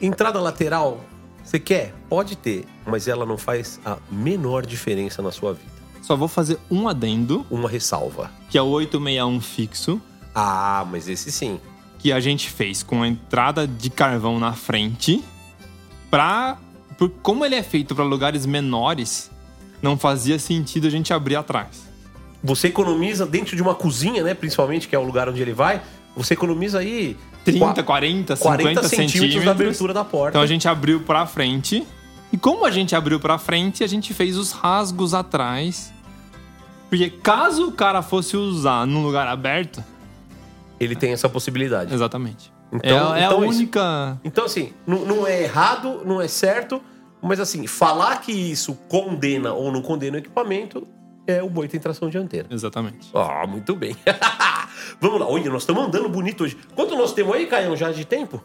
entrada lateral, você quer? Pode ter, mas ela não faz a menor diferença na sua vida. Só vou fazer um adendo, Uma ressalva. que é o 861 fixo, Ah, mas esse sim. que a gente fez com a entrada de carvão na frente, pra... Por, como ele é feito pra lugares menores, não fazia sentido a gente abrir atrás. Você economiza dentro de uma cozinha, né? Principalmente, que é o lugar onde ele vai. Você economiza aí 30, qua- 40, 50 40 centímetros, centímetros da abertura da porta. Então a gente abriu pra frente. E como a gente abriu pra frente, a gente fez os rasgos atrás. Porque caso o cara fosse usar num lugar aberto, Ele tem essa possibilidade. exatamente. Então- é, é então a é isso. única. Então, assim, não, não é errado, não é certo, mas assim, falar que isso condena ou não condena o equipamento é o boi tem tração dianteira. Exatamente. Ah, muito bem. [laughs] Vamos lá. Olha, nós estamos andando bonito hoje. Quanto nós temos aí, Caião, já de tempo?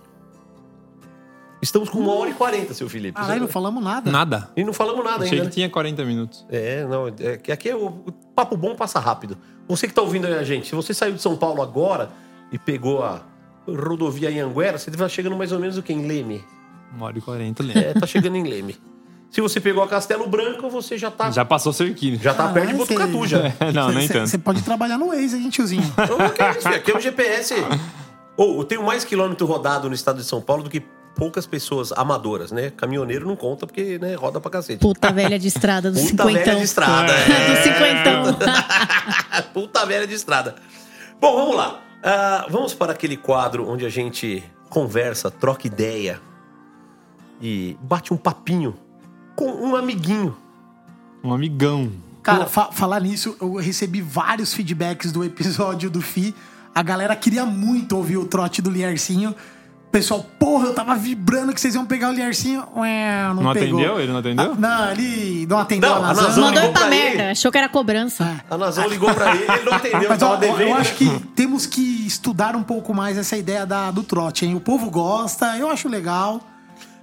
Estamos com uma hora e quarenta, seu Felipe. Caralho, não falamos nada. Nada. E não falamos nada Achei ainda, que né? tinha 40 minutos. É, não, é que aqui é o, o papo bom passa rápido. Você que tá ouvindo aí a gente, se você saiu de São Paulo agora e pegou a rodovia Anhanguera, você deve estar chegando mais ou menos o quê? Em Leme. Uma hora e 40, lembra? É, tá chegando em Leme. Se você pegou a Castelo Branco, você já tá, já, Já passou cerquinho. tá Caralho, perto de Botucatu já. [laughs] não, nem Cê- tanto. Você pode trabalhar no Waze, hein, tiozinho? Então, que é isso, filho? Aqui é o GPS. Ou eu tenho mais quilômetro rodado no estado de São Paulo do que poucas pessoas amadoras, né? Caminhoneiro não conta porque né, roda pra cacete. Puta velha de estrada do [laughs] Puta cinquentão. velha de estrada. [laughs] Do é. cinquentão. [laughs] Puta velha de estrada. Bom, vamos lá. Ah, vamos para aquele quadro onde a gente conversa, troca ideia e bate um papinho com um amiguinho. Um amigão. Cara, fa- falar nisso, eu recebi vários feedbacks do episódio do Fi. A galera queria muito ouvir o trote do Liercinho. Pessoal, porra, eu tava vibrando que vocês iam pegar o Liercinho. Ué, não, Não pegou. atendeu? Ele não atendeu? Ah, não, ele não atendeu Não, a. Nazan Mandou ele pra merda. Achou que era cobrança. É. A Nazão ligou pra ele, ele não entendeu, Mas tava ó, devendo. eu acho que temos que estudar um pouco mais essa ideia da, do trote, hein? O povo gosta, eu acho legal.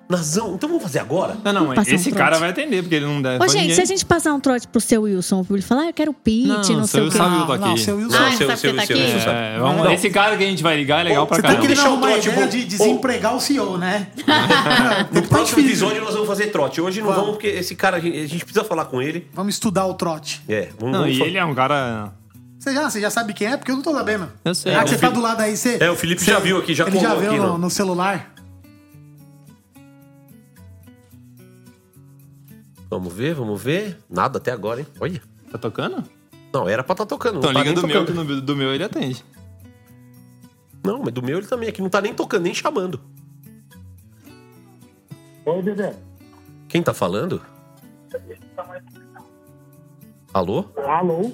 Nazão, então vamos fazer agora? Não, não, um esse trote. cara vai atender, porque ele não deve Ô, gente, ninguém. se a gente passar um trote pro seu Wilson, ele falar, ah, eu quero pitch, Não, não, seu sei o quê. sabe eu tô não, aqui. seu Wilson. Ah, Não, seu- que seu- você tá seu- aqui? seu- É, vamos- Não. Esse cara que a gente vai ligar é legal pra Você tá caramba. querendo deixar o arrumar a trote, ideia vou- de desempregar o CEO, né? [laughs] No Tá próximo episódio nós vamos fazer trote. Hoje não Vamos. vamos, porque esse cara, a gente, precisa falar com ele. Vamos estudar o trote. É, vamos, Não, vamos e ele é um cara. Você já, você já sabe quem é? Porque eu não tô sabendo. Eu sei. Ah, É, que você o tá do lado aí, você... É, o Felipe já viu aqui, já Ele já viu aqui, no, não. no celular? Vamos ver, vamos ver. Nada até agora, hein? Olha. Tá tocando? Não, era pra estar tocando. Então não tá liga do meu, que no, do meu ele atende. Não, mas do meu ele também aqui não tá nem tocando, nem chamando. Oi, bebê. Quem tá falando? Alô? Alô?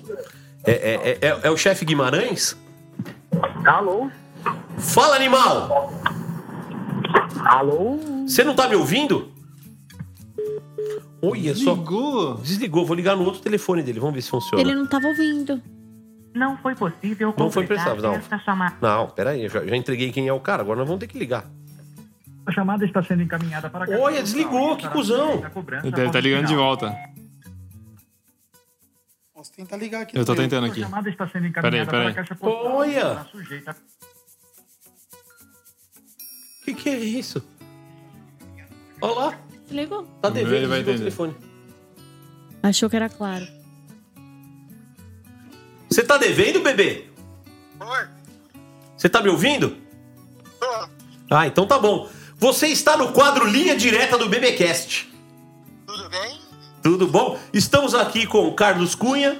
É, é, é, é- é o chefe Guimarães? Alô? Fala, animal! Alô? Você não tá me ouvindo? Olha só. Ligou? Desligou, vou ligar no outro telefone dele, vamos ver se funciona. Ele não tava ouvindo. Não foi possível Não foi prestável, não. esta chamada. Não, peraí, eu já, já entreguei quem é o cara, agora nós vamos ter que ligar. A chamada está sendo encaminhada para a Olha, desligou, que cuzão. Ele deve estar ligando de volta. Posso tentar ligar aqui. Eu tô também. tentando A aqui. chamada está sendo encaminhada Peraí, para a peraí. caixa postal. Olha. O que, que é isso? Olha lá, Ligou. tá Ele devendo vai desligou o entender. telefone. Achou que era claro. Você tá devendo, bebê? Oi, Você tá me ouvindo? tô. Ah, então tá bom. Você está no quadro Linha Direta do BBcast. Tudo bem? Tudo bom? Estamos aqui com Carlos Cunha,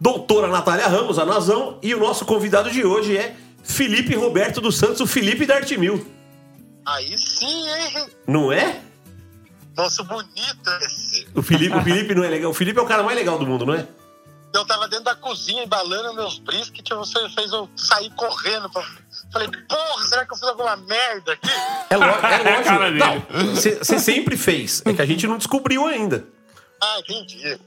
doutora Natália Ramos, a Nazão, e o nosso convidado de hoje é Felipe Roberto dos Santos, o Felipe da Artimil. Aí sim, hein? Não é? Moço bonito esse. O Felipe, o Felipe não é legal. O Felipe é o cara mais legal do mundo, não é? Eu tava dentro da cozinha embalando meus brisket e você fez eu sair correndo. Pra... Falei, porra, será que eu fiz alguma merda aqui? É, lo- é [laughs] cara lógico. você sempre fez. É que a gente não descobriu ainda. Ah, entendi.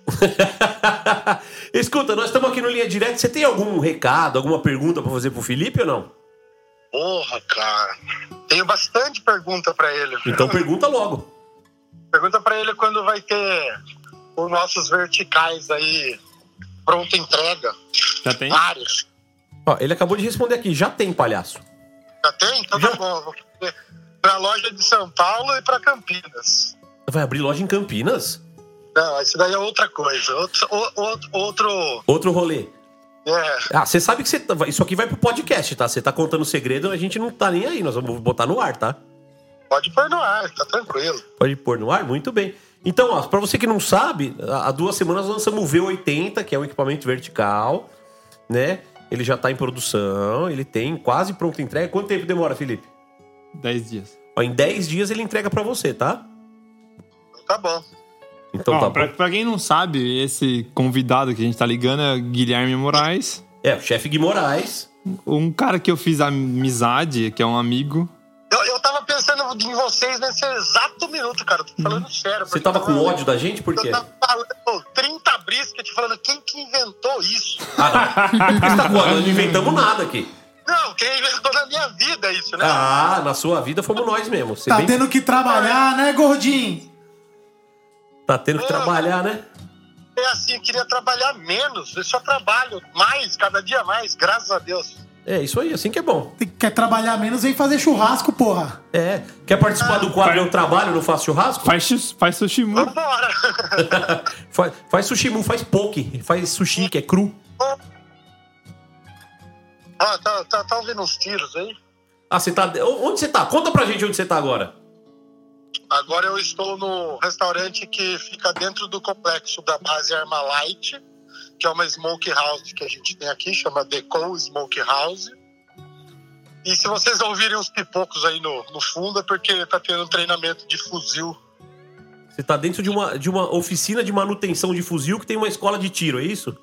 [laughs] Escuta, nós estamos aqui no Linha Direta. Você tem algum recado, alguma pergunta pra fazer pro Felipe ou não? Porra, cara. Tenho bastante pergunta pra ele. Então pergunta logo. Pergunta pra ele quando vai ter os nossos verticais aí pronta entrega. Já tem? Vários. Ó, ele acabou de responder aqui. Já tem, palhaço. Já tem? Então Já. tá bom. Vou fazer Pra loja de São Paulo e pra Campinas. Vai abrir loja em Campinas? Não, isso daí é outra coisa. Outro. outro Outro rolê. é. Ah, você sabe que você tá- isso aqui vai pro podcast, tá? Você tá contando segredo, a gente não tá nem aí. Nós vamos botar no ar, tá? Pode pôr no ar, tá tranquilo. Pode pôr no ar? Muito bem. Então, ó, pra você que não sabe, há duas semanas nós lançamos o V80, que é um equipamento vertical, né? Ele já tá em produção, ele tem quase pronta entrega. Quanto tempo demora, Felipe? 10 dias. Ó, em 10 dias ele entrega pra você, tá? Tá bom. Então Ó, tá pra, bom. pra quem não sabe, esse convidado que a gente tá ligando é Guilherme Moraes. É, o chefe Gui Moraes. Um cara que eu fiz amizade, que é um amigo. Eu, eu em vocês nesse exato minuto, cara. Tô falando sério. Você tava com ódio da gente? Por quê? Eu tava falando 30 brisket falando quem que inventou isso? Ah, não. Você tá com nós não inventamos nada aqui. Não, quem inventou na minha vida isso, né? Ah, na sua vida fomos nós mesmo. Você Tá bem- tendo que trabalhar, né, gordinho? tá tendo que trabalhar, né? É assim, eu queria trabalhar menos. Eu só trabalho mais, cada dia mais, graças a Deus. É, isso aí, assim que é bom. Quer trabalhar menos, vem fazer churrasco, porra. É. Quer participar do quadro Eu Trabalho, Não Faço Churrasco? Faz, faz sushi! [laughs] Faz, faz sushi, mu, faz poke, faz sushi, que é cru. ah, tá, tá, tá ouvindo uns tiros aí? Ah, você tá. Onde você tá? Conta pra gente onde você tá agora. Agora eu estou no restaurante que fica dentro do complexo da base Armalite, que é uma smoke house que a gente tem aqui, chama Deco Smoke House. E se vocês ouvirem os pipocos aí no, no fundo, é porque tá tendo um treinamento de fuzil. Você tá dentro de uma, de uma oficina de manutenção de fuzil que tem uma escola de tiro, é isso?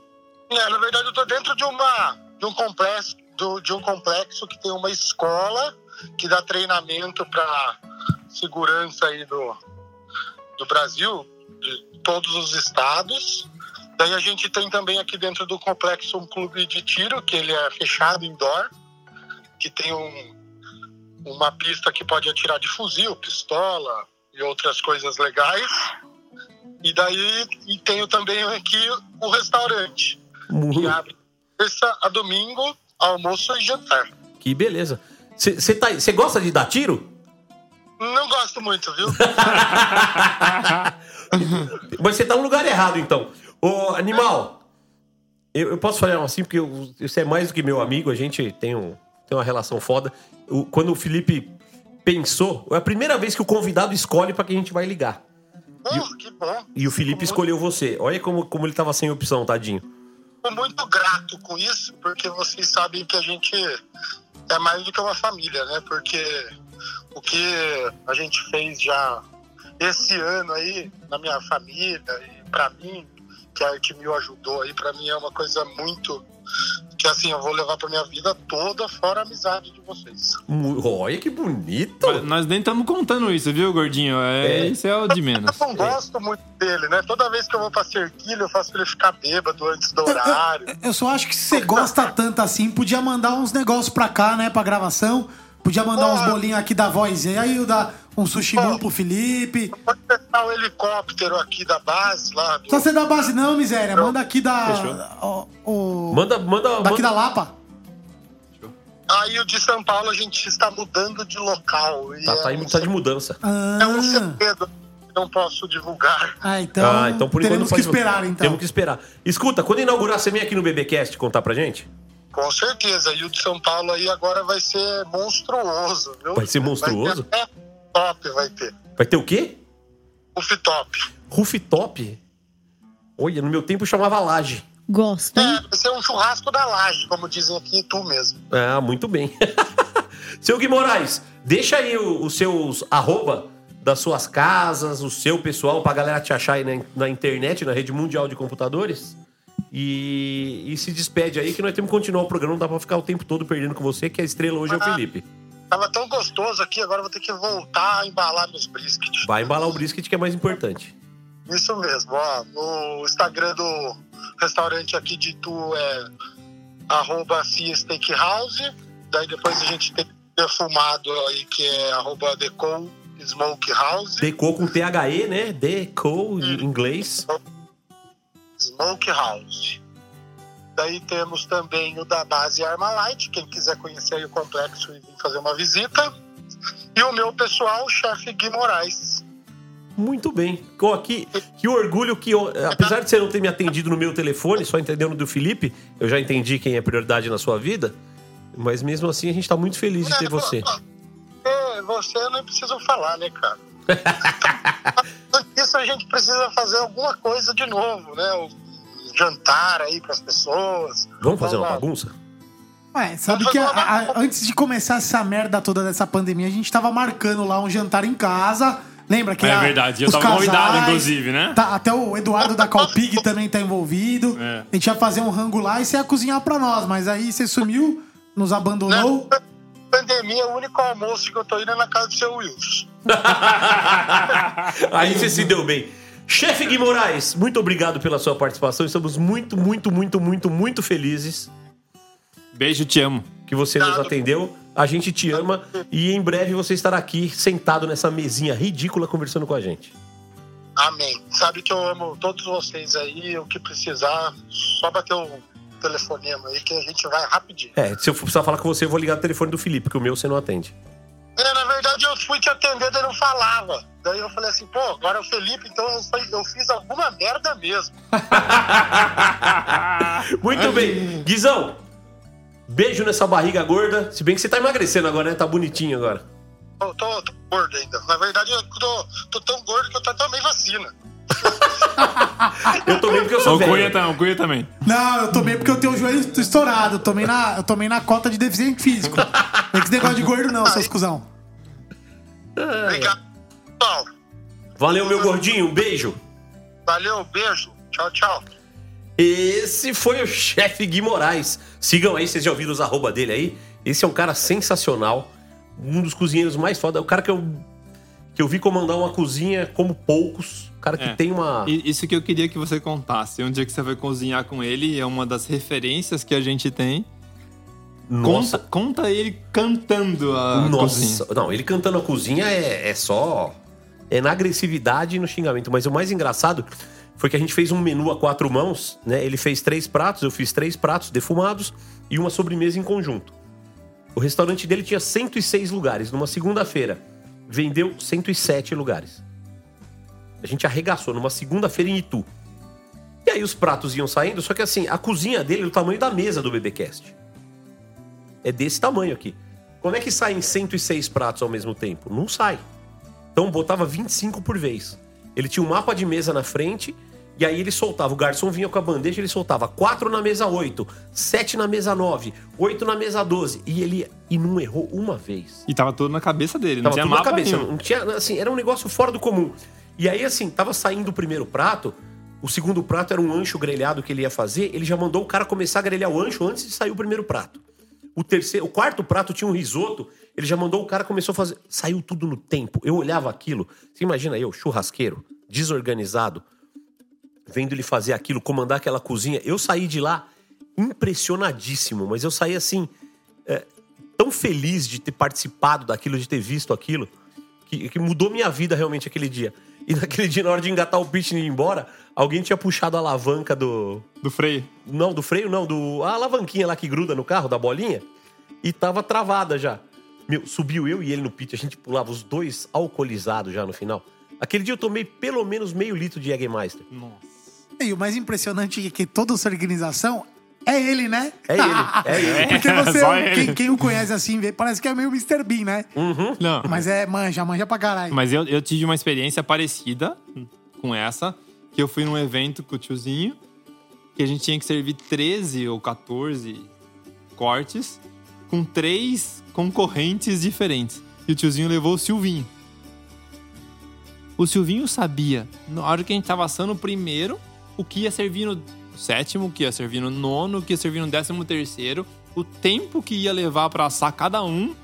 É, na verdade, eu tô dentro de uma de um complexo do- de um complexo que tem uma escola que dá treinamento para segurança aí do, do Brasil, de todos os estados. Daí a gente tem também aqui dentro do complexo um clube de tiro que ele é fechado indoor, que tem um, uma pista que pode atirar de fuzil, pistola e outras coisas legais. E daí e tenho também aqui o restaurante que abre terça a domingo, almoço e jantar. Que beleza. Você tá, gosta de dar tiro? Não gosto muito, viu? [laughs] Mas você tá no lugar errado, então. Ô, animal, eu, eu posso falar assim, porque você é mais do que meu amigo, a gente tem, um, tem uma relação foda. O- quando o Felipe pensou, é a primeira vez que o convidado escolhe pra quem a gente vai ligar. Pô, que bom. E o Felipe escolheu você. Olha como, como ele tava sem opção, tadinho. Fico muito grato com isso, porque vocês sabem que a gente é mais do que uma família, né? Porque o que a gente fez já esse ano aí na minha família e pra mim, que a Arte Mil ajudou aí, pra mim é uma coisa muito que assim eu vou levar pra minha vida toda, fora a amizade de vocês. Olha que bonito. Mas Nós nem estamos contando isso, viu, gordinho? É, É. Isso é o de menos. [laughs] Eu não gosto muito dele, né? Toda vez que eu vou pra Cerquilho, eu faço ele ficar bêbado antes do horário. Eu só acho que se você gosta tanto assim, podia mandar uns negócios pra cá, né, pra gravação. Podia mandar uns bolinhos aqui da voz aí, o da, um sushi bom pro Felipe. Pode testar o helicóptero aqui da base lá. Do... Só ser da base não, miséria. Manda aqui da. O, o- Manda, manda, daqui manda- da Lapa. Aí o de São Paulo a gente está mudando de local. E Tá, tá, é, um tá de mudança. É um Ah, segredo que não posso divulgar. ah, então, ah, então por enquanto teremos não que pode- esperar, então. Temos que esperar. Escuta, quando inaugurar, você vem aqui no BBcast contar pra gente? Com certeza. E o de São Paulo aí agora vai ser monstruoso, viu? Vai ser monstruoso? Vai ter top vai ter. Vai ter o quê? Rooftop. Rooftop? Olha, no meu tempo chamava laje. Gosto, É, hein? vai ser um churrasco da laje, como dizem aqui em tu mesmo. Ah, muito bem. [laughs] Seu Gui Moraes, deixa aí os seus arroba das suas casas, o seu pessoal, pra galera te achar aí na, na internet, na rede mundial de computadores. E, e se despede aí que nós temos que continuar o programa, não dá pra ficar o tempo todo perdendo com você, que a estrela hoje é o Ah. Felipe. Tava tão gostoso aqui, agora vou ter que voltar a embalar meus briskets. Vai embalar o brisket que é mais importante. Isso mesmo, ó. No Instagram do restaurante aqui de Tu é arroba Steakhouse. Daí depois a gente tem defumado aí que é arroba Decon Smokehouse. Deco com THE, né? Deco em inglês. Smokehouse. Daí temos também o da base Armalite, quem quiser conhecer o complexo e vir fazer uma visita. E o meu pessoal, o chefe Gui Moraes. Muito bem. Ó, que, que orgulho que, eu- apesar de você não ter me atendido no meu telefone, só entendendo do Felipe, eu já entendi quem é prioridade na sua vida, mas mesmo assim a gente tá muito feliz de ter você. É, você eu nem preciso falar, né, cara? [laughs] Isso a gente precisa fazer alguma coisa de novo, né? Um jantar aí pras pessoas. Vamos fazer uma bagunça? Ué, sabe que a- a- antes de começar essa merda toda dessa pandemia, a gente tava marcando lá um jantar em casa. Lembra que É a- verdade, eu os tava convidado, inclusive, né? tá- até o Eduardo da Calpig também tá envolvido. É. A gente ia fazer um rango lá e você ia cozinhar pra nós, mas aí você sumiu, nos abandonou. Né? Pandemia, o único almoço que eu tô indo é na casa do seu Wilson. [laughs] Aí você se deu bem. Chefe Gui Moraes, muito obrigado pela sua participação. Estamos muito, muito, muito, muito, muito felizes Beijo, te amo. que você nos atendeu. A gente te ama e em breve você estará aqui sentado nessa mesinha ridícula conversando com a gente. Amém. Sabe que eu amo todos vocês aí, o que precisar, só bater o telefonema aí que a gente vai rapidinho. É, se eu precisar falar com você, eu vou ligar o telefone do Felipe, porque o meu você não atende. É, na verdade, eu fui te atender, daí não falava. Daí eu falei assim, pô, agora é o Felipe, então eu, fui- eu fiz alguma merda mesmo. [laughs] Muito bem. Guizão, beijo nessa barriga gorda. Se bem que você tá emagrecendo agora, né? Tá bonitinho agora. Eu tô, tô gordo ainda. Na verdade, eu tô, tô tão gordo que eu tô tomei vacina. [laughs] Eu tomei porque eu sou O Cunha, velho. tam- o Cunha também. Não, eu tomei porque eu tenho o joelho estourado. Eu tomei na, eu tomei na cota de deficiente físico. Não é que esse negócio de gordo, não, seus cuzão. Obrigado. Pessoal, Valeu, meu gordinho. Um beijo. valeu, beijo. Tchau, tchau. Esse foi o chefe Gui Moraes. Sigam aí, vocês já ouviram os arroba dele aí. Esse é um cara sensacional. Um dos cozinheiros mais foda. O cara que eu, que eu vi comandar uma cozinha como poucos. O cara que É. tem uma. Isso que eu queria que você contasse. Um dia que você vai cozinhar com ele, é uma das referências que a gente tem. Nossa. Conta, conta ele cantando a cozinha. Nossa. Não, ele cantando a cozinha é, é só. É na agressividade e no xingamento. Mas o mais engraçado foi que a gente fez um menu a quatro mãos, né? Ele fez três pratos, eu fiz três pratos defumados e uma sobremesa em conjunto. O restaurante dele tinha 106 lugares. Numa segunda-feira, vendeu 107 lugares. A gente arregaçou numa segunda-feira em Itu. E aí os pratos iam saindo, só que assim, a cozinha dele é do tamanho da mesa do BBcast. É desse tamanho aqui. Como é que saem 106 pratos ao mesmo tempo? Não sai. Então botava 25 por vez. Ele tinha um mapa de mesa na frente, e aí ele soltava. O garçom vinha com a bandeja, ele soltava 4 na mesa 8, 7 na mesa 9, 8 na mesa 12. E ele e não errou uma vez. E tava tudo na cabeça dele, não Tava tinha tudo na mapa cabeça. nenhum. Não tinha, assim, era um negócio fora do comum. E aí, assim, tava saindo o primeiro prato. O segundo prato era um ancho grelhado que ele ia fazer. Ele já mandou o cara começar a grelhar o ancho antes de sair o primeiro prato. O terceiro, o quarto prato tinha um risoto. Ele já mandou o cara começou a fazer. Saiu tudo no tempo. Eu olhava aquilo. Você imagina eu, churrasqueiro, desorganizado, vendo ele fazer aquilo, comandar aquela cozinha. Eu saí de lá impressionadíssimo, mas eu saí assim, é, tão feliz de ter participado daquilo, de ter visto aquilo, que, que mudou minha vida realmente aquele dia. E naquele dia, na hora de engatar o pitch e ir embora, alguém tinha puxado a alavanca do. Do freio. Não, do freio não, do. A alavanquinha lá que gruda no carro, da bolinha, e tava travada já. Meu, subiu eu e ele no pit, a gente pulava os dois alcoolizados já no final. Aquele dia eu tomei pelo menos meio litro de Jägermeister. Nossa. E o mais impressionante é que toda essa organização é ele, né? É ele, [laughs] é ele. Porque [laughs] você, Só ele. quem, quem o conhece assim, vê, parece que é meio Mr. Bean, né? Não. Mas é manja, manja pra caralho. Mas eu, eu tive uma experiência parecida com essa, que eu fui num evento com o tiozinho, que a gente tinha que servir 13 ou 14 cortes com três concorrentes diferentes. E o tiozinho levou o Silvinho. O Silvinho sabia, na hora que a gente tava assando o primeiro, o que ia servir no sétimo, que ia servir no nono, que ia servir no décimo terceiro, o tempo que ia levar pra assar cada um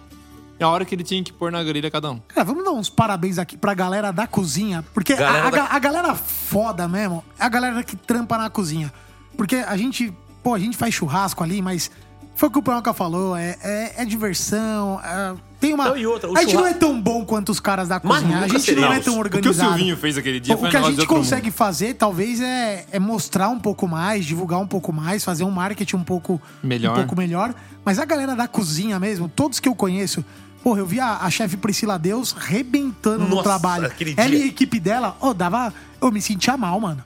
e a hora que ele tinha que pôr na grelha cada um. Cara, vamos dar uns parabéns aqui pra galera da cozinha. Porque a- Galera a, da- ga- a galera foda mesmo é a galera que trampa na cozinha. Porque a gente, pô, a gente faz churrasco ali, mas foi o que o Panhoca falou, é, é, é diversão, é- tem uma... Não, e outra, o a gente não é tão bom quanto os caras da Mas cozinha, a gente não é tão O que o organizado. Silvinho fez aquele dia O foi um que a gente consegue mundo. fazer, talvez, é, é mostrar um pouco mais, divulgar um pouco mais, fazer um marketing um pouco Melhor. Um pouco melhor. Mas a galera da cozinha mesmo, todos que eu conheço, porra, eu vi a, a chefe Priscila Deus rebentando no Nossa, trabalho. aquele Ela e a equipe dela, ó, dava. Eu me sentia mal, mano.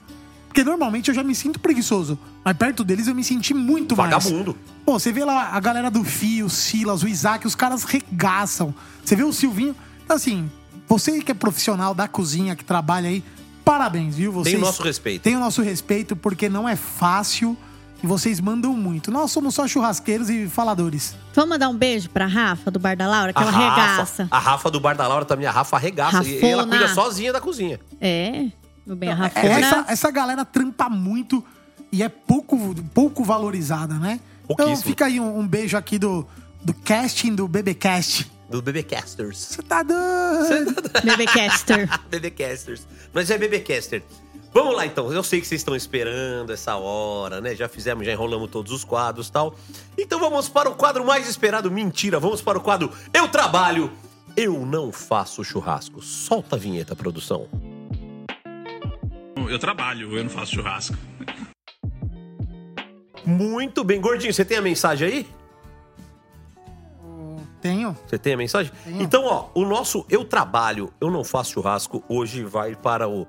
Porque normalmente eu já me sinto preguiçoso. Mas perto deles eu me senti muito mais. Vagabundo. Pô, você vê lá a galera do Fio, o Silas, o Isaac, os caras regaçam. Você vê o Silvinho. Então, assim, você que é profissional da cozinha, que trabalha aí, parabéns, viu? Vocês Tem o nosso respeito. Tem o nosso respeito, porque não é fácil e vocês mandam muito. Nós somos só churrasqueiros e faladores. Vamos mandar um beijo pra Rafa, do Bar da Laura, que ela Rafa, regaça. a Rafa do Bar da Laura também, a Rafa arregaça. E ela Rafona. cuida sozinha da cozinha. É, meu bem, a É, Rafona. essa, essa galera trampa muito e é pouco, pouco valorizada, né? Então fica aí um, um beijo aqui do, do casting do BBcast. Do BBcasters. Você tá doido? Bebecaster. [laughs] BBcasters. Mas é BBcaster. Vamos lá então. Eu sei que vocês estão esperando essa hora, né? Já fizemos, já enrolamos todos os quadros e tal. Então vamos para o quadro mais esperado. Mentira, vamos para o quadro Eu Trabalho, Eu Não Faço Churrasco. Solta a vinheta, produção. Eu trabalho, eu não faço churrasco. Muito bem. Gordinho, você tem a mensagem aí? Tenho. Você tem a mensagem? Tenho. Então, ó, o nosso Eu Trabalho, Eu Não Faço Churrasco hoje vai para o.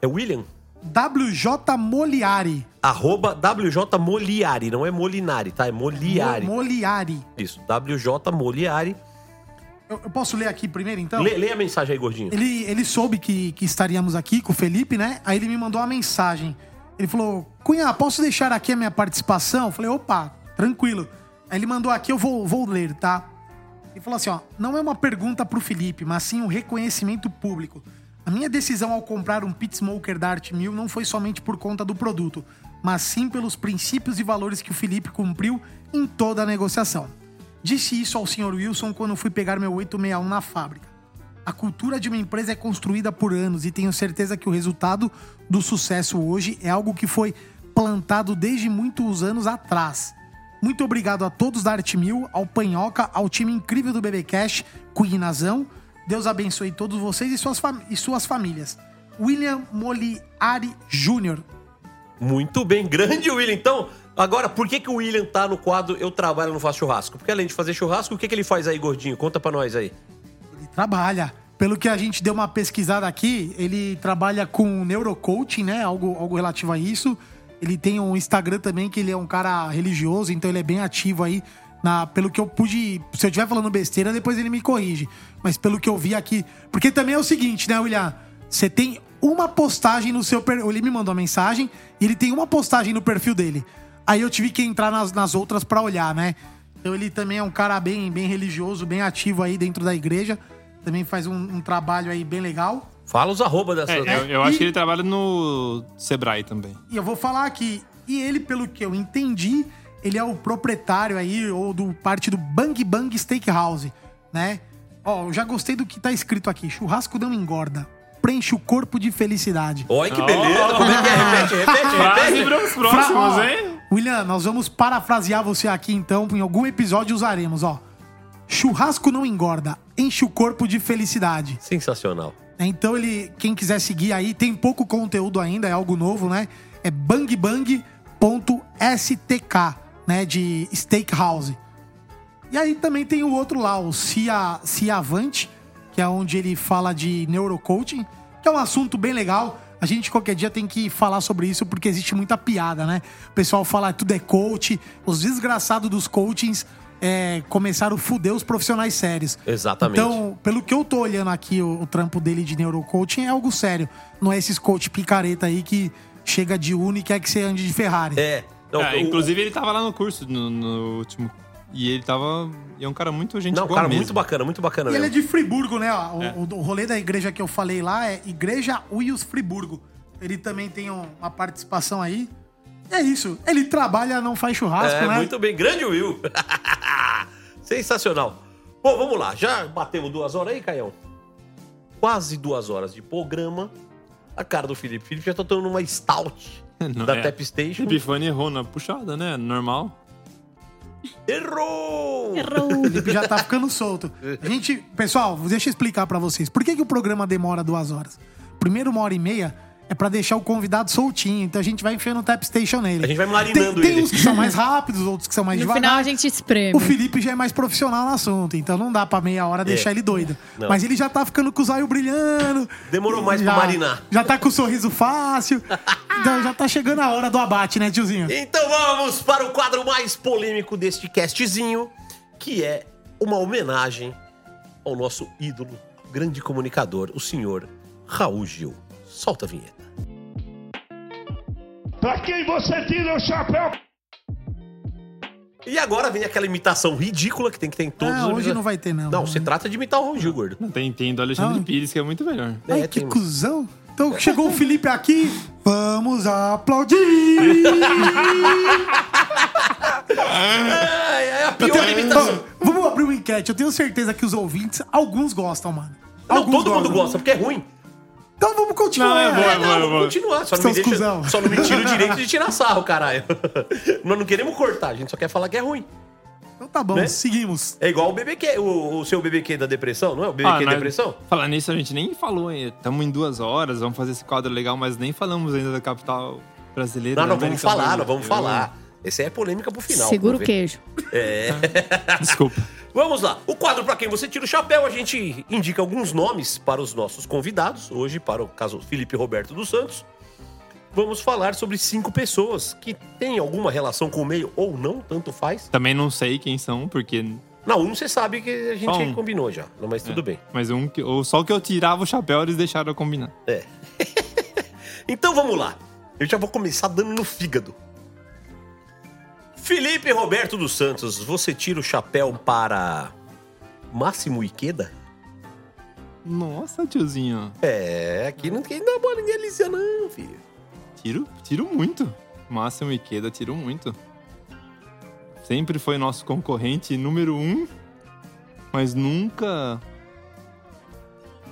É William? WJ Moliari. Arroba WJ Moliari, não é Molinari, tá? É Moliari. Mo- Moliari. Isso, WJ Moliari. Eu, eu posso ler aqui primeiro, então? Lê, lê a mensagem aí, gordinho. Ele, ele soube que, que estaríamos aqui com o Felipe, né? Aí ele me mandou uma mensagem. Ele falou: Cunha, posso deixar aqui a minha participação? Eu falei: opa, tranquilo. Aí ele mandou aqui, eu vou, vou ler, tá? Ele falou assim: ó, não é uma pergunta pro Felipe, mas sim um reconhecimento público. A minha decisão ao comprar um pit smoker da Art Mill não foi somente por conta do produto, mas sim pelos princípios e valores que o Felipe cumpriu em toda a negociação. Disse isso ao Sr. Wilson quando fui pegar meu 861 na fábrica. A cultura de uma empresa é construída por anos e tenho certeza que o resultado do sucesso hoje é algo que foi plantado desde muitos anos atrás. Muito obrigado a todos da Arte Mil, ao Panhoca, ao time incrível do BB Cash, Cuinazão. Deus abençoe todos vocês e suas, fam- e suas famílias. William Moliari Jr. Muito bem, grande William. Então, agora, por que, que o William tá no quadro Eu Trabalho, Não Faço Churrasco? Porque além de fazer churrasco, o que, que ele faz aí, gordinho? Conta pra nós aí. Trabalha. Pelo que a gente deu uma pesquisada aqui, ele trabalha com neurocoaching, né? Algo, algo relativo a isso. Ele tem um Instagram também, que ele é um cara religioso, então ele é bem ativo aí. Na, pelo que eu pude. Se eu estiver falando besteira, depois ele me corrige. Mas pelo que eu vi aqui. Porque também é o seguinte, né, William? Você tem uma postagem no seu. per- Ele me mandou uma mensagem e ele tem uma postagem no perfil dele. Aí eu tive que entrar nas, nas outras pra olhar, né? Então ele também é um cara bem, bem religioso, bem ativo aí dentro da igreja. Também faz um, um trabalho aí bem legal. Fala os arroba dessa. É, eu, eu acho que ele trabalha no Sebrae também. E eu vou falar aqui. E ele, pelo que eu entendi, ele é o proprietário aí, ou do parte do Bang Bang Steakhouse, né? Ó, eu já gostei do que tá escrito aqui. Churrasco não engorda. Preenche o corpo de felicidade. Olha que beleza. Como é que é? Repete, repete, Frase repete. pros Fra- próximos, hein? William, nós vamos parafrasear você aqui então, em algum episódio usaremos, ó. Churrasco não engorda, enche o corpo de felicidade. Sensacional. É, Então ele, quem quiser seguir aí, tem pouco conteúdo ainda, é algo novo, né? É bangbang.stk, né? De Steakhouse. E aí também tem o outro lá, o Cia, Ciavante, que é onde ele fala de neurocoaching, que é um assunto bem legal. A gente qualquer dia tem que falar sobre isso porque existe muita piada, né? O pessoal fala tudo é coach, os desgraçados dos coachings é, começaram a fuder os profissionais sérios. Exatamente. Então, pelo que eu tô olhando aqui, o, o trampo dele de neurocoaching é algo sério. Não é esses coach picareta aí que chega de Uni e quer que você ande de Ferrari. É. Não, É, o- inclusive, ele tava lá no curso, no, no último. E ele tava. E é um cara muito gente Não, boa cara, mesmo. muito bacana, muito bacana E ele é mesmo. de Friburgo, né? O, É. o- o rolê da igreja que eu falei lá é Igreja Uius Friburgo. Ele também tem um- uma participação aí. É isso. Ele trabalha, não faz churrasco, É, né? muito bem. Grande Will. [laughs] Sensacional. Bom, vamos lá. Já batemos duas horas aí, Caião? Quase duas horas de programa. A cara do Felipe. Felipe já tá tomando uma stout [laughs] Não, da é. Tap Station. Epifani errou na puxada, né? Normal. Errou! O Felipe já tá ficando solto. A [laughs] gente, pessoal, deixa eu explicar pra vocês. Por que, que o programa demora duas horas? Primeiro, uma hora e meia é pra deixar o convidado soltinho. Então a gente vai enfiando o tap station nele. A gente vai marinando tem, tem ele. uns que são mais rápidos, outros que são mais No devagar. final a gente espreme. O Felipe já é mais profissional no assunto, então não dá pra meia hora deixar ele doido. É. Não. Mas ele já tá ficando com os olhos brilhando. Demorou mais já, pra marinar. Já tá com o sorriso fácil. [laughs] então já tá chegando a hora do abate, né, tiozinho? Então vamos para o quadro mais polêmico deste castzinho, que é uma homenagem ao nosso ídolo, grande comunicador, o senhor Raul Gil. Solta a vinheta. Pra quem você tira o chapéu? E agora vem aquela imitação ridícula que tem que ter em todos Ah, os hoje não vai ter, não. Não, se trata de imitar o Raul Gil, gordo. Não tem, tem do Alexandre Ah. Pires, que é muito melhor. Ai, É, que tem- cuzão. Então chegou o Felipe aqui, vamos aplaudir! [laughs] É, é a pior tenho- imitação. Vamos abrir uma enquete. Eu tenho certeza que os ouvintes, alguns gostam, mano. Não, Alguns todo mundo gostam. gosta, porque é ruim. Então vamos continuar. Não, é boa, é Não, é vamos continuar. Só não, deixa, só não me tira o [laughs] direito de tirar sarro, caralho. [laughs] Nós não queremos cortar, a gente só quer falar que é ruim. Então tá bom, Né? seguimos. É igual o BBQ, o, o seu BBQ da depressão, não é? O BBQ Ah, nós- depressão? Falar nisso, a gente nem falou ainda. Estamos em duas horas, vamos fazer esse quadro legal, mas nem falamos ainda da capital brasileira. Não, da nós vamos falar, nós vamos falar. Essa é polêmica pro final. Segura o queijo. [laughs] Desculpa. Vamos lá. O quadro pra quem você tira o chapéu, a gente indica alguns nomes para os nossos convidados. Hoje, para o caso Felipe Roberto dos Santos, vamos falar sobre cinco pessoas que têm alguma relação com o meio ou não, tanto faz. Também não sei quem são, porque. Não, um você sabe que a gente um. combinou já, mas tudo é, bem. Mas um que. Ou só que eu tirava o chapéu, eles deixaram eu combinar. [laughs] Então vamos lá. Eu já vou começar dando no fígado. Felipe Roberto dos Santos, você tira o chapéu para Máximo Iqueda? Nossa, tiozinho. É, aqui não tem dar bola ninguém Alicia, não, filho. Tiro, tiro muito. Máximo Ikeda, tiro muito. Sempre foi nosso concorrente número um, mas nunca.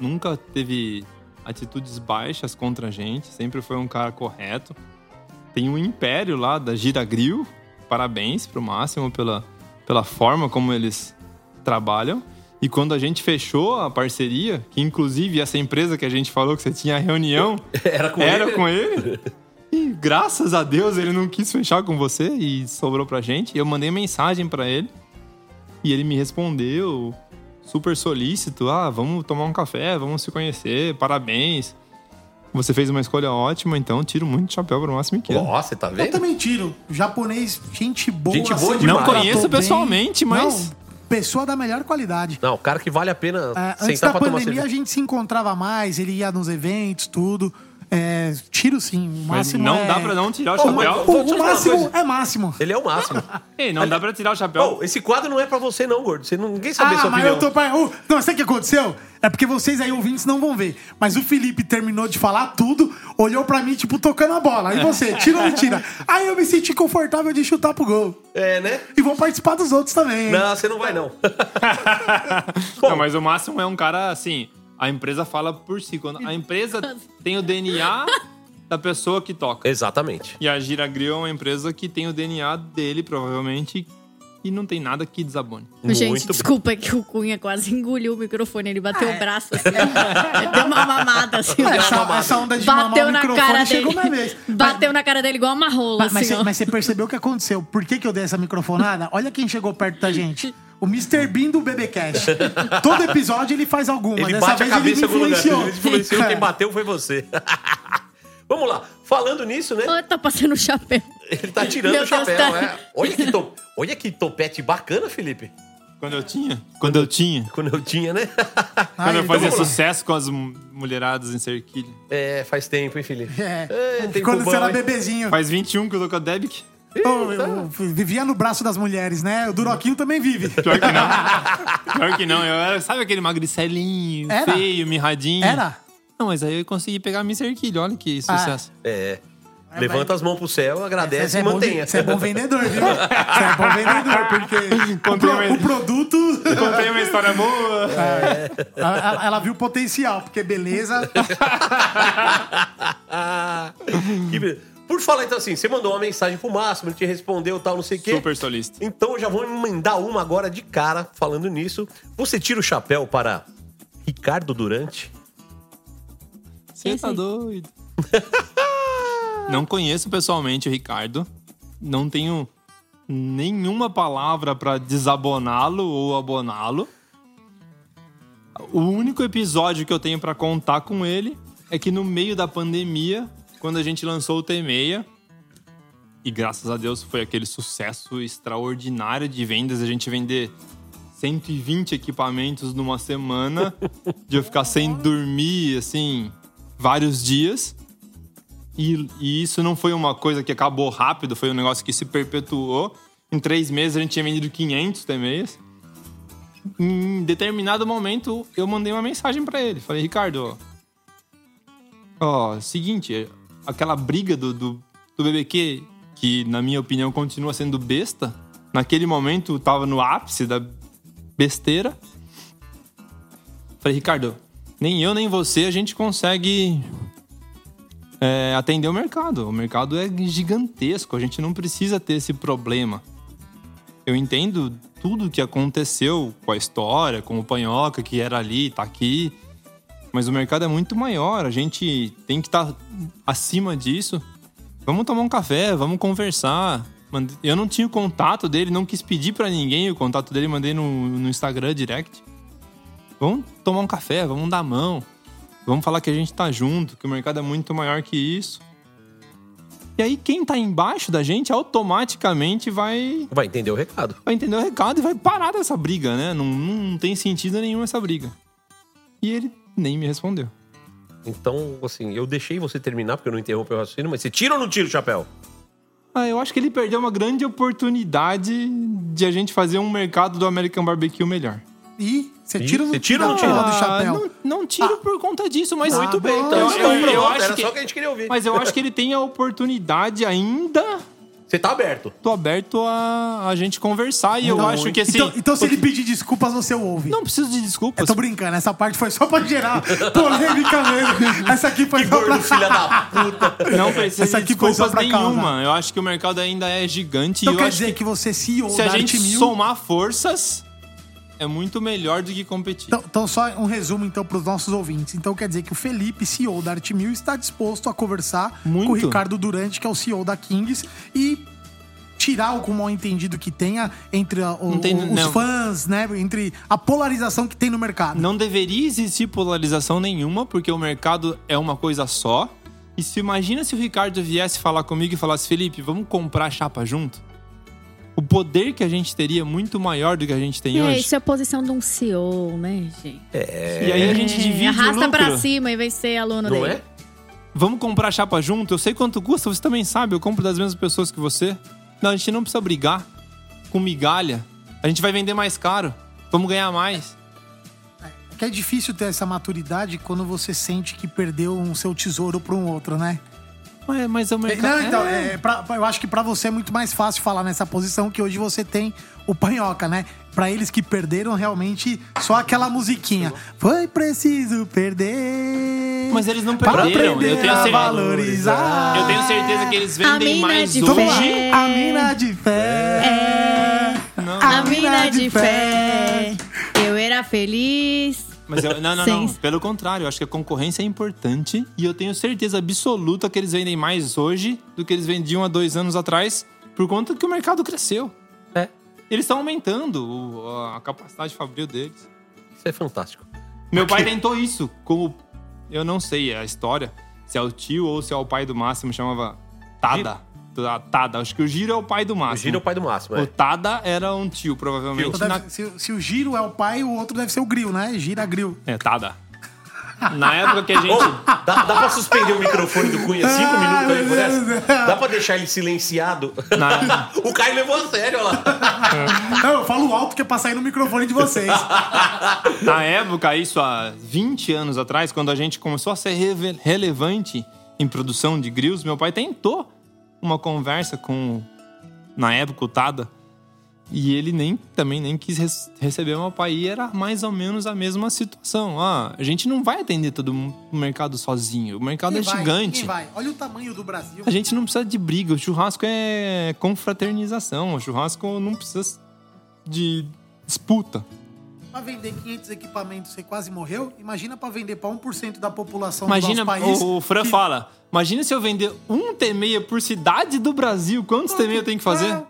Nunca teve atitudes baixas contra a gente. Sempre foi um cara correto. Tem um império lá da Giragril. Parabéns pro Máximo pela, pela forma como eles trabalham. E quando a gente fechou a parceria, que inclusive essa empresa que a gente falou que você tinha reunião, [laughs] Era com era ele? com ele. E graças a Deus ele não quis fechar com você e sobrou pra gente. Eu mandei mensagem pra ele e ele me respondeu super solícito. Ah, vamos tomar um café, vamos se conhecer, parabéns. Você fez uma escolha ótima, então tiro muito chapéu pro Máximo Ikeda. Nossa, você tá Eu vendo? também tiro. Japonês, gente boa. Gente boa demais. Não conheço bem. pessoalmente, mas- Não, pessoa da melhor qualidade. Não, o cara que vale a pena É, antes sentar da pra tomar pandemia a gente se encontrava mais, ele ia nos eventos, tudo. É, tiro sim, o Mas máximo não é... dá pra não tirar o chapéu. o- O, uma máximo é máximo. Ele é o máximo. [laughs] Ei, não dá pra tirar o chapéu. Ô, esse quadro não é pra você não, gordo. Você não, ninguém sabe a Ah, sua mas opinião. eu tô pra... Ô, Não, sabe o que aconteceu? É porque vocês aí ouvintes não vão ver. Mas o Felipe terminou de falar tudo, olhou pra mim, tipo, tocando a bola. Aí você, [laughs] tira ou não tira? Aí eu me senti confortável de chutar pro gol. É, né? E vou participar dos outros também. hein? Não, você não vai não. [laughs] Não, mas o Máximo é um cara assim. A empresa fala por si. Quando a empresa [laughs] tem o DNA da pessoa que toca. Exatamente. E a Giragril é uma empresa que tem o DNA dele, provavelmente, e não tem nada que desabone. Gente, desculpa é que o Cunha quase engoliu o microfone. Ele bateu Ah, é. o braço assim. ele deu uma mamada assim. É, essa, essa onda de mamar Bateu o na microfone cara chegou dele. uma vez. [laughs] Bateu na cara dele igual uma rola, Mas, mas, assim, você, ó. mas você percebeu o que aconteceu? Por que, que eu dei essa microfonada? Olha quem chegou perto da gente. [laughs] O Mr. Bean do BBcast. [laughs] Todo episódio ele faz alguma. Ele Dessa bate a vez cabeça em ele me algum lugar. influenciou. Ele influenciou, É. quem bateu foi você. [laughs] Vamos lá. Falando nisso, né? Ó, tá passando o chapéu. Ele tá tirando Meu o Deus, chapéu, tá- é. Olha que, to... Olha que topete bacana, Felipe. Quando eu tinha? Quando eu tinha. Quando eu tinha, né? [laughs] Quando eu então fazia vamos lá. sucesso com as mu- mulheradas em cerquilha. É, faz tempo, hein, Felipe? É. É, tem Quando você era hein? bebezinho. Faz 21 que eu tô com a Debic. Eu, eu vivia no braço das mulheres, né? O Duroquinho também vive. Pior que não. Pior que não. Eu era, sabe aquele magricelinho, Era? feio, mirradinho? Era? Não, mas aí eu consegui pegar a Miss Cerquilha. Olha que Ah. sucesso. É. Levanta as mãos pro céu, agradece é, e mantenha. você é bom vendedor, viu? Você é bom vendedor, porque [laughs] o, Contei pro- uma- o produto. Contei uma história boa. Ela, ela- ela viu potencial, porque beleza. [laughs] Que be- Por falar então assim, você mandou uma mensagem pro Máximo, ele te respondeu tal, não sei o quê. Super solista. Então eu já vou emendar uma agora de cara falando nisso. Você tira o chapéu para Ricardo Durante? Você tá doido. [laughs] Não conheço pessoalmente o Ricardo. Não tenho nenhuma palavra pra desaboná-lo ou aboná-lo. O único episódio que eu tenho pra contar com ele é que no meio da pandemia, quando a gente lançou o T6, e graças a Deus foi aquele sucesso extraordinário de vendas, a gente vender 120 equipamentos numa semana, [laughs] de eu ficar sem dormir, assim, vários dias. E, e isso não foi uma coisa que acabou rápido, foi um negócio que se perpetuou. Em três meses a gente tinha vendido 500 T6. Em determinado momento eu mandei uma mensagem pra ele. Falei, Ricardo, ó, seguinte, aquela briga do, do, do BBQ, que na minha opinião continua sendo besta, naquele momento tava no ápice da besteira. Falei, Ricardo, nem eu nem você a gente consegue é, atender o mercado. O mercado é gigantesco, a gente não precisa ter esse problema. Eu entendo tudo que aconteceu com a história, com o Panhoca, que era ali, tá aqui. Mas o mercado é muito maior, a gente tem que estar acima disso. Vamos tomar um café, vamos conversar. Eu não tinha o contato dele, não quis pedir pra ninguém o contato dele, mandei no, no Instagram direct. Vamos tomar um café, vamos dar a mão. Vamos falar que a gente tá junto, que o mercado é muito maior que isso. E aí, quem tá embaixo da gente automaticamente vai, Vai entender o recado. vai entender o recado e vai parar dessa briga, né? Não, não tem sentido nenhum essa briga. E ele nem me respondeu. Então, assim, eu deixei você terminar porque eu não interrompi o raciocínio, mas você tira ou não tira o chapéu? Ah, eu acho que ele perdeu uma grande oportunidade de a gente fazer um mercado do American Barbecue melhor. E você Ih, tira ou você não tira ou não tira tira? do chapéu? Ah, Não, não tiro por conta disso, mas. Muito bem, então, eu, eu- eu acho era que, só que a gente queria ouvir. Mas eu acho que ele tem a oportunidade ainda. Você tá aberto. Tô aberto a, a gente conversar e eu Não, acho que assim. Então, então se ele pedir desculpas, você ouve. Não preciso de desculpas. Eu tô brincando, essa parte foi só pra gerar polêmica mesmo. Essa aqui foi só pra... filha da [laughs] puta. Não precisa Essa de aqui foi só desculpas pra nenhuma. causar. Eu acho que o mercado ainda é gigante Então e eu quer acho dizer que que você é CEO se a gente Mil... somar forças, é muito melhor do que competir. Então, então, só um resumo então para os nossos ouvintes. Então quer dizer que o Felipe, CEO da Arte Mil, está disposto a conversar Muito. com o Ricardo Durante, que é o CEO da Kings, e tirar o mal entendido que tenha entre a- o- tem- os não. fãs, né? Entre a polarização que tem no mercado. Não deveria existir polarização nenhuma, porque o mercado é uma coisa só. E se imagina se o Ricardo viesse falar comigo e falasse, Felipe, vamos comprar chapa junto? O poder que a gente teria é muito maior do que a gente tem é, hoje. isso é a posição de um CEO, né, gente? E aí a gente É, divide o Arrasta lucro. pra cima e vai ser aluno Não dele. é? Vamos comprar chapa junto? Eu sei quanto custa, você também sabe. Eu compro das mesmas pessoas que você. Não, a gente não precisa brigar com migalha. A gente vai vender mais caro. Vamos ganhar mais. É que é difícil ter essa maturidade quando você sente que perdeu um seu tesouro para um outro, né? Mas, mas o mercado. Não, então, é, pra- pra- eu acho que pra você é muito mais fácil falar nessa posição que hoje você tem o panhoca, né? Pra eles que perderam, realmente, só aquela musiquinha. Foi preciso perder. Mas eles não pra perderam. aprender Eu tenho, a cer- valorizar. eu tenho certeza que eles vendem mina mais de hoje. fé. A mina de fé. Não, A mina de fé. Eu era feliz. Mas eu- não, não, não. Pelo contrário, eu acho que a concorrência é importante e eu tenho certeza absoluta que eles vendem mais hoje do que eles vendiam há dois anos atrás, por conta que o mercado cresceu. É. Eles estão aumentando o- a capacidade fabril deles. Isso é fantástico. Meu pai tentou isso, como. Eu não sei a história, se é o tio ou se é o pai do Máximo, chamava Tada. Ta- Tada. Acho que o Giro é o pai do O Máximo. Giro é o pai do máximo, O é. Tada era um tio, provavelmente. Então na- se, se o giro é o pai, o outro deve ser o grill, né? Gira grill. É, Tada. Na época que a gente. Dá, dá pra suspender o microfone do Cunha cinco Ah, minutos ali por essa? Dá pra deixar ele silenciado? Na- [laughs] o Caio levou a sério, olha lá. Não, eu falo alto que é pra sair no microfone de vocês. [laughs] Na época, isso há 20 anos atrás, quando a gente começou a ser relevante em produção de grills, meu pai tentou uma conversa com, na época, o Tada. E ele nem também nem quis receber meu pai. E era mais ou menos a mesma situação. Ah, a gente não vai atender todo o mercado sozinho. O mercado Quem é vai? gigante. Quem vai? Olha o tamanho do Brasil. A gente não precisa de briga. O churrasco é confraternização. O churrasco não precisa de disputa. Pra vender 500 equipamentos, você quase morreu? Imagina pra vender pra 1% da população Imagina, do nosso país. o, o Fran que- fala, imagina se eu vender um T6 por cidade do Brasil, quantos T6 eu tenho que fazer? É,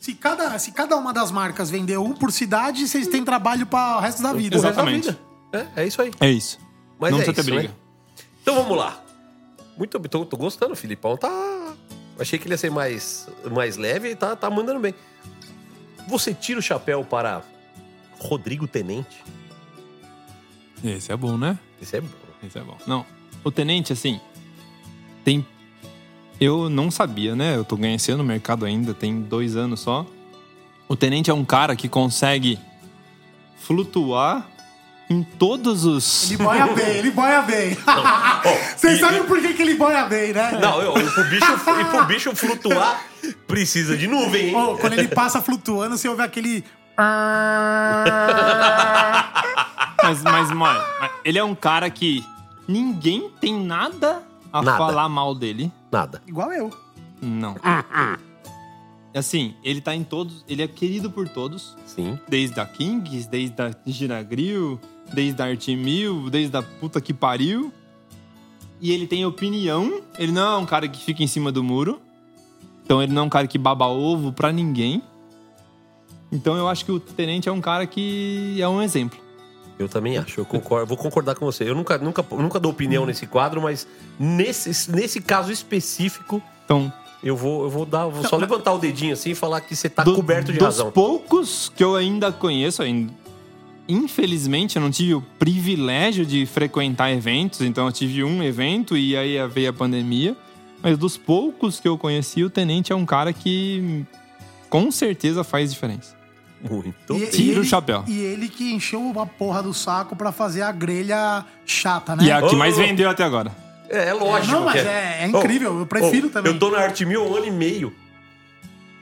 Se cada, se cada uma das marcas vender um por cidade, vocês têm trabalho para o resto da vida. Resto da Exatamente. vida. É, é isso aí. É isso. Mas não é precisa ter isso, briga. né? Então vamos lá. Muito tô, tô gostando, o Filipão tá. Achei que ele ia ser mais, mais leve e tá, tá mandando bem. Você tira o chapéu para Rodrigo Tenente? Esse é bom, né? Esse é bom. Esse é bom. Não, o tenente, assim, tem... Eu não sabia, né? Eu tô conhecendo o mercado ainda, tem dois anos só. O tenente é um cara que consegue flutuar em todos os... Ele boia [laughs] bem, ele boia bem. [laughs] Vocês sabem por que, que ele boia bem, né? Não, eu, e pro bicho, e pro bicho flutuar, precisa de nuvem, hein? Ô, quando ele passa flutuando, você ouve aquele. Mas, mas, mano, ele é um cara que ninguém tem nada a Nada. falar mal dele. Nada. Igual eu. Não. Assim, ele tá em todos. Ele é querido por todos. Sim. Desde a Kings, desde a Giragril, desde a Artimil, desde a puta que pariu. E ele tem opinião. Ele não é um cara que fica em cima do muro. Então ele não é um cara que baba ovo pra ninguém. Então eu acho que o Tenente é um cara que é um exemplo. Eu também acho, eu concordo, vou concordar com você. Eu nunca, nunca, nunca dou opinião nesse quadro, mas nesse, nesse caso específico, Então, eu vou, eu vou dar, vou só levantar o dedinho assim e falar que você tá do- coberto de dos razão. poucos que eu ainda conheço, ainda, infelizmente eu não tive o privilégio de frequentar eventos, então eu tive um evento e aí veio a pandemia. Mas dos poucos que eu conheci, o Tenente é um cara que com certeza faz diferença. Muito E- bem. Tira ele- o chapéu. E ele que encheu a porra do saco pra fazer a grelha chata, né? E é a que mais vendeu até agora. É, é lógico. Não, mas que é- é incrível, eu prefiro também. Eu tô na Arte Mil há um ano e meio.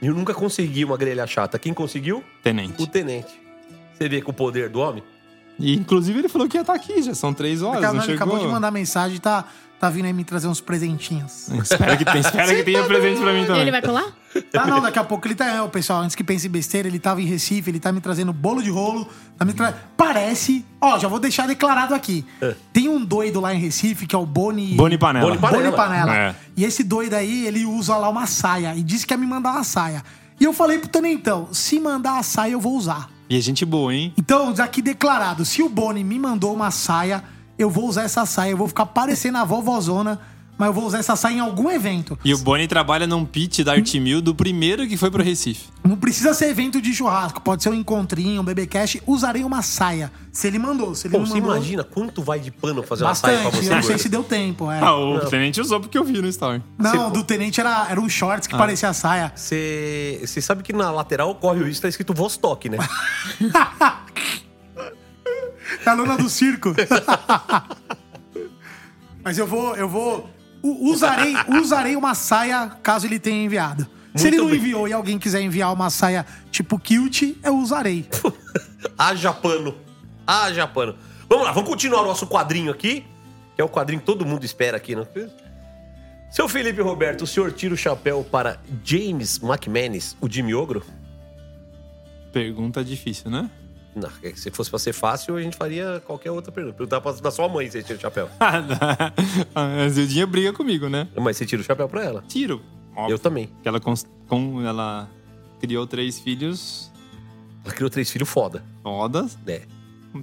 E eu nunca consegui uma grelha chata. Quem conseguiu? Tenente. O tenente. Você vê com o poder do homem? E inclusive ele falou que ia estar aqui, já são três horas, Acabou, não ele chegou. acabou de mandar mensagem, tá, tá vindo aí me trazer uns presentinhos. [laughs] Espera que, tem, espera que tenha presente pra mim também. Ele vai colar? Tá, não, daqui a pouco ele tá. é, O pessoal, antes que pense em besteira, ele tava em Recife, ele tá me trazendo bolo de rolo. Tá me tra... Parece. Ó, já vou deixar declarado aqui. Tem um doido lá em Recife que é o Boni. Boni Panela. Boni Panela. Boni Panela. É. E esse doido aí, ele usa lá uma saia. E disse que ia me mandar uma saia. E eu falei pro Tenentão: se mandar a saia, eu vou usar. E é gente boa, hein? Então, aqui declarado: se o Boni me mandou uma saia, eu vou usar essa saia. Eu vou ficar parecendo a vovozona, mas eu vou usar essa saia em algum evento. E o Boni trabalha num pitch da Artimil do primeiro que foi pro Recife. Não precisa ser evento de churrasco, pode ser um encontrinho, um BBcast. Usarei uma saia. Se ele mandou, se ele Pô, não você mandou. imagina quanto vai de pano fazer uma saia pra Bastante, você? eu não sei se deu tempo. É. Ah, o Tenente usou porque eu vi no story. não, do tenente era, era um shorts que Ah. parecia a saia. Você você sabe que na lateral corre o isso, tá escrito Vostok, né? [laughs] Tá lona do circo. [laughs] Mas eu vou, eu vou. Usarei, usarei uma saia caso ele tenha enviado. Se Muito ele não bem. enviou e alguém quiser enviar uma saia tipo kilt, eu usarei. [laughs] Haja pano. Haja pano. Vamos lá, vamos continuar o nosso quadrinho aqui, que é o quadrinho que todo mundo espera aqui, né? Seu Felipe Roberto, o senhor tira o chapéu para James McManus, o Jimmy Ogro? Pergunta difícil, né? Não, é se fosse pra ser fácil, a gente faria qualquer outra pergunta. Perguntar pra, da sua mãe se você tira o chapéu. [laughs] a Zildinha briga comigo, né? Mas você tira o chapéu pra ela? Tiro. Eu também. Que ela, com, ela criou três filhos Ela criou três filhos foda. fodas. É.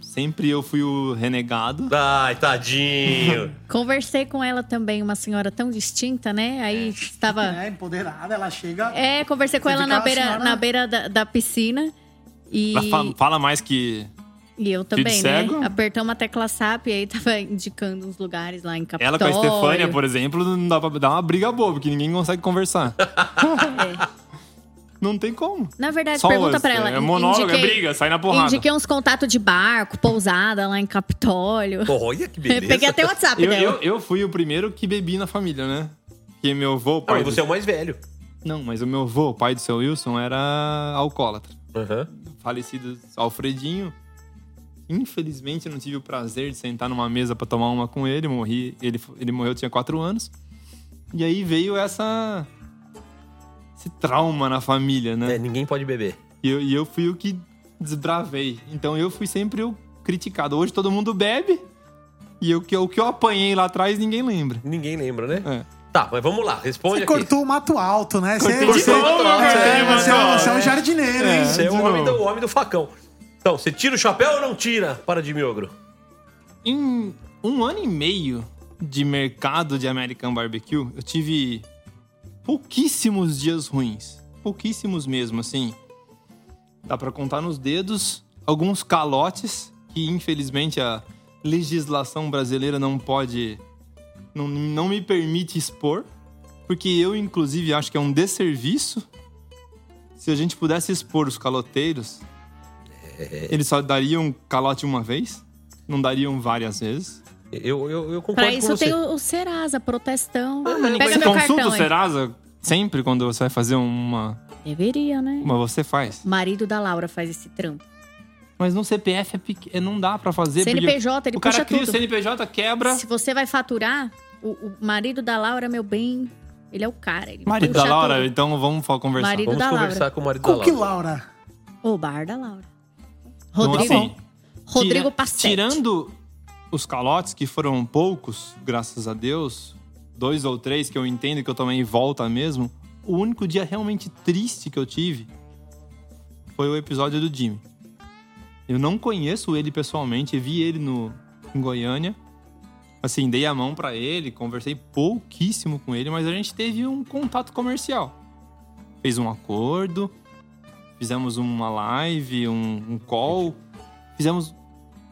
Sempre eu fui o renegado. Ai, tadinho. [laughs] Conversei com ela também, uma senhora tão distinta, né? Aí estava. [laughs] É, empoderada, ela chega. É, conversei com ela na beira, senhora- na beira da, da piscina. E, fala, fala mais que. e eu também, né? cego? Apertamos a tecla SAP e aí tava indicando uns lugares lá em Capitólio. Ela com a Estefânia, por exemplo, não dá pra dar uma briga boa, porque ninguém consegue conversar. [laughs] Não tem como. Na verdade, Só pergunta pra ela. é monólogo, é indiquei- briga, sai na porrada. Indiquei uns contatos de barco, pousada lá em Capitólio. Olha que beleza. [laughs] Peguei até o WhatsApp Eu, dela. eu, eu fui o primeiro que bebi na família, né? Porque meu avô, pai. mas do- você é o mais velho. Não, mas o meu avô, pai do seu Wilson, era alcoólatra. Aham. Falecido Alfredinho. Infelizmente, eu não tive o prazer de sentar numa mesa pra tomar uma com ele. Morri, ele, ele morreu, eu tinha quatro anos. E aí veio essa. Esse trauma na família, né? É, ninguém pode beber. E eu, e eu fui o que desbravei. Então eu fui sempre o criticado. Hoje todo mundo bebe. E eu, que- o que eu apanhei lá atrás, ninguém lembra. Ninguém lembra, né? É. Tá, mas vamos lá, responde Você aqui. cortou o mato alto, né? Você, Cortei você, de novo, é, cortei, você, é, mano. você é um jardineiro, hein? Você é de o homem, do, o homem do facão. Então, você tira o chapéu ou não tira para Jimmy Ogro? Em um ano e meio de mercado de American Barbecue, eu tive pouquíssimos dias ruins. Pouquíssimos mesmo, assim. Dá pra contar nos dedos alguns calotes que, infelizmente, a legislação brasileira não pode. Não, não me permite expor. Porque eu, inclusive, acho que é um desserviço se a gente pudesse expor os caloteiros. Eles só dariam calote uma vez? Não dariam várias vezes? Eu, eu, eu concordo Pra com isso você. tem o, o Serasa, protestão. Ah, Mas Pega você meu consulta cartão o aí. Serasa sempre quando você vai fazer uma. Deveria, né? Uma você faz. Marido da Laura faz esse trampo. Mas no CPF é pequeno, não dá pra fazer. CNPJ, ele O cara puxa cria tudo. o CNPJ, quebra. Se você vai faturar, o, o marido da Laura, meu bem, ele é o cara. Ele Marido da Laura, tudo. então vamos conversar. Marido Vamos da conversar Laura. com o marido Com da que Laura. Laura? O bar da Laura. Então, Rodrigo. assim, Rodrigo tira- Passetti. Tirando os calotes, que foram poucos, graças a Deus, dois ou três que eu entendo que eu tomei volta mesmo, o único dia realmente triste que eu tive foi o episódio do Jimmy. Eu não conheço ele pessoalmente, vi ele no, em Goiânia. Assim, dei a mão pra ele, conversei pouquíssimo com ele, mas a gente teve um contato comercial. Fez um acordo, fizemos uma live, um, um call, fizemos.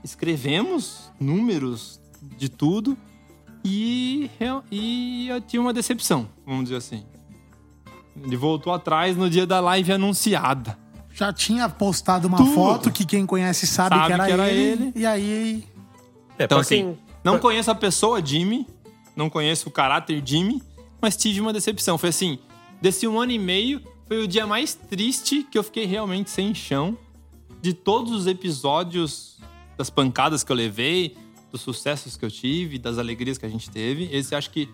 escrevemos números de tudo e, e eu tinha uma decepção, vamos dizer assim. Ele voltou atrás no dia da live anunciada. Já tinha postado uma Tudo. foto que quem conhece sabe, Sabe que, era que era ele, ele. E aí. É, Então, pra assim, quem- não pra- conheço a pessoa Jimmy, não conheço o caráter Jimmy, mas tive uma decepção. Foi assim, desse um ano e meio, foi o dia mais triste que eu fiquei realmente sem chão. De todos os episódios, das pancadas que eu levei, dos sucessos que eu tive, das alegrias que a gente teve. Esse acho que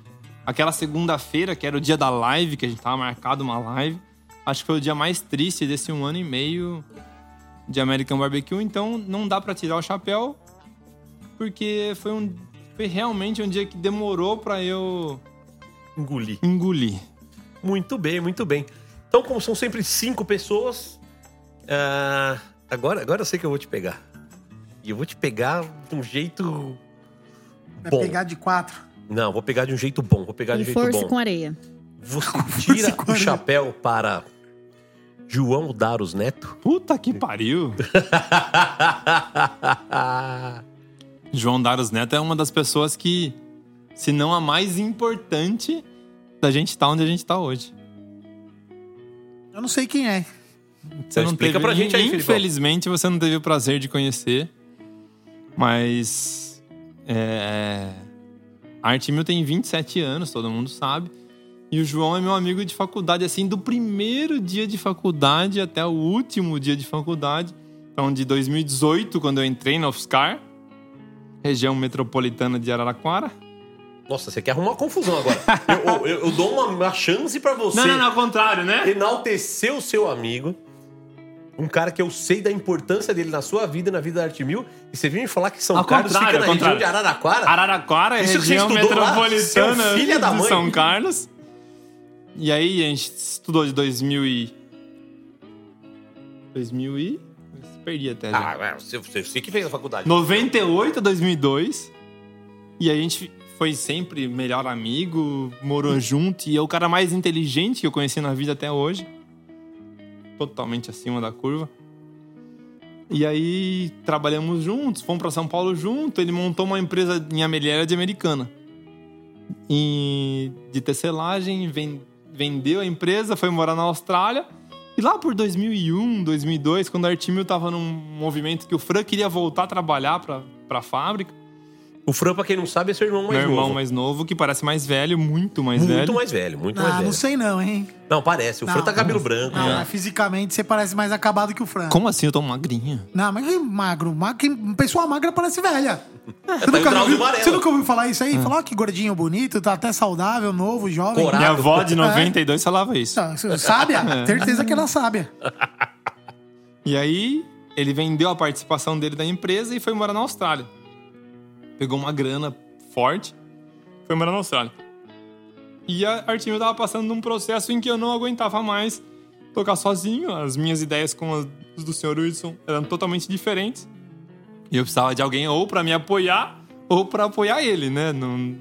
aquela segunda-feira, que era o dia da live, que a gente tava marcado uma live, acho que foi o dia mais triste desse um ano e meio de American Barbecue. Então não dá pra tirar o chapéu, porque foi um foi realmente um dia que demorou pra eu Engolir. engolir. Muito bem, muito bem. Então, como são sempre cinco pessoas, ah, agora, agora eu sei que eu vou te pegar. E eu vou te pegar de um jeito Vai bom. pegar de quatro. Não, vou pegar de um jeito bom. Vou pegar de um Um jeito força bom. com areia. Você [laughs] tira o chapéu para João Daros Neto? Puta que pariu. [laughs] João Daros Neto é uma das pessoas que, se não a mais importante, da gente estar onde a gente tá hoje. Eu não sei quem é. Você não explica teve, pra gente aí, Filipão. Infelizmente, você não teve o prazer de conhecer. Mas. É. A Artimil tem 27 anos, todo mundo sabe. E o João é meu amigo de faculdade, assim, do primeiro dia de faculdade até o último dia de faculdade. Então, de 2018, quando eu entrei na UFSCar, região metropolitana de Araraquara. Nossa, você quer arrumar uma confusão agora. [laughs] eu, eu- eu dou uma, uma chance pra você Não, não, não, ao contrário, né? enaltecer o seu amigo. Um cara que eu sei da importância dele na sua vida e na vida da Arte Mil. E você vem me falar que São Ao Carlos fica na região de Araraquara? Araraquara é Isso região estudou lá? metropolitana Seu filho da de mãe. São Carlos. E aí, a gente estudou de 2000 e... 2000 e... Perdi até já. Ah, é, você, você, que fez a faculdade. 98 a 2002. E a gente foi sempre melhor amigo, morou [laughs] junto. E é o cara mais inteligente que eu conheci na vida até hoje. Totalmente acima da curva. E aí trabalhamos juntos, fomos para São Paulo junto. Ele montou uma empresa em Amelieira de Americana. E de tecelagem, ven- vendeu a empresa, foi morar na Austrália. E lá por 2001, 2002, quando a Artimil tava num movimento que o Fran queria voltar a trabalhar pra, pra fábrica. O Fran, pra quem não sabe, é seu irmão mais Meu irmão novo. mais novo, que parece mais velho, muito mais muito velho. mais velho, muito mais Ah, velho. não sei não, hein? Não, parece. O Fran Não, tá cabelo branco Não, já. fisicamente você parece mais acabado que o Fran. Como assim? Eu tô magrinha. Não, mas que magro. Ma- que pessoa magra parece velha. Você, tá nunca ouviu, você nunca ouviu falar isso aí? Falar ó, que gordinho bonito, tá até saudável, novo, jovem. Corado. Minha avó de É. 92 falava isso. Sábia? É. [laughs] Certeza que ela é sábia. E aí, ele vendeu a participação dele da empresa e foi morar na Austrália. Pegou uma grana forte, foi morar na Austrália. E a Artimil tava passando num processo em que eu não aguentava mais tocar sozinho. As minhas ideias com as do Sr. Wilson eram totalmente diferentes. E eu precisava de alguém ou pra me apoiar ou pra apoiar ele, né? Não,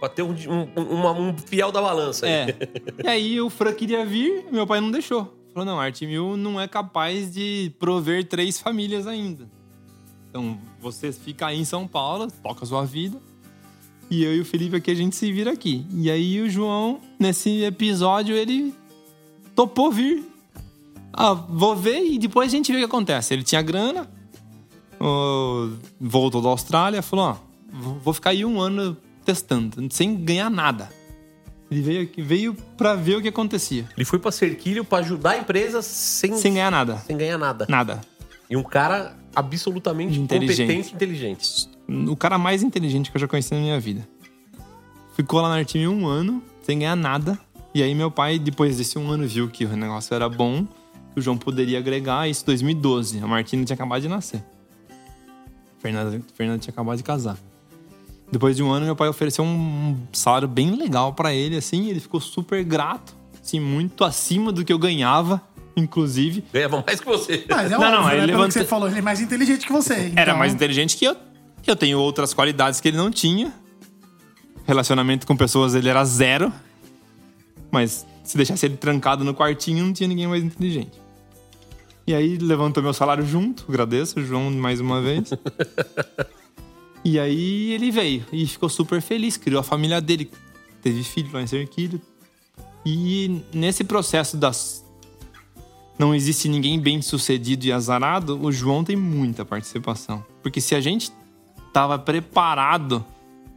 Pra ter um, um, uma- um fiel da balança aí. é. E aí o Fran queria vir, meu pai não deixou. Falou, não, a Arte Mil não é capaz de prover três famílias ainda. Então, você fica aí em São Paulo, toca a sua vida. E eu e o Felipe aqui, a gente se vira aqui. E aí o João, nesse episódio, ele topou vir. Ah, vou ver e depois a gente vê o que acontece. Ele tinha grana, voltou da Austrália, falou, ó, vou- vou ficar aí um ano testando, sem ganhar nada. Ele veio, aqui- veio pra ver o que acontecia. Ele foi pra Cerquilho pra ajudar a empresa sem, Sem ganhar nada. sem ganhar nada. Nada. E um cara absolutamente Inteligente. competente e inteligente. O cara mais inteligente que eu já conheci na minha vida. Ficou lá na Artimil um ano, sem ganhar nada. E aí meu pai, depois desse um ano, viu que o negócio era bom, que o João poderia agregar. Isso em 2012. A Martina tinha acabado de nascer. A Fernanda, a Fernanda tinha acabado de casar. Depois de um ano, meu pai ofereceu um salário bem legal pra ele, assim. Ele ficou super grato, assim, muito acima do que eu ganhava, inclusive. Ganhava mais que você. Mas é Não, não, óbvio, ele né? Pelo levanta- que você falou, ele é mais inteligente que você. Era então- mais inteligente que eu. Eu tenho outras qualidades que ele não tinha. Relacionamento com pessoas ele era zero. Mas se deixasse ele trancado no quartinho, não tinha ninguém mais inteligente. E aí levantou meu salário junto, agradeço, João, mais uma vez. [laughs] e aí ele veio e ficou super feliz, criou a família dele, teve filho lá em Cerquilho. E nesse processo das não existe ninguém bem sucedido e azarado, o João tem muita participação. Porque se a gente tava preparado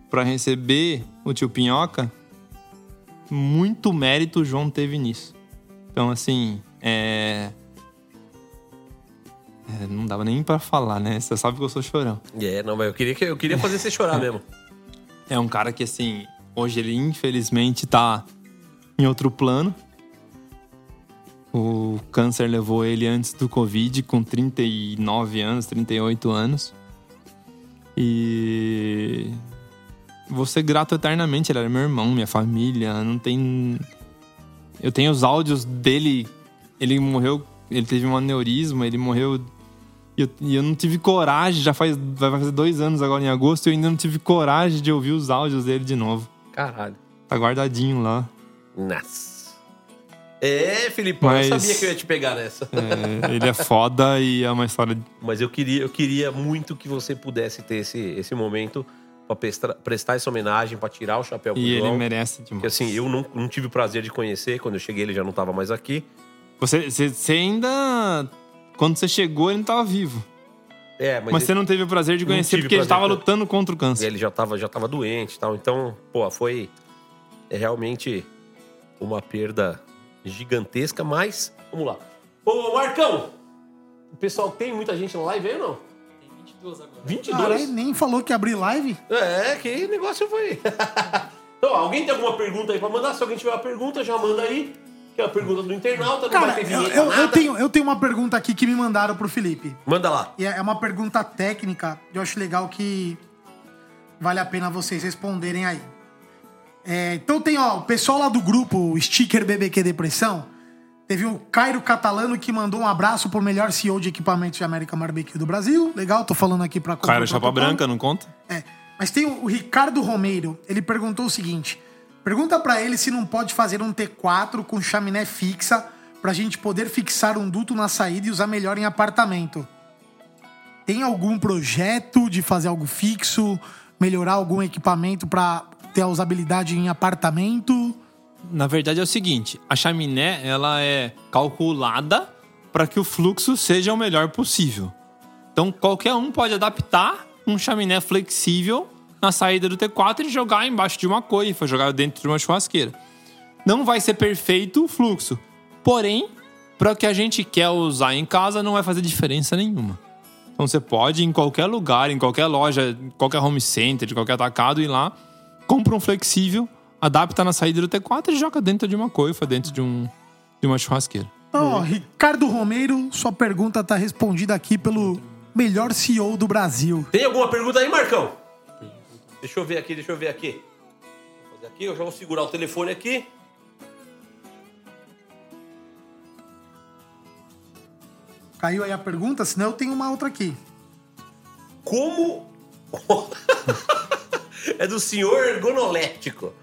para receber o tio Pinhoca, muito mérito o João teve nisso. Então, assim, é. é, não dava nem pra falar, né? Você sabe que eu sou chorão. É, não, mas eu queria, que- eu queria fazer você chorar mesmo. [laughs] É um cara que, assim, hoje ele infelizmente tá em outro plano. O câncer levou ele antes do Covid, com 39 anos, 38 anos. E. Vou ser grato eternamente. Ele era meu irmão, minha família. Não tem. Eu tenho os áudios dele. Ele morreu. Ele teve um aneurisma, ele morreu. E eu, e eu não tive coragem, já faz, vai fazer dois anos agora em agosto, eu ainda não tive coragem de ouvir os áudios dele de novo. Caralho. Tá guardadinho lá. Nossa. É, Filipão, eu Mas- sabia que eu ia te pegar nessa. É, ele é foda e é uma história. Mas eu queria, eu queria muito que você pudesse ter esse, esse momento pra prestar, essa homenagem, pra tirar o chapéu pro E ele João. merece demais. Porque assim, eu não, não tive o prazer de conhecer. Quando eu cheguei, ele já não tava mais aqui. Você, você, você ainda. Quando você chegou, ele não tava vivo. É, Mas, você não teve o prazer de conhecer porque ele prazer, tava cara. lutando contra o câncer. Ele já tava, já tava doente e tal. Então, pô, foi é realmente uma perda gigantesca, mas vamos lá. Ô, Marcão! O pessoal tem muita gente na live aí ou não? Tem 22 agora. 22? Caralho, nem falou que ia abrir live. É, que negócio foi. [laughs] então, alguém tem alguma pergunta aí pra mandar? Se alguém tiver uma pergunta, já manda aí. Que é a pergunta do internauta, não Cara, vai ter eu, eu- eu tenho, eu tenho uma pergunta aqui que me mandaram pro Felipe. Manda lá. E é é uma pergunta técnica. Eu acho legal que vale a pena vocês responderem aí. É, então tem, ó, o pessoal lá do grupo Sticker BBQ Depressão. Teve o Cairo Catalano que mandou um abraço pro melhor CEO de equipamentos de América Barbecue do Brasil. Legal, tô falando aqui pra Cara, comprar chapa branca, não conta? É. Mas tem o o Ricardo Romeiro. Ele perguntou o seguinte: pergunta pra ele se não pode fazer um T4 com chaminé fixa pra gente poder fixar um duto na saída e usar melhor em apartamento. Tem algum projeto de fazer algo fixo, melhorar algum equipamento pra ter a usabilidade em apartamento? Na verdade é o seguinte, a chaminé ela é calculada para que o fluxo seja o melhor possível. Então qualquer um pode adaptar um chaminé flexível na saída do T4 e jogar embaixo de uma coifa, jogar dentro de uma churrasqueira. Não vai ser perfeito o fluxo, porém, para o que a gente quer usar em casa não vai fazer diferença nenhuma. Então você pode ir em qualquer lugar, em qualquer loja, qualquer home center, de qualquer atacado, ir lá, compra um flexível, adapta na saída do T4 e joga dentro de uma coifa, dentro de, um, de uma churrasqueira. Ó, Ricardo Romeiro, sua pergunta tá respondida aqui pelo melhor CEO do Brasil. Tem alguma pergunta aí, Marcão? Deixa eu ver aqui, deixa eu ver aqui. Vou fazer aqui, eu já vou segurar o telefone aqui. Caiu aí a pergunta, senão eu tenho uma outra aqui. Como. [laughs] é do senhor ergonoléptico.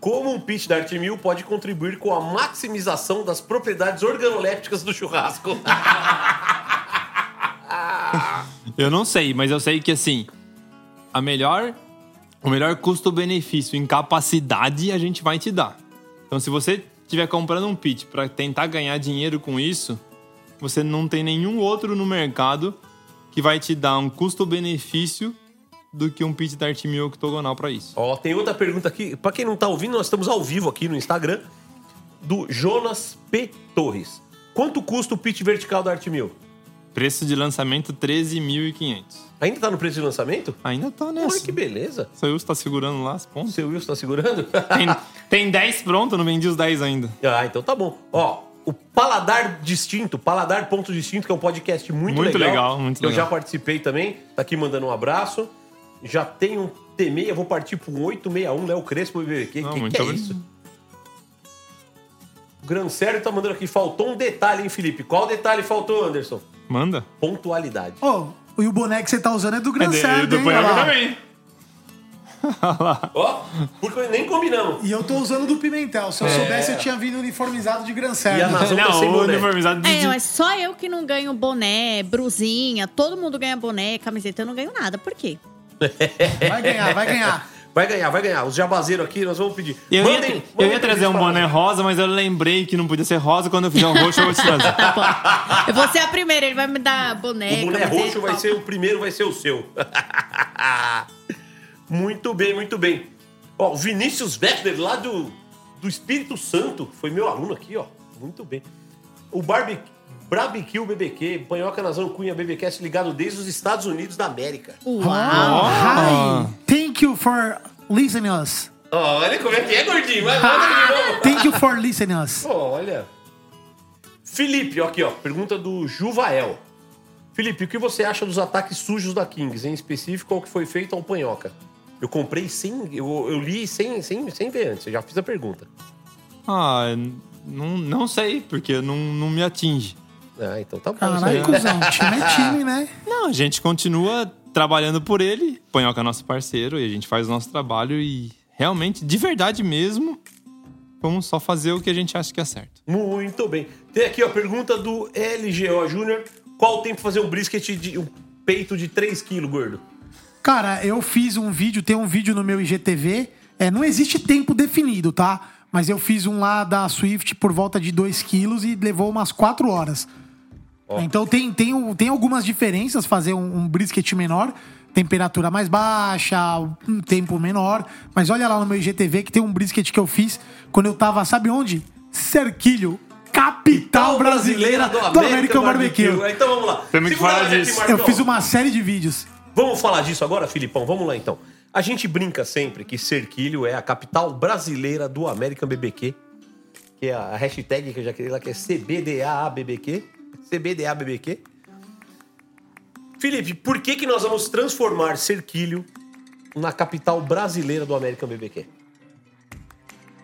Como um pitch da Artimil pode contribuir com a maximização das propriedades organolépticas do churrasco? [laughs] Eu não sei, mas eu sei que assim, a melhor, o melhor custo-benefício em capacidade a gente vai te dar. Então, se você estiver comprando um pitch para tentar ganhar dinheiro com isso, você não tem nenhum outro no mercado que vai te dar um custo-benefício do que um pitch da Artimil octogonal para isso. Ó, tem outra pergunta aqui. Pra quem não tá ouvindo, nós estamos ao vivo aqui no Instagram do Jonas P. Torres. Quanto custa o pitch vertical da Artimil? Preço de lançamento 13.500. Ainda tá no preço de lançamento? Ainda tá Olha nessa. que beleza. Seu Wilson tá segurando lá as pontas. Seu Wilson tá segurando? Tem, tem 10 pronto, não vendi os 10 ainda. Ah, então tá bom. Ó, o Paladar Distinto, Paladar Ponto Distinto, que é um podcast muito, Muito legal. legal, muito Eu legal. já participei também, tá aqui mandando um abraço. Já tem um T6, eu vou partir pro 861, Léo Crespo BBQ. Que, Não, que, muito que é obrigado. isso? O Gran Sério tá mandando aqui, faltou um detalhe, hein, Felipe? Qual detalhe faltou, Anderson? Manda. Pontualidade. Ô, e o boneco que você tá usando é do Gran É do hein? Olha lá. também. [laughs] Ó, porque nem combinamos. E eu tô usando do Pimentel. Se eu É. soubesse, eu tinha vindo uniformizado de Gran. E a Nazão [laughs] tá sem o boné. uniformizado de- É, mas só eu que não ganho boné, brusinha, todo mundo ganha boné, camiseta, eu não ganho nada. Por quê? Vai ganhar, vai ganhar. [laughs] Vai ganhar, vai ganhar. Os jabazeiros aqui, nós vamos pedir. Eu, ia, Mandem- eu mandem ia trazer um boné rosa, mas eu lembrei que não podia ser rosa. Quando eu fizer um roxo, eu vou te trazer. [laughs] Eu vou ser a primeira, ele vai me dar boné, O boné roxo vai ser o primeiro, vai ser o seu. [laughs] muito bem, muito bem. Ó, o Vinícius Weber, lá do, do Espírito Santo, foi meu aluno aqui, ó. Muito bem. O Barbie, Barbecue BBQ, Panhoca Nazão Cunha BBQS ligado desde os Estados Unidos da América. Hi, thank you for listening us. Olha como é que é, gordinho. Vai, manda de novo. Thank you for listening us. Olha. Felipe, ó, aqui, ó. Pergunta do Juvael. Felipe, o que você acha dos ataques sujos da Kings, em específico ao que foi feito ao Panhoca? Eu comprei sem. Eu, eu li sem, sem, sem ver antes, eu já fiz a pergunta. Ah, não, não sei, porque não, não me atinge. Ah, então tá bom. Caralho, cuzão. Time é time, né? [laughs] Não, a gente continua trabalhando por ele. Panhoca é nosso parceiro e a gente faz o nosso trabalho e realmente, de verdade mesmo, vamos só fazer o que a gente acha que é certo. Muito bem. Tem aqui, ó, pergunta do LGO Júnior. Qual o tempo fazer um brisket de um peito de 3 kg, gordo? Cara, eu fiz um vídeo, tem um vídeo no meu IGTV. É, não existe tempo definido, tá? Mas eu fiz um lá da Swift por volta de 2 quilos e levou umas 4 horas. Ó. Então tem, tem, tem algumas diferenças fazer um, um brisket menor, temperatura mais baixa, um tempo menor. Mas olha lá no meu IGTV que tem um brisket que eu fiz quando eu tava, sabe onde? Cerquilho, capital brasileira do, American Barbecue. Então vamos lá. Temos que falar aqui, disso. Marcão. Eu fiz uma série de vídeos. Vamos falar disso agora, Filipão? Vamos lá então. A gente brinca sempre que Serquilho é a capital brasileira do American BBQ, que é a hashtag que eu já queria lá, que é CBDABBQ. CBDABBQ. Felipe, por que, que nós vamos transformar Serquilho na capital brasileira do American BBQ?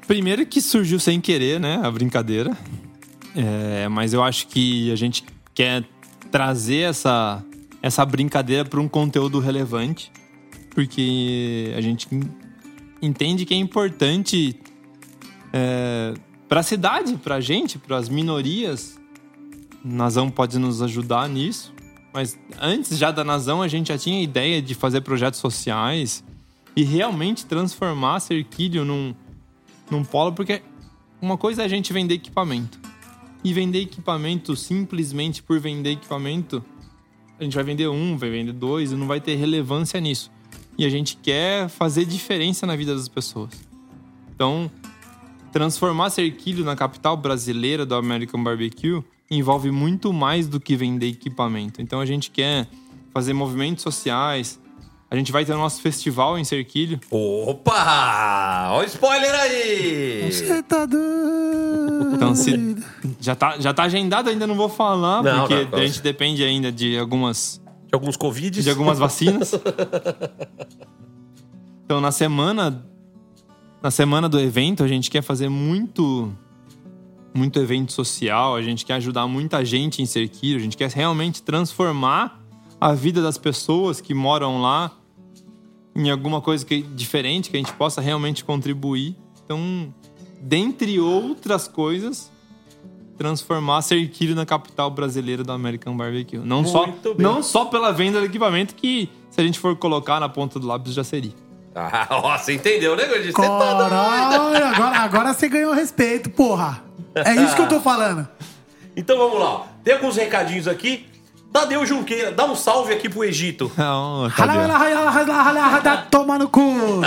Primeiro que surgiu sem querer, né? A brincadeira. É, mas eu acho que a gente quer trazer essa, essa brincadeira para um conteúdo relevante. Porque a gente en- entende que é importante é, para a cidade, para a gente, para as minorias. Nazão pode nos ajudar nisso. Mas antes já da Nazão, a gente já tinha a ideia de fazer projetos sociais e realmente transformar Cerquilho num, num polo, porque uma coisa é a gente vender equipamento. E vender equipamento simplesmente por vender equipamento, a gente vai vender um, vai vender dois, e não vai ter relevância nisso. E a gente quer fazer diferença na vida das pessoas. Então, transformar Cerquilho na capital brasileira do American Barbecue envolve muito mais do que vender equipamento. Então a gente quer fazer movimentos sociais. A gente vai ter o nosso festival em Cerquilho. Opa! Olha o spoiler aí! Você tá doido. Então, se já tá, já tá agendado, ainda não vou falar, Não, porque não, a gente depende ainda de algumas, De alguns Covids. de algumas vacinas. [laughs] Então, na semana na semana do evento, a gente quer fazer muito muito evento social, a gente quer ajudar muita gente em Cerquilho, a gente quer realmente transformar a vida das pessoas que moram lá em alguma coisa que, diferente que a gente possa realmente contribuir. Então, dentre outras coisas, transformar Cerquilho na capital brasileira do American Barbecue. Não só, bem. não só pela venda do equipamento, que se a gente for colocar na ponta do lápis já seria. Ah, [laughs] ó, você entendeu, né, Gordinho? Você tá doido. Agora, agora você ganhou respeito, porra. É isso que eu tô falando. [laughs] Então vamos lá. Tem alguns recadinhos aqui. Tadeu Junqueira, dá um salve aqui pro Egito. [laughs] Não, rala, rala, Toma no cu. [laughs]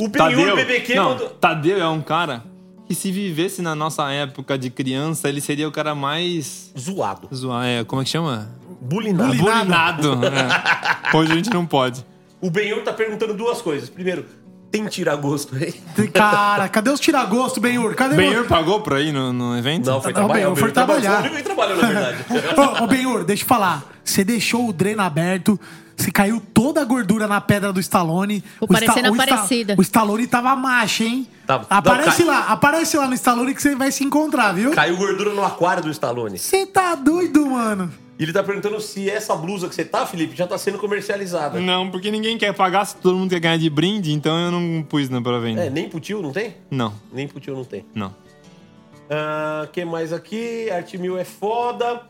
O Benhur Tadeu, BBQ não, mandou... Tadeu é um cara que se vivesse na nossa época de criança, ele seria o cara mais Zoado. zoado. É, como é que chama? Bulinado. Bulinado. é. Hoje a gente não pode. O Benhur tá perguntando duas coisas. Primeiro, tem tira-gosto aí? Cara, cadê os tiragosto, Benhur? Cadê Benhur pagou pra ir no, no evento? Não, foi Não, trabalhar. Benhur O foi Benhur trabalhou. trabalhar. Foi o trabalhou, na verdade. [laughs] Ô, ô Benhur, deixa eu falar. Você deixou o dreno aberto, você caiu toda a gordura na pedra do Stallone. O Sta- parecendo o Sta- Aparecida. O Stallone tava macho, hein? Tava. Aparece Não, lá, aparece lá no Stallone que você vai se encontrar, viu? Caiu gordura no aquário do Stallone. Você tá doido, mano. E ele tá perguntando se essa blusa que você tá, Felipe, já tá sendo comercializada. Não, porque ninguém quer pagar se todo mundo quer ganhar de brinde, então eu não pus na pra venda. É, nem pro tio não tem? Não, Nem pro tio não tem. não. Ah, que mais aqui? Arte Mil é foda.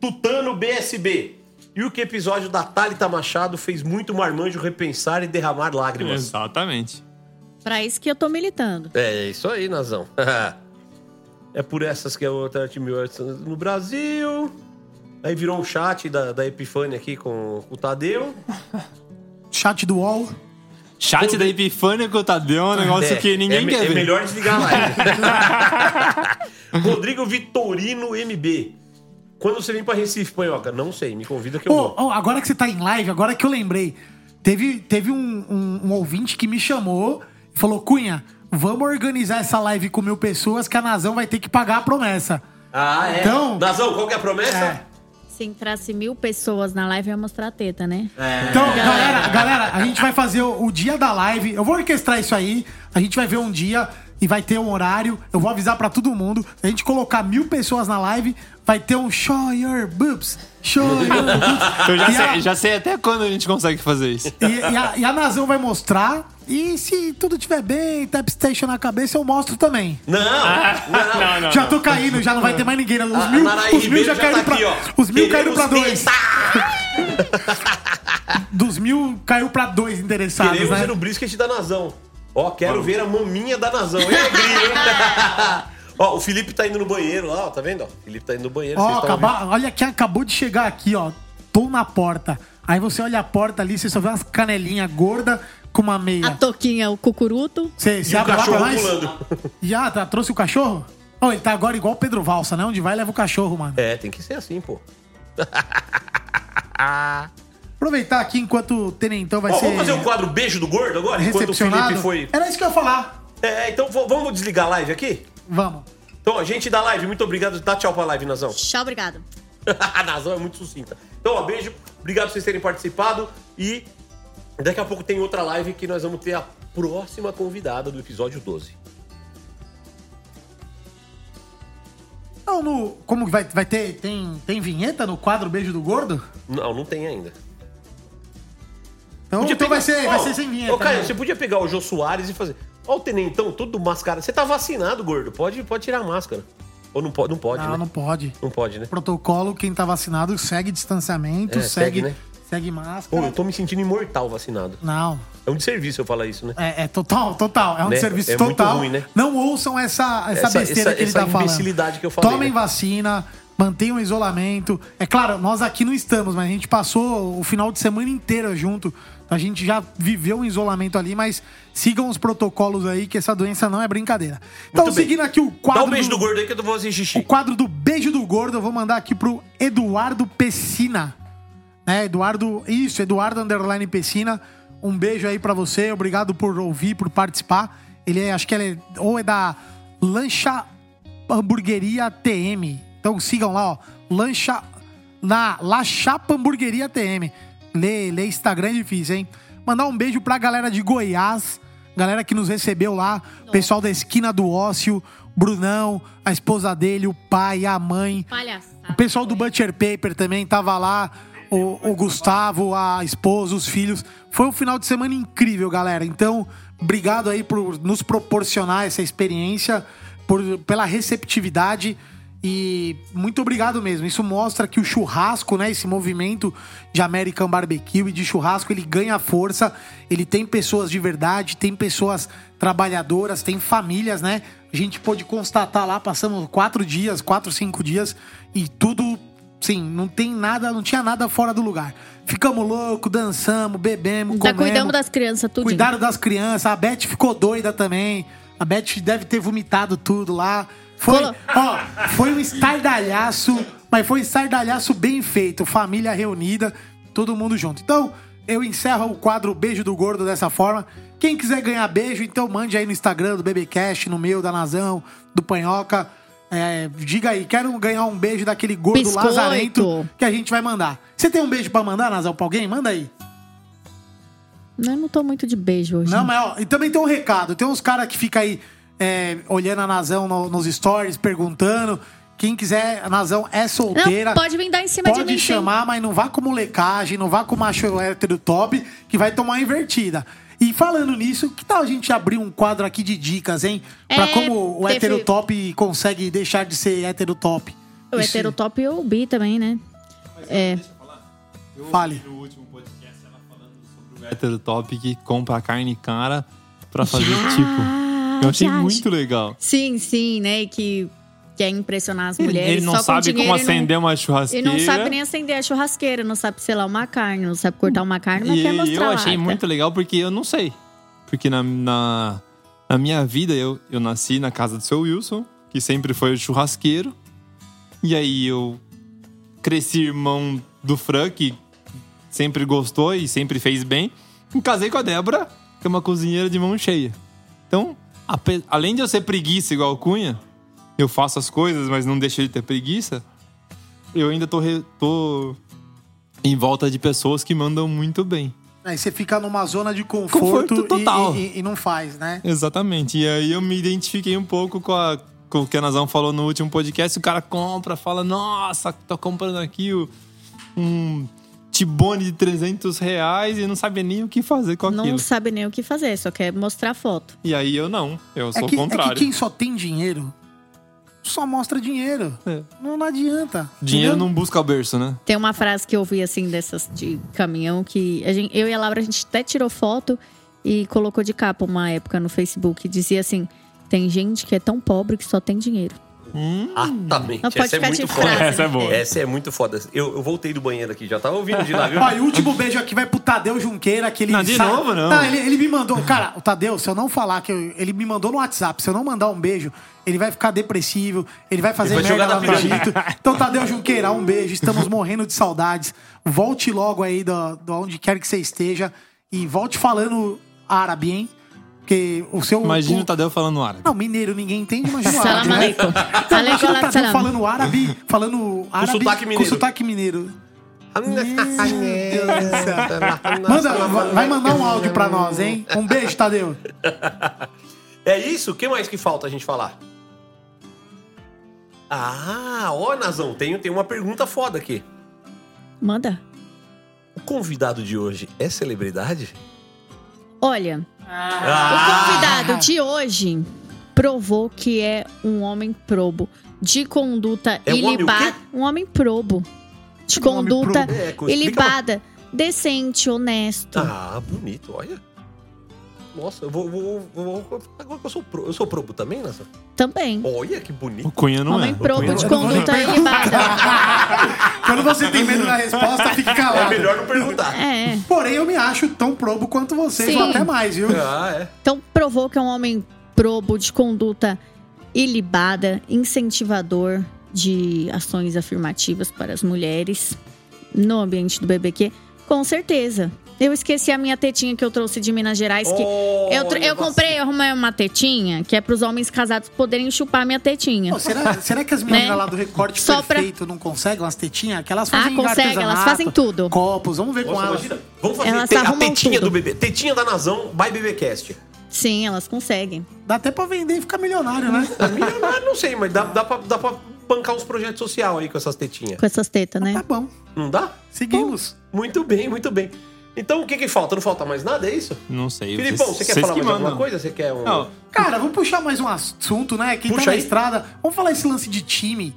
Tutano BSB. E o que episódio da Thalita Machado fez muito marmanjo repensar e derramar lágrimas. Exatamente. Pra isso que eu tô militando. É isso aí, Nazão. [laughs] é por essas que é outra Arte Mil no Brasil. Aí virou um chat da, da Epifânia aqui com, com o Tadeu. Chat do UOL. Chat da Epifânia com o Tadeu é um negócio É, que ninguém é, quer é ver. melhor desligar a live. [laughs] Rodrigo Vitorino MB. Quando você vem pra Recife, Panhoca? Não sei, me convida que eu Ô, vou. ô, agora que você tá em live, agora que eu lembrei. Teve, teve um, um- um ouvinte que me chamou e falou: Cunha, vamos organizar essa live com mil pessoas que a Nazão vai ter que pagar a promessa. Ah, é? Então- Nazão, qual que é a promessa? É. Se entrasse mil pessoas na live, eu ia mostrar a teta, né? Então, galera, galera, a gente vai fazer o, o dia da live. Eu vou orquestrar isso aí. A gente vai ver um dia e vai ter um horário. Eu vou avisar pra todo mundo. Se a gente colocar mil pessoas na live, vai ter um show your boobs. Show your boobs. Eu já E a- sei, já sei até quando a gente consegue fazer isso. E, e a, e a Nazão vai mostrar. E se tudo tiver bem, Tap Station na cabeça, eu mostro também. Não, [laughs] não. Não, não. já tô caindo, já não vai ter mais ninguém. Os A mil, os mil já caíram tá pra. aqui. Os mil caíram pra dois. [laughs] Dos mil caiu pra dois interessados, Queremos né? ver o brisket da Nazão. Ó, quero ver a maminha da Nazão. E hein? [laughs] Ó, o Felipe tá indo no banheiro lá, ó, tá vendo? Ó, o Felipe tá indo no banheiro. Ó, acaba- olha quem acabou de chegar aqui, ó. Tô na porta. Aí você olha a porta ali, você só vê umas canelinhas gordas com uma A meia. toquinha, o cucuruto. Você E você o abre lá pra cachorro nós? pulando. Já, tá, trouxe o cachorro? Ó, ele tá agora igual o Pedro Valsa, né? Onde vai, leva o cachorro, mano. É, tem que ser assim, pô. [laughs] Aproveitar aqui enquanto o Tenentão vai Ó, ser vamos fazer o quadro beijo do gordo agora? Enquanto o recepcionado. Felipe foi. Era isso que eu ia falar. É, então v- vamos desligar a live aqui? Vamos. Então, ó, gente da live, muito obrigado. Dá tchau pra live, Nazão. Tchau, obrigado. a [laughs] Nazão é muito sucinta. Então, ó, beijo. Obrigado por vocês terem participado. E daqui a pouco tem outra live que nós vamos ter a próxima convidada do episódio 12. Não, no, como vai, vai ter? Tem, tem vinheta no quadro Beijo do Gordo? Não, não tem ainda. Então, então vai, pegar- ser, vai Ó, ser sem vinheta. Ô, Caio, né? você podia pegar o Jô Soares e fazer. Ó, o Tenentão todo mascarado. Você tá vacinado, gordo. Pode, pode tirar a máscara. Ou não pode, não pode, Não, né? não pode. Não pode, né? Protocolo, quem tá vacinado segue distanciamento, É, segue, segue, segue, né? Pô, máscara. eu tô me sentindo imortal vacinado. Não, É um desserviço eu falar isso, né? é, é total, total. É um Né? serviço É muito total. ruim, né? Não ouçam essa, essa, Essa- besteira essa- que ele essa tá falando. que eu falei, Tomem né? vacina, mantenham o isolamento. É claro, nós aqui não estamos, mas a gente passou o final de semana inteiro junto. A gente já viveu um isolamento ali, mas sigam os protocolos aí, que essa doença não é brincadeira. Então, Muito seguindo aqui o quadro. Dá um beijo do gordo aí que eu vou fazer xixi. O quadro do Beijo do Gordo, eu vou mandar aqui pro Eduardo Pessina. Né, Eduardo, isso, Eduardo Underline Pessina. Um beijo aí pra você, obrigado por ouvir, por participar. Ele é, acho que ele é, ou é da Lancha Hamburgueria TM. Então sigam lá, ó. Lancha, na La Chapa Hamburgueria TM. Lê, lê Instagram é difícil, hein? Mandar um beijo pra galera de Goiás, galera que nos recebeu lá, pessoal da Esquina do Ócio, Brunão, a esposa dele, o pai, a mãe. Palhaçada. O pessoal do Butcher Paper também tava lá. O, o Gustavo, a esposa, os filhos. Foi um final de semana incrível, galera. Então, obrigado aí por nos proporcionar essa experiência, por, pela receptividade. E muito obrigado mesmo. Isso mostra que o churrasco, né? Esse movimento de American Barbecue e de churrasco, ele ganha força. Ele tem pessoas de verdade, tem pessoas trabalhadoras, tem famílias, né? A gente pôde constatar lá, passamos quatro dias, quatro, cinco dias, e tudo, sim, não tem nada, não tinha nada fora do lugar. Ficamos loucos, dançamos, bebemos, Já comemos. cuidamos das crianças, tudo. Cuidaram das crianças. A Beth ficou doida também. A Beth deve ter vomitado tudo lá. Foi, Colo- ó, foi um estardalhaço, mas foi um estardalhaço bem feito. Família reunida, todo mundo junto. Então, eu encerro o quadro Beijo do Gordo dessa forma. Quem quiser ganhar beijo, então mande aí no Instagram do BBcast, no meu, da Nazão, do Panhoca. É, diga aí, quero ganhar um beijo daquele gordo Biscoito. lazarento que a gente vai mandar. Você tem um beijo pra mandar, Nazão, pra alguém? Manda aí. Eu não tô muito de beijo hoje. Não, mas ó, e também tem um recado. Tem uns caras que ficam aí é, olhando a Nazão no- nos stories, perguntando. Quem quiser, a Nazão é solteira. Não, pode vir dar em cima de Pode mim, sim. chamar, mas não vá com molecagem, não vá com macho hétero top, que vai tomar invertida. E falando nisso, que tal a gente abrir um quadro aqui de dicas, hein? Pra É, como o teve- hétero top consegue deixar de ser hétero top. O Isso- heterotop e o bi também, né? É. Fale. No último podcast ela falando sobre o hétero top que compra carne cara pra fazer [laughs] tipo. Eu achei já, muito legal. Sim, sim, né? E que quer impressionar as mulheres. Ele não só sabe dinheiro como e não- acender uma Ele churrasqueira. não sabe nem acender a churrasqueira, não sabe selar uma carne, não sabe cortar uma carne, mas E quer mostrar eu achei lata. muito legal porque eu não sei. Porque na, na, na minha vida eu, eu nasci na casa do seu Wilson, que sempre foi churrasqueiro. E aí eu cresci irmão do Fran, que sempre gostou e sempre fez bem. E casei com a Débora, que é uma cozinheira de mão cheia. Então, além de eu ser preguiça igual o Cunha, eu faço as coisas, mas não deixo de ter preguiça. Eu ainda tô, re- tô em volta de pessoas que mandam muito bem. Aí você fica numa zona de conforto, Conforto e- total. E, e- e não faz, né? Exatamente. E aí eu me identifiquei um pouco com, a, com o que a Nazão falou no último podcast. O cara compra, fala, nossa, tô comprando aqui o- um tibone de 300 reais e não sabe nem o que fazer com Não aquilo. sabe nem o que fazer, só quer mostrar foto. E aí eu não, eu sou é que, o contrário. É que quem só tem dinheiro só mostra dinheiro. É. Não, não adianta. Dinheiro entendeu? não busca berço, né? Tem uma frase que eu ouvi assim dessas de caminhão que a gente, eu e a Laura a gente até tirou foto e colocou de capa uma época no Facebook. Dizia assim: Tem gente que é tão pobre que só tem dinheiro. Exatamente. Não pode Essa é muito de foda. frase. Essa é boa. Essa é muito foda. Eu, eu voltei do banheiro aqui, já tava ouvindo de lá, viu? Ó, e o último beijo aqui vai pro Tadeu Junqueira, que ele. Não, de sabe- novo, não. ele, ele me mandou. Cara, o Tadeu, se eu não falar que eu- ele me mandou no WhatsApp, se eu não mandar um beijo, ele vai ficar depressivo, ele vai fazer Ele vai merda jogar lá no. Egito. Então, Tadeu Junqueira, um beijo. Estamos morrendo de saudades. Volte logo aí do, do onde quer que você esteja. E volte falando árabe, hein? Porque o seu. Imagina o- Tadeu falando árabe. Não, mineiro ninguém entende, imagina o árabe. né? aleikum. Então, imagina o Tadeu falando árabe, falando árabe sotaque mineiro. Com sotaque mineiro. Manda, vai- vai mandar um áudio pra nós, hein? Um beijo, Tadeu. É isso? O que mais que falta a gente falar? Ah, ó, Nazão, tem, tem uma pergunta foda aqui. Manda. O convidado de hoje é celebridade? Olha, Ah! o convidado de hoje provou que é um homem probo, de conduta É um ilibada. quê? Um homem probo. De Um conduta? É, ilibada, decente, honesto. Ah, bonito, olha. Nossa, eu vou. vou, vou, vou- agora que eu sou pro, eu sou probo também, Nazão? Também. Olha que bonito. O Cunha não Homem é. Probo Cunha de não é. conduta [laughs] ilibada. Quando você tem medo da resposta, fique calado. É melhor não perguntar. É. Porém, eu me acho tão probo quanto vocês, Sim. ou até mais, viu? Ah, é. Então provou que é um homem probo, de conduta ilibada, incentivador de ações afirmativas para as mulheres no ambiente do BBQ. Com certeza. Eu esqueci a minha tetinha que eu trouxe de Minas Gerais. Que eu, tr- eu comprei, eu arrumei uma tetinha que é para os homens casados poderem chupar minha tetinha. Pô, será, será que as meninas Né? lá do recorte Só pra- perfeito não conseguem umas tetinhas? Que elas Ah, fazem conseguem, artesanato, elas fazem tudo. Copos, vamos ver com Nossa, elas. imagina. Vamos fazer Elas te- a tetinha tudo. do bebê. Tetinha da Nazão by BBcast. Sim, elas conseguem. Dá até pra vender e ficar milionário, né? [laughs] Milionário, não sei, mas dá, dá, pra, dá pra bancar uns projetos sociais aí com essas tetinhas. Com essas tetas, né? Tá bom. Não dá? Seguimos. Muito bem, muito bem. Então o que que falta? Não falta mais nada, é isso? Não sei. Filipão, vocês- você quer falar que mais alguma coisa? Você quer um... Não, Cara, vamos puxar mais um assunto, né? Quem Puxa tá na aí. estrada. Vamos falar esse lance de time.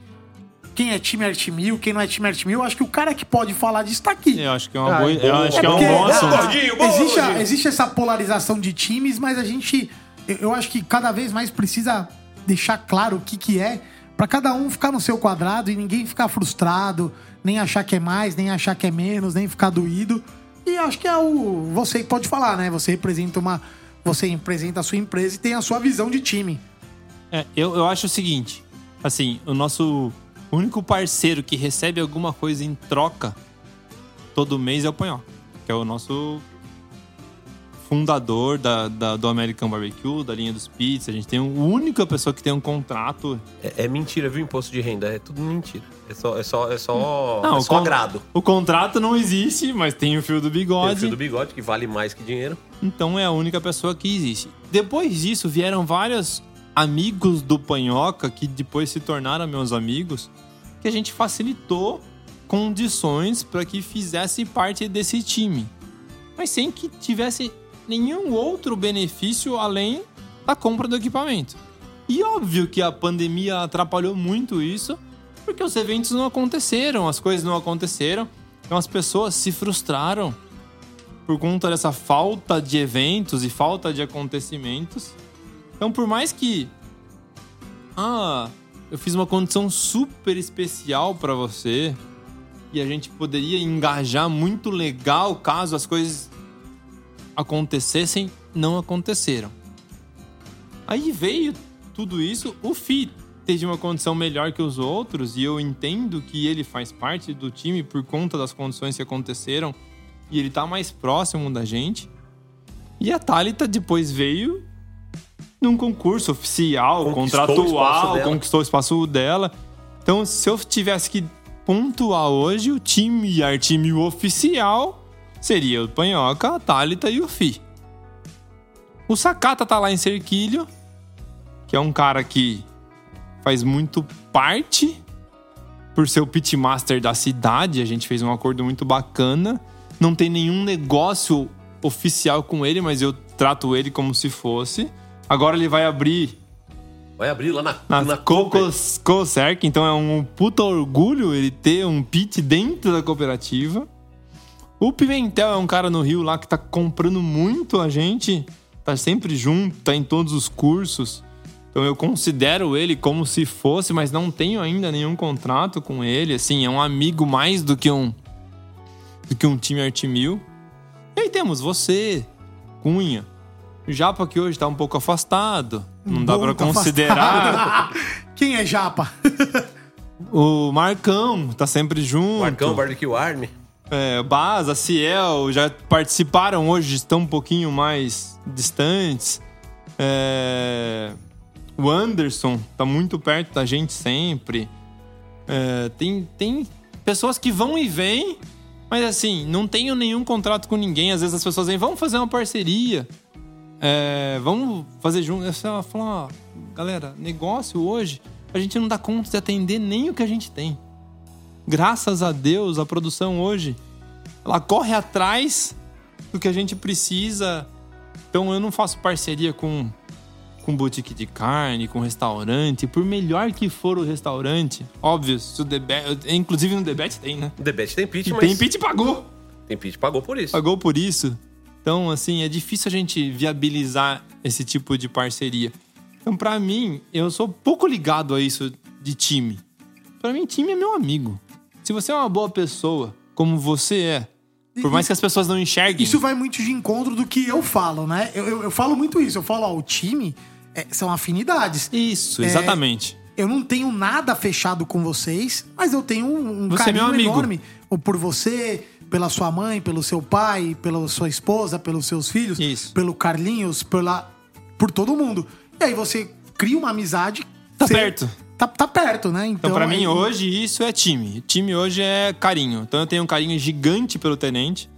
Quem é time Arte Mil, quem não é time Arte Mil. Eu acho que o cara que pode falar disso tá aqui. eu acho que é uma Ah, boa. é Eu acho que é É um bom Ah, assunto. Gordinho, boa, existe, a- existe essa polarização de times, mas a gente. eu- acho que cada vez mais precisa deixar claro o que, que é, pra cada um ficar no seu quadrado e ninguém ficar frustrado, nem achar que é mais, nem achar que é menos, nem ficar doído. E acho que é o. Você pode falar, né? Você representa uma. Você representa a sua empresa e tem a sua visão de time. É, eu, eu acho o seguinte: assim, o nosso único parceiro que recebe alguma coisa em troca todo mês é o Panhó, que é o nosso fundador da, da- do American Barbecue, da linha dos pits. A gente tem a única pessoa que tem um contrato. É, é mentira, viu? Imposto de renda. É tudo mentira. É só, é só, é só, Não, é o só agrado. O contrato não existe, mas tem o fio do Tem o bigode. fio do bigode, que vale mais que dinheiro. Então é a única pessoa que existe. Depois disso, vieram vários amigos do Panhoca que depois se tornaram meus amigos, que a gente facilitou condições para que fizesse parte desse time. Mas sem que tivesse nenhum outro benefício além da compra do equipamento. E óbvio que a pandemia atrapalhou muito isso, porque os eventos não aconteceram, as coisas não aconteceram, então as pessoas se frustraram por conta dessa falta de eventos e falta de acontecimentos. Então, por mais que ah, eu fiz uma condição super especial para você e a gente poderia engajar muito legal caso as coisas acontecessem, não aconteceram. Aí veio tudo isso, o Fi teve uma condição melhor que os outros e eu entendo que ele faz parte do time por conta das condições que aconteceram e ele tá mais próximo da gente. E a Thalita depois veio num concurso oficial, Conquistou o contratual, dela. conquistou o espaço dela. Então, se eu tivesse que pontuar hoje, o time Artime oficial seria o Panhoca, a Thalita e o Fi. O Sakata tá lá em Cerquilho, que é um cara que faz muito parte por ser o pitmaster da cidade. A gente fez um acordo muito bacana. Não tem nenhum negócio oficial com ele, mas eu trato ele como se fosse. Agora ele vai abrir Vai abrir lá na, na, na Cocos Cocerc, então é um puta orgulho ele ter um pit dentro da cooperativa. O Pimentel é um cara no Rio lá que tá comprando muito a gente, tá sempre junto, tá em todos os cursos. Então eu considero ele como se fosse, mas não tenho ainda nenhum contrato com ele. Assim, é um amigo mais do que um do que um time Arte Mil. E aí temos você, Cunha, o Japa que hoje tá um pouco afastado. Não dá pra Bom, tá considerar. [laughs] Quem é Japa? o Marcão tá sempre junto. Marcão, Barbecue Army. É, a Ciel já participaram hoje, estão um pouquinho mais distantes. É, o Anderson tá muito perto da gente sempre. É, tem, tem pessoas que vão e vêm, mas assim, não tenho nenhum contrato com ninguém. Às vezes as pessoas vêm, vamos fazer uma parceria. É, vamos fazer junto. Eu falo, ó, galera, negócio hoje, a gente não dá conta de atender nem o que a gente tem. Graças a Deus, a produção hoje, ela corre atrás do que a gente precisa. Então eu não faço parceria com com boutique de carne, com restaurante, por melhor que for o restaurante, óbvio, se o Debet, inclusive no Debet tem, né? O Debet tem pitch, E mas... tem pitch pagou. Tem pitch, pagou por isso. Pagou por isso. Então, assim, é difícil a gente viabilizar esse tipo de parceria. Então, pra mim, eu sou pouco ligado a isso de time. Pra mim, time é meu amigo. Se você é uma boa pessoa, como você é, por mais que as pessoas não enxerguem. Isso vai muito de encontro do que eu falo, né? Eu, eu, eu falo muito isso. Eu falo, ó, o time é, são afinidades. Isso, É, exatamente. Eu não tenho nada fechado com vocês, mas eu tenho um, um Você é carinho meu amigo. enorme por você, pela sua mãe, pelo seu pai, pela sua esposa, pelos seus filhos, pelo Carlinhos, pela, por todo mundo. E aí você cria uma amizade. Tá você- perto. Tá, tá perto, né? Então, pra mim, aí- hoje, isso é time. Time hoje é carinho. Então, eu tenho um carinho gigante pelo Tenente,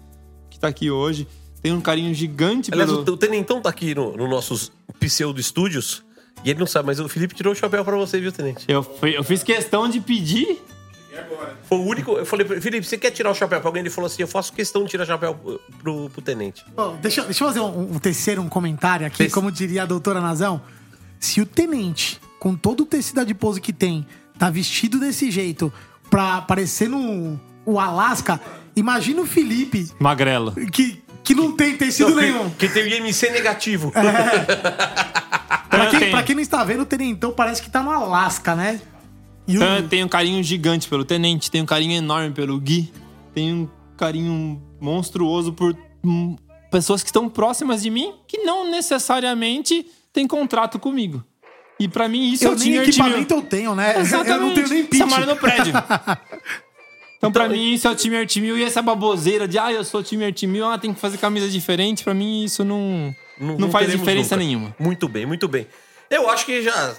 que tá aqui hoje. Tenho um carinho gigante Aliás, pelo... o, o Tenentão tá aqui nos no nossos pseudo-estúdios e ele não sabe, mas o Felipe tirou o chapéu pra você, viu, Tenente? Eu, fui- eu fiz questão de pedir. Foi o único. Eu falei, pra ele, Felipe, você quer tirar o chapéu pra alguém? Ele falou assim: eu faço questão de tirar o chapéu pro, pro Tenente. Ó, deixa, deixa eu fazer um, um terceiro um comentário aqui, como diria a doutora Nazão. Se o tenente, com todo o tecido adiposo que tem, tá vestido desse jeito pra parecer no o Alasca, imagina o Felipe, Magrelo. que, que não tem tecido que- nenhum. Que tem o IMC negativo. [laughs] Pra quem, pra quem não está vendo, o tenentão parece que tá no Alasca, né? E o- Então, eu tenho um carinho gigante pelo Tenente, tenho um carinho enorme pelo Gui, tenho um carinho monstruoso por hum, pessoas que estão próximas de mim que não necessariamente têm contrato comigo. E pra mim isso eu é o nem time equipamento eu tenho, né? Exatamente. Eu não tenho nem pitch. Você mora no prédio. [laughs] Então, pra mim, isso é o time Artimil. E essa baboseira de, ah, eu sou o time Artimil, ah, tem que fazer camisa diferente. Pra mim, isso não, não, faz teremos diferença nunca. nenhuma. Muito bem, muito bem. Eu acho que já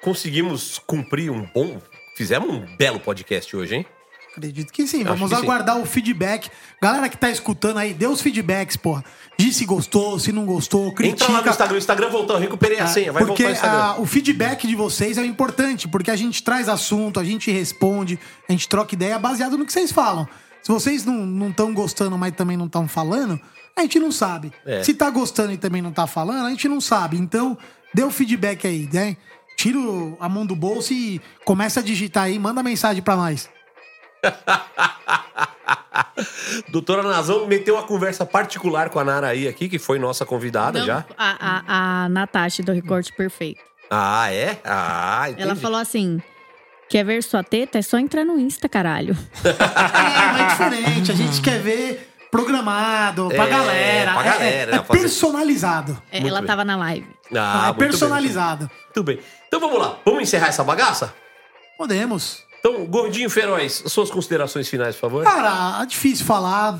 conseguimos cumprir um bom. Fizemos um belo podcast hoje, hein? Acredito que sim. Vamos que sim. aguardar o feedback. Galera que tá escutando aí, dê os feedbacks, porra. Diz se gostou, se não gostou, critica. Entra lá no Instagram. O Instagram voltou, eu recuperei a senha. Vai porque voltar ah, o feedback de vocês é importante, porque a gente traz assunto, a gente responde, a gente troca ideia baseado no que vocês falam. Se vocês não estão gostando, mas também não estão falando, a gente não sabe. É. Se tá gostando e também não tá falando, a gente não sabe. Então, dê o feedback aí, né? Tira o- a mão do bolso e começa a digitar aí, manda mensagem pra nós. [laughs] Doutora Nazão meteu uma conversa particular com a Nara aí aqui, que foi nossa convidada Não, já. A, a, a Natasha do Recorte Perfeito. Ah, é? Ah, entendi. Ela falou assim: quer ver sua teta? É só entrar no Insta, caralho. [laughs] É, mas é diferente. A gente quer ver programado, pra É, galera. pra É- galera, é, né? Personalizado. É, Muito ela bem. tava na live. Ah, é muito bem. personalizado. Muito bem. Então vamos lá. Vamos encerrar essa bagaça? Podemos. Então, Gordinho Feroz, suas considerações finais, por favor. Cara, é difícil falar.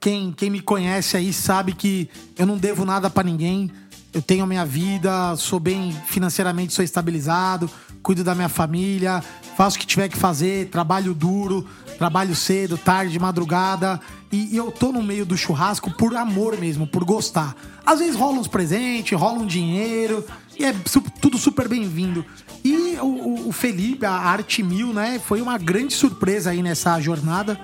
Quem, quem me conhece aí sabe que eu não devo nada pra ninguém. Eu tenho a minha vida, sou bem financeiramente, sou estabilizado, cuido da minha família, faço o que tiver que fazer, trabalho duro, trabalho cedo, tarde, madrugada. E, e eu tô no meio do churrasco por amor mesmo, por gostar. Às vezes rola uns presentes, rola um dinheiro, e é tudo super bem-vindo. E o, o- o Felipe, a Arte Mil, né, foi uma grande surpresa aí nessa jornada.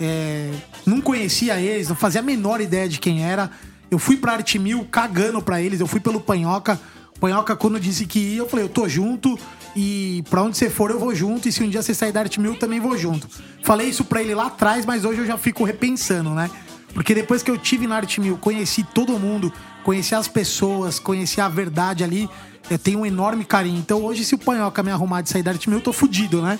É, não conhecia eles, não fazia a menor ideia de quem era. Eu fui pra Arte Mil cagando pra eles, eu fui pelo Panhoca. Panhoca, quando disse que ia, eu falei, eu tô junto e pra onde você for eu vou junto. E se um dia você sair da Arte Mil, eu também vou junto. Falei isso pra ele lá atrás, mas hoje eu já fico repensando, né? Porque depois que eu tive na Arte Mil, conheci todo mundo, conheci as pessoas, conheci a verdade ali, eu tenho um enorme carinho. Então hoje, se o Panhoca me arrumar de sair da Arte Mil, eu tô fudido, né?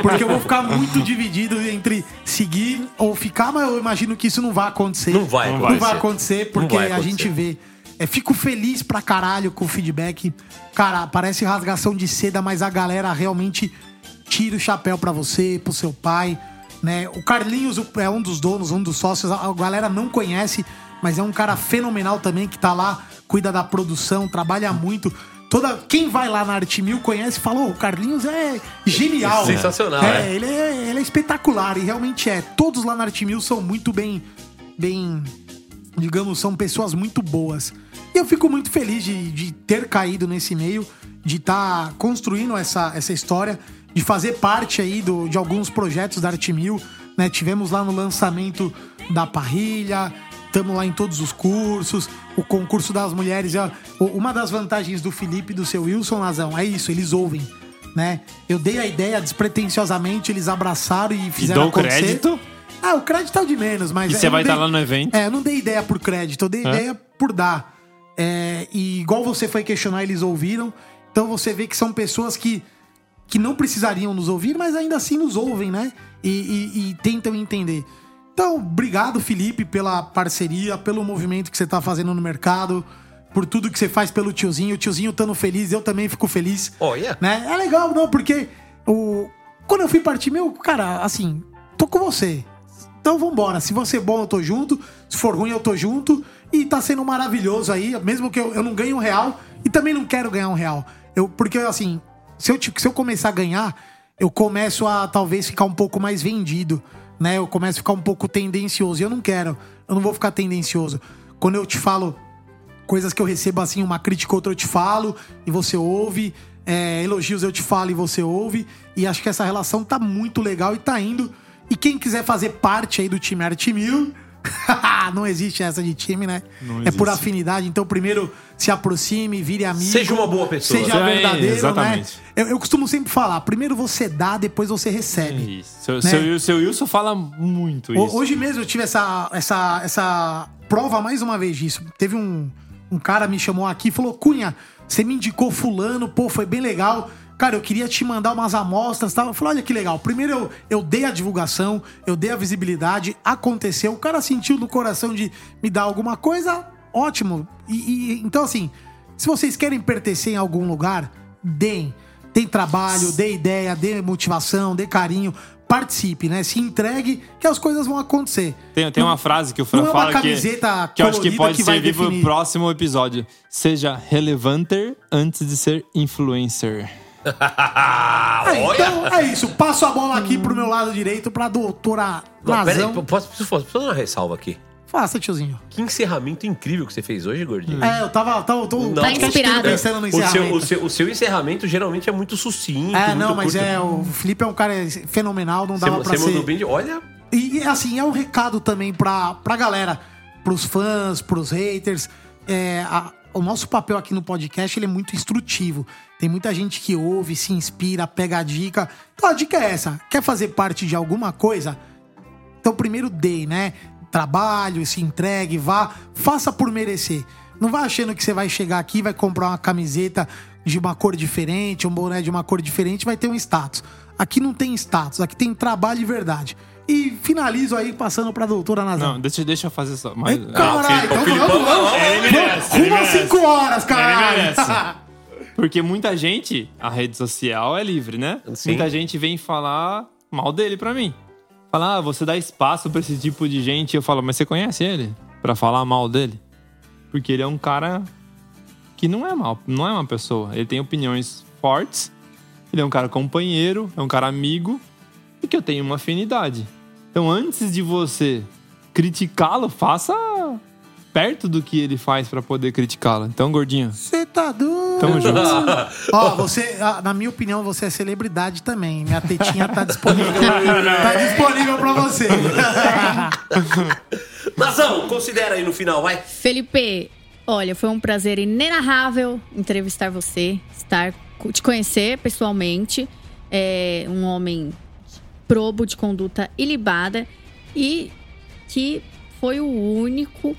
Porque eu vou ficar muito dividido entre seguir ou ficar, mas eu imagino que isso não vai acontecer. Não vai Não acontecer. vai acontecer, porque Não vai a gente acontecer. vê. É, fico feliz pra caralho com o feedback. Cara, parece rasgação de seda, mas a galera realmente tira o chapéu pra você, pro seu pai, né? O Carlinhos é um dos donos, um dos sócios. A galera não conhece, mas é um cara fenomenal também que tá lá, cuida da produção, trabalha muito. Toda, quem vai lá na Arte Mil conhece e fala, "Ô, o Carlinhos é genial. Sensacional, É, é. Ele, é, ele é espetacular e realmente é. Todos lá na Arte Mil são muito bem, bem, digamos, são pessoas muito boas. E eu fico muito feliz de, de ter caído nesse meio, de estar construindo essa, essa história, de fazer parte aí do, de alguns projetos da Arte Mil. Né? Tivemos lá no lançamento da parrilha, estamos lá em todos os cursos, o concurso das mulheres. é- Uma das vantagens do Felipe e do seu Wilson Lazão é isso, eles ouvem. Né? Eu dei a ideia despretensiosamente, eles abraçaram e fizeram dou acontecer. crédito? Ah, o crédito é o de menos, mas. E você vai dei- estar lá no evento? É, eu não dei ideia por crédito, eu dei É? ideia por dar. É, e igual você foi questionar, eles ouviram. Então você vê que são pessoas que, que não precisariam nos ouvir, mas ainda assim nos ouvem, né? E, e- e tentam entender. Então, obrigado, Felipe, pela parceria, pelo movimento que você tá fazendo no mercado, por tudo que você faz pelo tiozinho. O tiozinho estando feliz, eu também fico feliz. Olha. Né? É legal, não, porque o... quando eu fui partir, meu, cara, assim, tô com você. Então vambora. Se você é bom, eu tô junto. Se for ruim, eu tô junto. E tá sendo maravilhoso aí, mesmo que eu, eu não ganhe um real. E também não quero ganhar um real. Eu, porque, assim, se eu, se eu começar a ganhar, eu começo a talvez ficar um pouco mais vendido. Né? Eu começo a ficar um pouco tendencioso. E eu não quero. Eu não vou ficar tendencioso. Quando eu te falo coisas que eu recebo assim, uma crítica ou outra eu te falo e você ouve, é, elogios eu te falo e você ouve, e acho que essa relação tá muito legal e tá indo. E quem quiser fazer parte aí do time Arte Mil, [laughs] não existe essa de time, né? Não é por afinidade, então primeiro se aproxime, vire amigo. Seja uma boa pessoa. Seja É, verdadeiro, exatamente. né? Eu, eu costumo sempre falar, primeiro você dá, depois você recebe. Isso. Seu, Né? seu, seu Wilson fala muito isso. Hoje mesmo eu tive essa, essa, essa prova mais uma vez disso. Teve um, um cara me chamou aqui e falou: Cunha, você me indicou fulano, pô, foi bem legal. Cara, eu queria te mandar umas amostras tal. Eu falei, olha que legal. Primeiro eu, eu dei a divulgação, eu dei a visibilidade, aconteceu. O cara sentiu no coração de me dar alguma coisa, ótimo. E, e- então, assim, se vocês querem pertencer em algum lugar, deem. Tem trabalho, dê ideia, dê motivação, dê carinho. Participe, né? Se entregue, que as coisas vão acontecer. Tem, tem uma frase que o Fran Não é uma fala que, camiseta que eu acho que pode que servir pro próximo episódio. Seja relevanter antes de ser influencer. [laughs] É, então é isso. Passo a bola aqui pro meu lado direito pra doutora Não, Lazão. posso, preciso, preciso dar uma ressalva aqui. Faça, tiozinho. Que encerramento incrível que você fez hoje, gordinho. É, eu tava. tava tô, Não. tô inspirado. pensando no O seu, encerramento. o, seu, o seu encerramento geralmente é muito sucinto. É, muito não, mas curto. é. O Felipe é um cara fenomenal, não Você, dava pra você mandou ser. bem de. Olha, E, e, assim, é um recado também pra, pra galera, pros fãs, pros haters. É, a- o nosso papel aqui no podcast ele é muito instrutivo. Tem muita gente que ouve, se inspira, pega a dica. Então a dica é essa: quer fazer parte de alguma coisa? Então, primeiro dê, né? Trabalho, se entregue, vá, faça por merecer. Não vá achando que você vai chegar aqui, vai comprar uma camiseta de uma cor diferente, um boné de uma cor diferente, vai ter um status. Aqui não tem status, aqui tem trabalho e verdade. E finalizo aí passando pra doutora Nazão. Não, deixa, deixa eu fazer só. Ai, caralho, então Filipão, vamos, vamos, vamos, Rumo às merece. 5 horas, caralho. Porque muita gente, a rede social é livre, né? Sim. Muita gente vem falar mal dele pra mim. Falar, ah, você dá espaço pra esse tipo de gente. Eu falo, mas você conhece ele? Pra falar mal dele? Porque ele é um cara que não é mal, não é uma pessoa. Ele tem opiniões fortes. Ele é um cara companheiro, é um cara amigo e que eu tenho uma afinidade. Então, antes de você criticá-lo, faça perto do que ele faz pra poder criticá-lo. Então, gordinho, Você tá doido. Tamo [laughs] junto. Ó, você, ah, na minha opinião, você é celebridade também. Minha tetinha tá disponível. [laughs] tá disponível pra você. [laughs] Nazão, considera aí no final, vai. Felipe, olha, foi um prazer inenarrável entrevistar você, estar, te conhecer pessoalmente. É um homem probo de conduta ilibada e que foi o único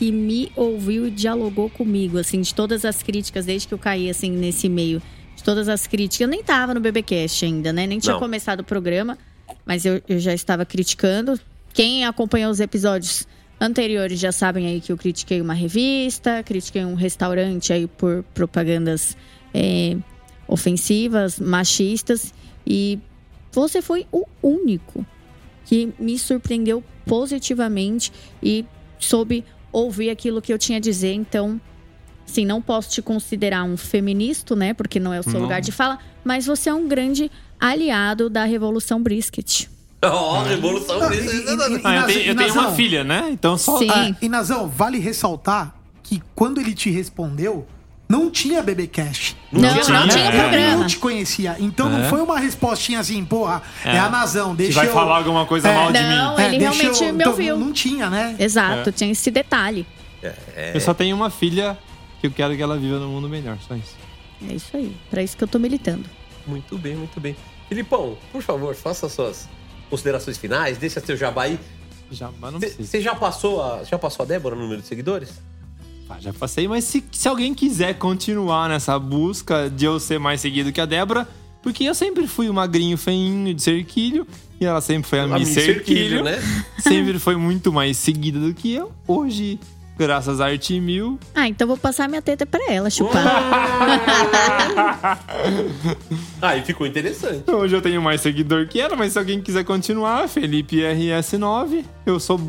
que me ouviu e dialogou comigo, assim, de todas as críticas, desde que eu caí, assim, nesse meio. De todas as críticas. Eu nem tava no BBcast ainda, né? Nem tinha Não. começado o programa, mas eu, eu já estava criticando. Quem acompanhou os episódios anteriores já sabem aí que eu critiquei uma revista, critiquei um restaurante aí por propagandas é, ofensivas, machistas. E você foi o único que me surpreendeu positivamente e soube ouvir aquilo que eu tinha a dizer. Então, assim, não posso te considerar um feminista, né? Porque não é o seu Não. lugar de fala, mas você é um grande aliado da Revolução Brisket. [laughs] Ó, revolução. Ah, eu tenho, eu tenho uma filha, né? Então só. Ah, e Nazão, vale ressaltar que quando ele te respondeu, não tinha BBcast. Não Não, tinha, não tinha programa. não te conhecia. Então não É. foi uma respostinha assim, porra, é, É. a Nazão, deixa vai eu... falar alguma coisa É. mal de Não, mim. ele deixa realmente eu- me então, ouviu. Não tinha, né? Exato, É. tinha esse detalhe. Eu só tenho uma filha que eu quero que ela viva no mundo melhor, só isso. É isso aí. Pra isso que eu tô militando. Muito bem, muito bem. Filipão, por favor, faça suas considerações finais, deixa seu jabá aí. Jabá não Você já passou a, já passou a Débora no número de seguidores? Ah, já passei, mas se, se alguém quiser continuar nessa busca de eu ser mais seguido que a Débora, porque eu sempre fui o magrinho feinho de cerquilho, e ela sempre foi a, A Miss Miss Cerquilho, Cerquilho, né? [laughs] Sempre foi muito mais seguida do que eu. Hoje, graças a Arte Mil, Ah, então vou passar minha teta pra ela, chupar. Aí [laughs] ficou interessante. hoje eu tenho mais seguidor que ela, mas se alguém quiser continuar, Felipe RS9, eu sou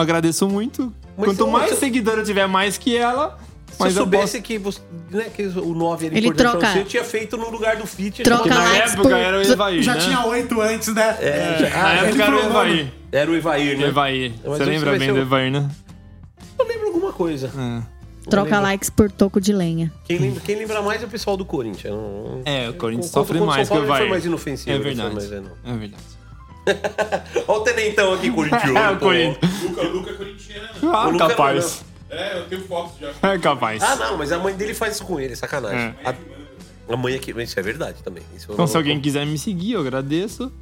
agradeço muito. Mas Quanto mais se- seguidor eu tiver mais que ela, Se mas eu eu soubesse posso... que, você, né, que o 9 era Ele importante pra troca- você, eu tinha feito no lugar do Fit. Troca na likes época por- era o Evair, Já né? tinha oito antes, né? É, já- Na ah, época era o o. Evair. Era o Evair, né? Evair. Mas Você lembra bem do o- Evair, né? Eu lembro alguma coisa. É. Troca likes por toco de lenha. Quem lembra, quem lembra mais é o pessoal do Corinthians. Não- É, o Corinthians sofre o mais que o Evair. foi mais inofensivo. É foi verdade. mais- é. É verdade. Olha o tenentão aqui, corintiano. [laughs] É, o. Corinthians. Luca, Luca é corintiano. Ah, O Luca- capaz. É, eu tenho fotos já. É capaz. Ah, não, mas a mãe dele faz isso com ele, sacanagem. É. A, a mãe aqui, isso é verdade também. Isso Então, se alguém quiser me seguir, eu agradeço.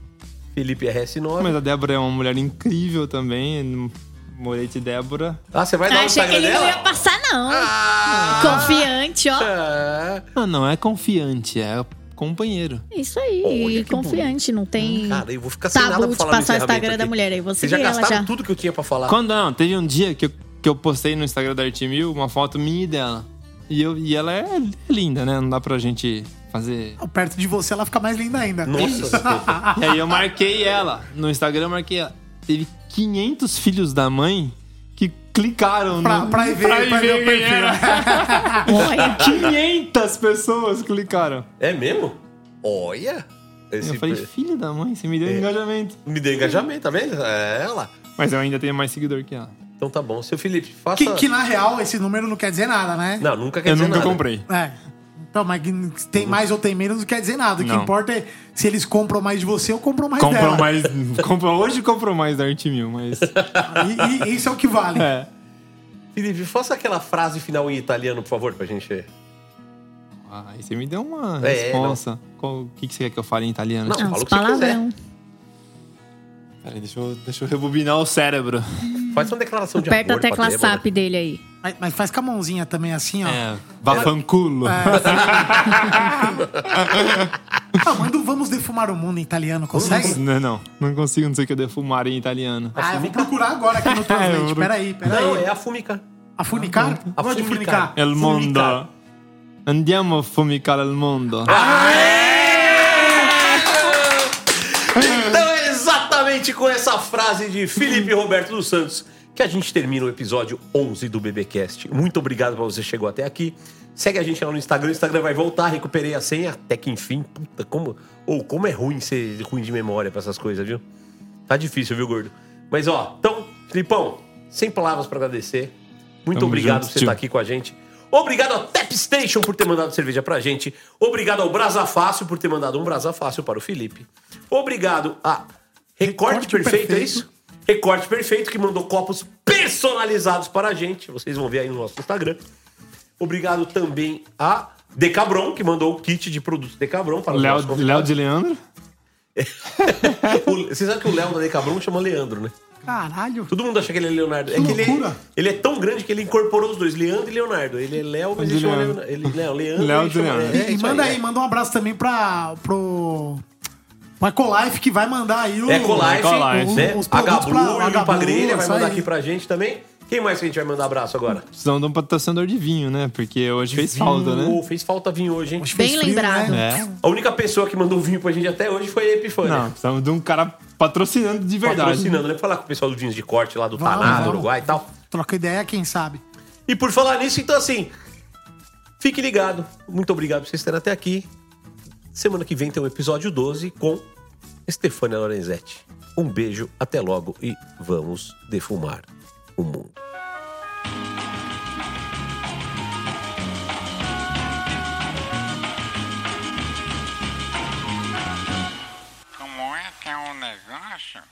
Felipe RS9. Mas a Débora é uma mulher incrível também. Morete Débora. Ah, você vai dar o Achei que Instagram ele não ia dela? passar, não. Confiante, ó. Ah, Ah, não é confiante, é companheiro. Isso aí, Olha que confiante, não tem cara, eu vou ficar sem nada pra de falar passar o Instagram da mulher aí. Você Vocês já gastaram já. tudo que eu tinha pra falar. Quando não, teve um dia que eu, que eu postei no Instagram da Arte Mil uma foto minha e dela. E, eu, e ela é linda, né? Não dá pra gente fazer. Perto de você, ela fica mais linda ainda. Nossa, [laughs] E aí eu marquei ela. No Instagram eu marquei ela. Teve 500 filhos da mãe clicaram Pra, no... pra ver, pra ver o quem perfil. era. [laughs] Olha, [laughs] 500 pessoas clicaram. É mesmo? Olha. Esse Eu falei, filho da mãe, você me deu engajamento. Me deu engajamento, tá vendo? É ela. Mas eu ainda tenho mais seguidor que ela. Então tá bom. Seu Felipe, faça... Que, que na real, esse número não quer dizer nada, né? Não, nunca quer Eu dizer nunca nada. comprei. É. Então, mas tem mais ou tem menos não quer dizer nada. O que Não. importa é se eles compram mais de você ou compram mais Comprou dela. mais. [laughs] Comprou, hoje comprou mais da Arte Mil, mas. E, e isso é o que vale. É. Felipe, faça aquela frase final em italiano, por favor, pra gente ver. Ah, aí você me deu uma É, resposta. Qual- O que, que você quer que eu fale em italiano? Não, fala o que você quiser. Peraí, deixa eu, deixa eu rebobinar o cérebro. Faz uma declaração de Aperta a amor pra tecla Débora. SAP dele aí. Mas, mas faz com a mãozinha também assim, ó. É, vafanculo. [laughs] Ah, manda um Vamos Defumar o Mundo em italiano, consegue? Não, não. Não consigo não sei o que eu defumar em italiano. Ah, eu vou procurar agora aqui no [laughs] É, Translate. eu- Peraí, peraí. Não, é a fumica. A funicar? A Gosto de fumicar. funicar. El mondo. Fumicar. Andiamo a fumicare il mondo. Então é exatamente com essa frase de Felipe Roberto dos Santos que a gente termina o episódio 11 do BBcast. Muito obrigado pra você que chegou até aqui. Segue a gente lá no Instagram, o Instagram vai voltar, recuperei a senha até que enfim. Puta, como, ou como é ruim ser ruim de memória pra essas coisas, viu? Tá difícil, viu, gordo? Mas ó, então, Filipão, sem palavras pra agradecer. Muito Tamo obrigado junto, por você estar aqui com a gente. Obrigado ao Tap Station por ter mandado cerveja pra gente. Obrigado ao Brasa Fácil por ter mandado um Brasa Fácil para o Felipe. Obrigado a Recorte, Recorte Perfeito, é Perfeito. isso? Recorte Perfeito que mandou copos personalizados para a gente. Vocês vão ver aí no nosso Instagram. Obrigado também a Decabron, que mandou o kit de produtos Decabron para Léo. Léo de Leandro? [laughs] O- Você sabe que o Léo da Decabron chama Leandro, né? Caralho. Todo mundo acha que ele é Leonardo. É Que que ele, loucura. ele é tão grande que ele incorporou os dois, Leandro e Leonardo. Ele é Léo, mas ele chama Leandro. Leonardo. Ele, Léo, Leandro. Léo chama- Leandro. é, E, e manda aí, aí, é. manda um abraço também pra, pro. Pro Ecolife que vai mandar aí o. Ecolife, Ecolife. né? Os produtos H-Blue pra- H-Blue, Grelha vai mandar aí. aqui pra gente também. Quem mais que a gente vai mandar abraço agora? Precisamos de um patrocinador de vinho, né? Porque hoje fez falta, né? Fez falta vinho hoje, hein? Hoje Bem frio, lembrado. né? É. A única pessoa que mandou vinho pra gente até hoje foi a Epifânia. Não, precisamos de um cara patrocinando de verdade. Patrocinando, né? Falar com o pessoal do Vinhos de Corte lá do Vamos, Taná, do. Uruguai e tal. Troca ideia, quem sabe. E por falar nisso, então assim, fique ligado. Muito obrigado por vocês estarem até aqui. Semana que vem tem o episódio 12 com Stefania Lorenzetti. Um beijo, até logo e vamos defumar o mundo. Como é que é o um negócio?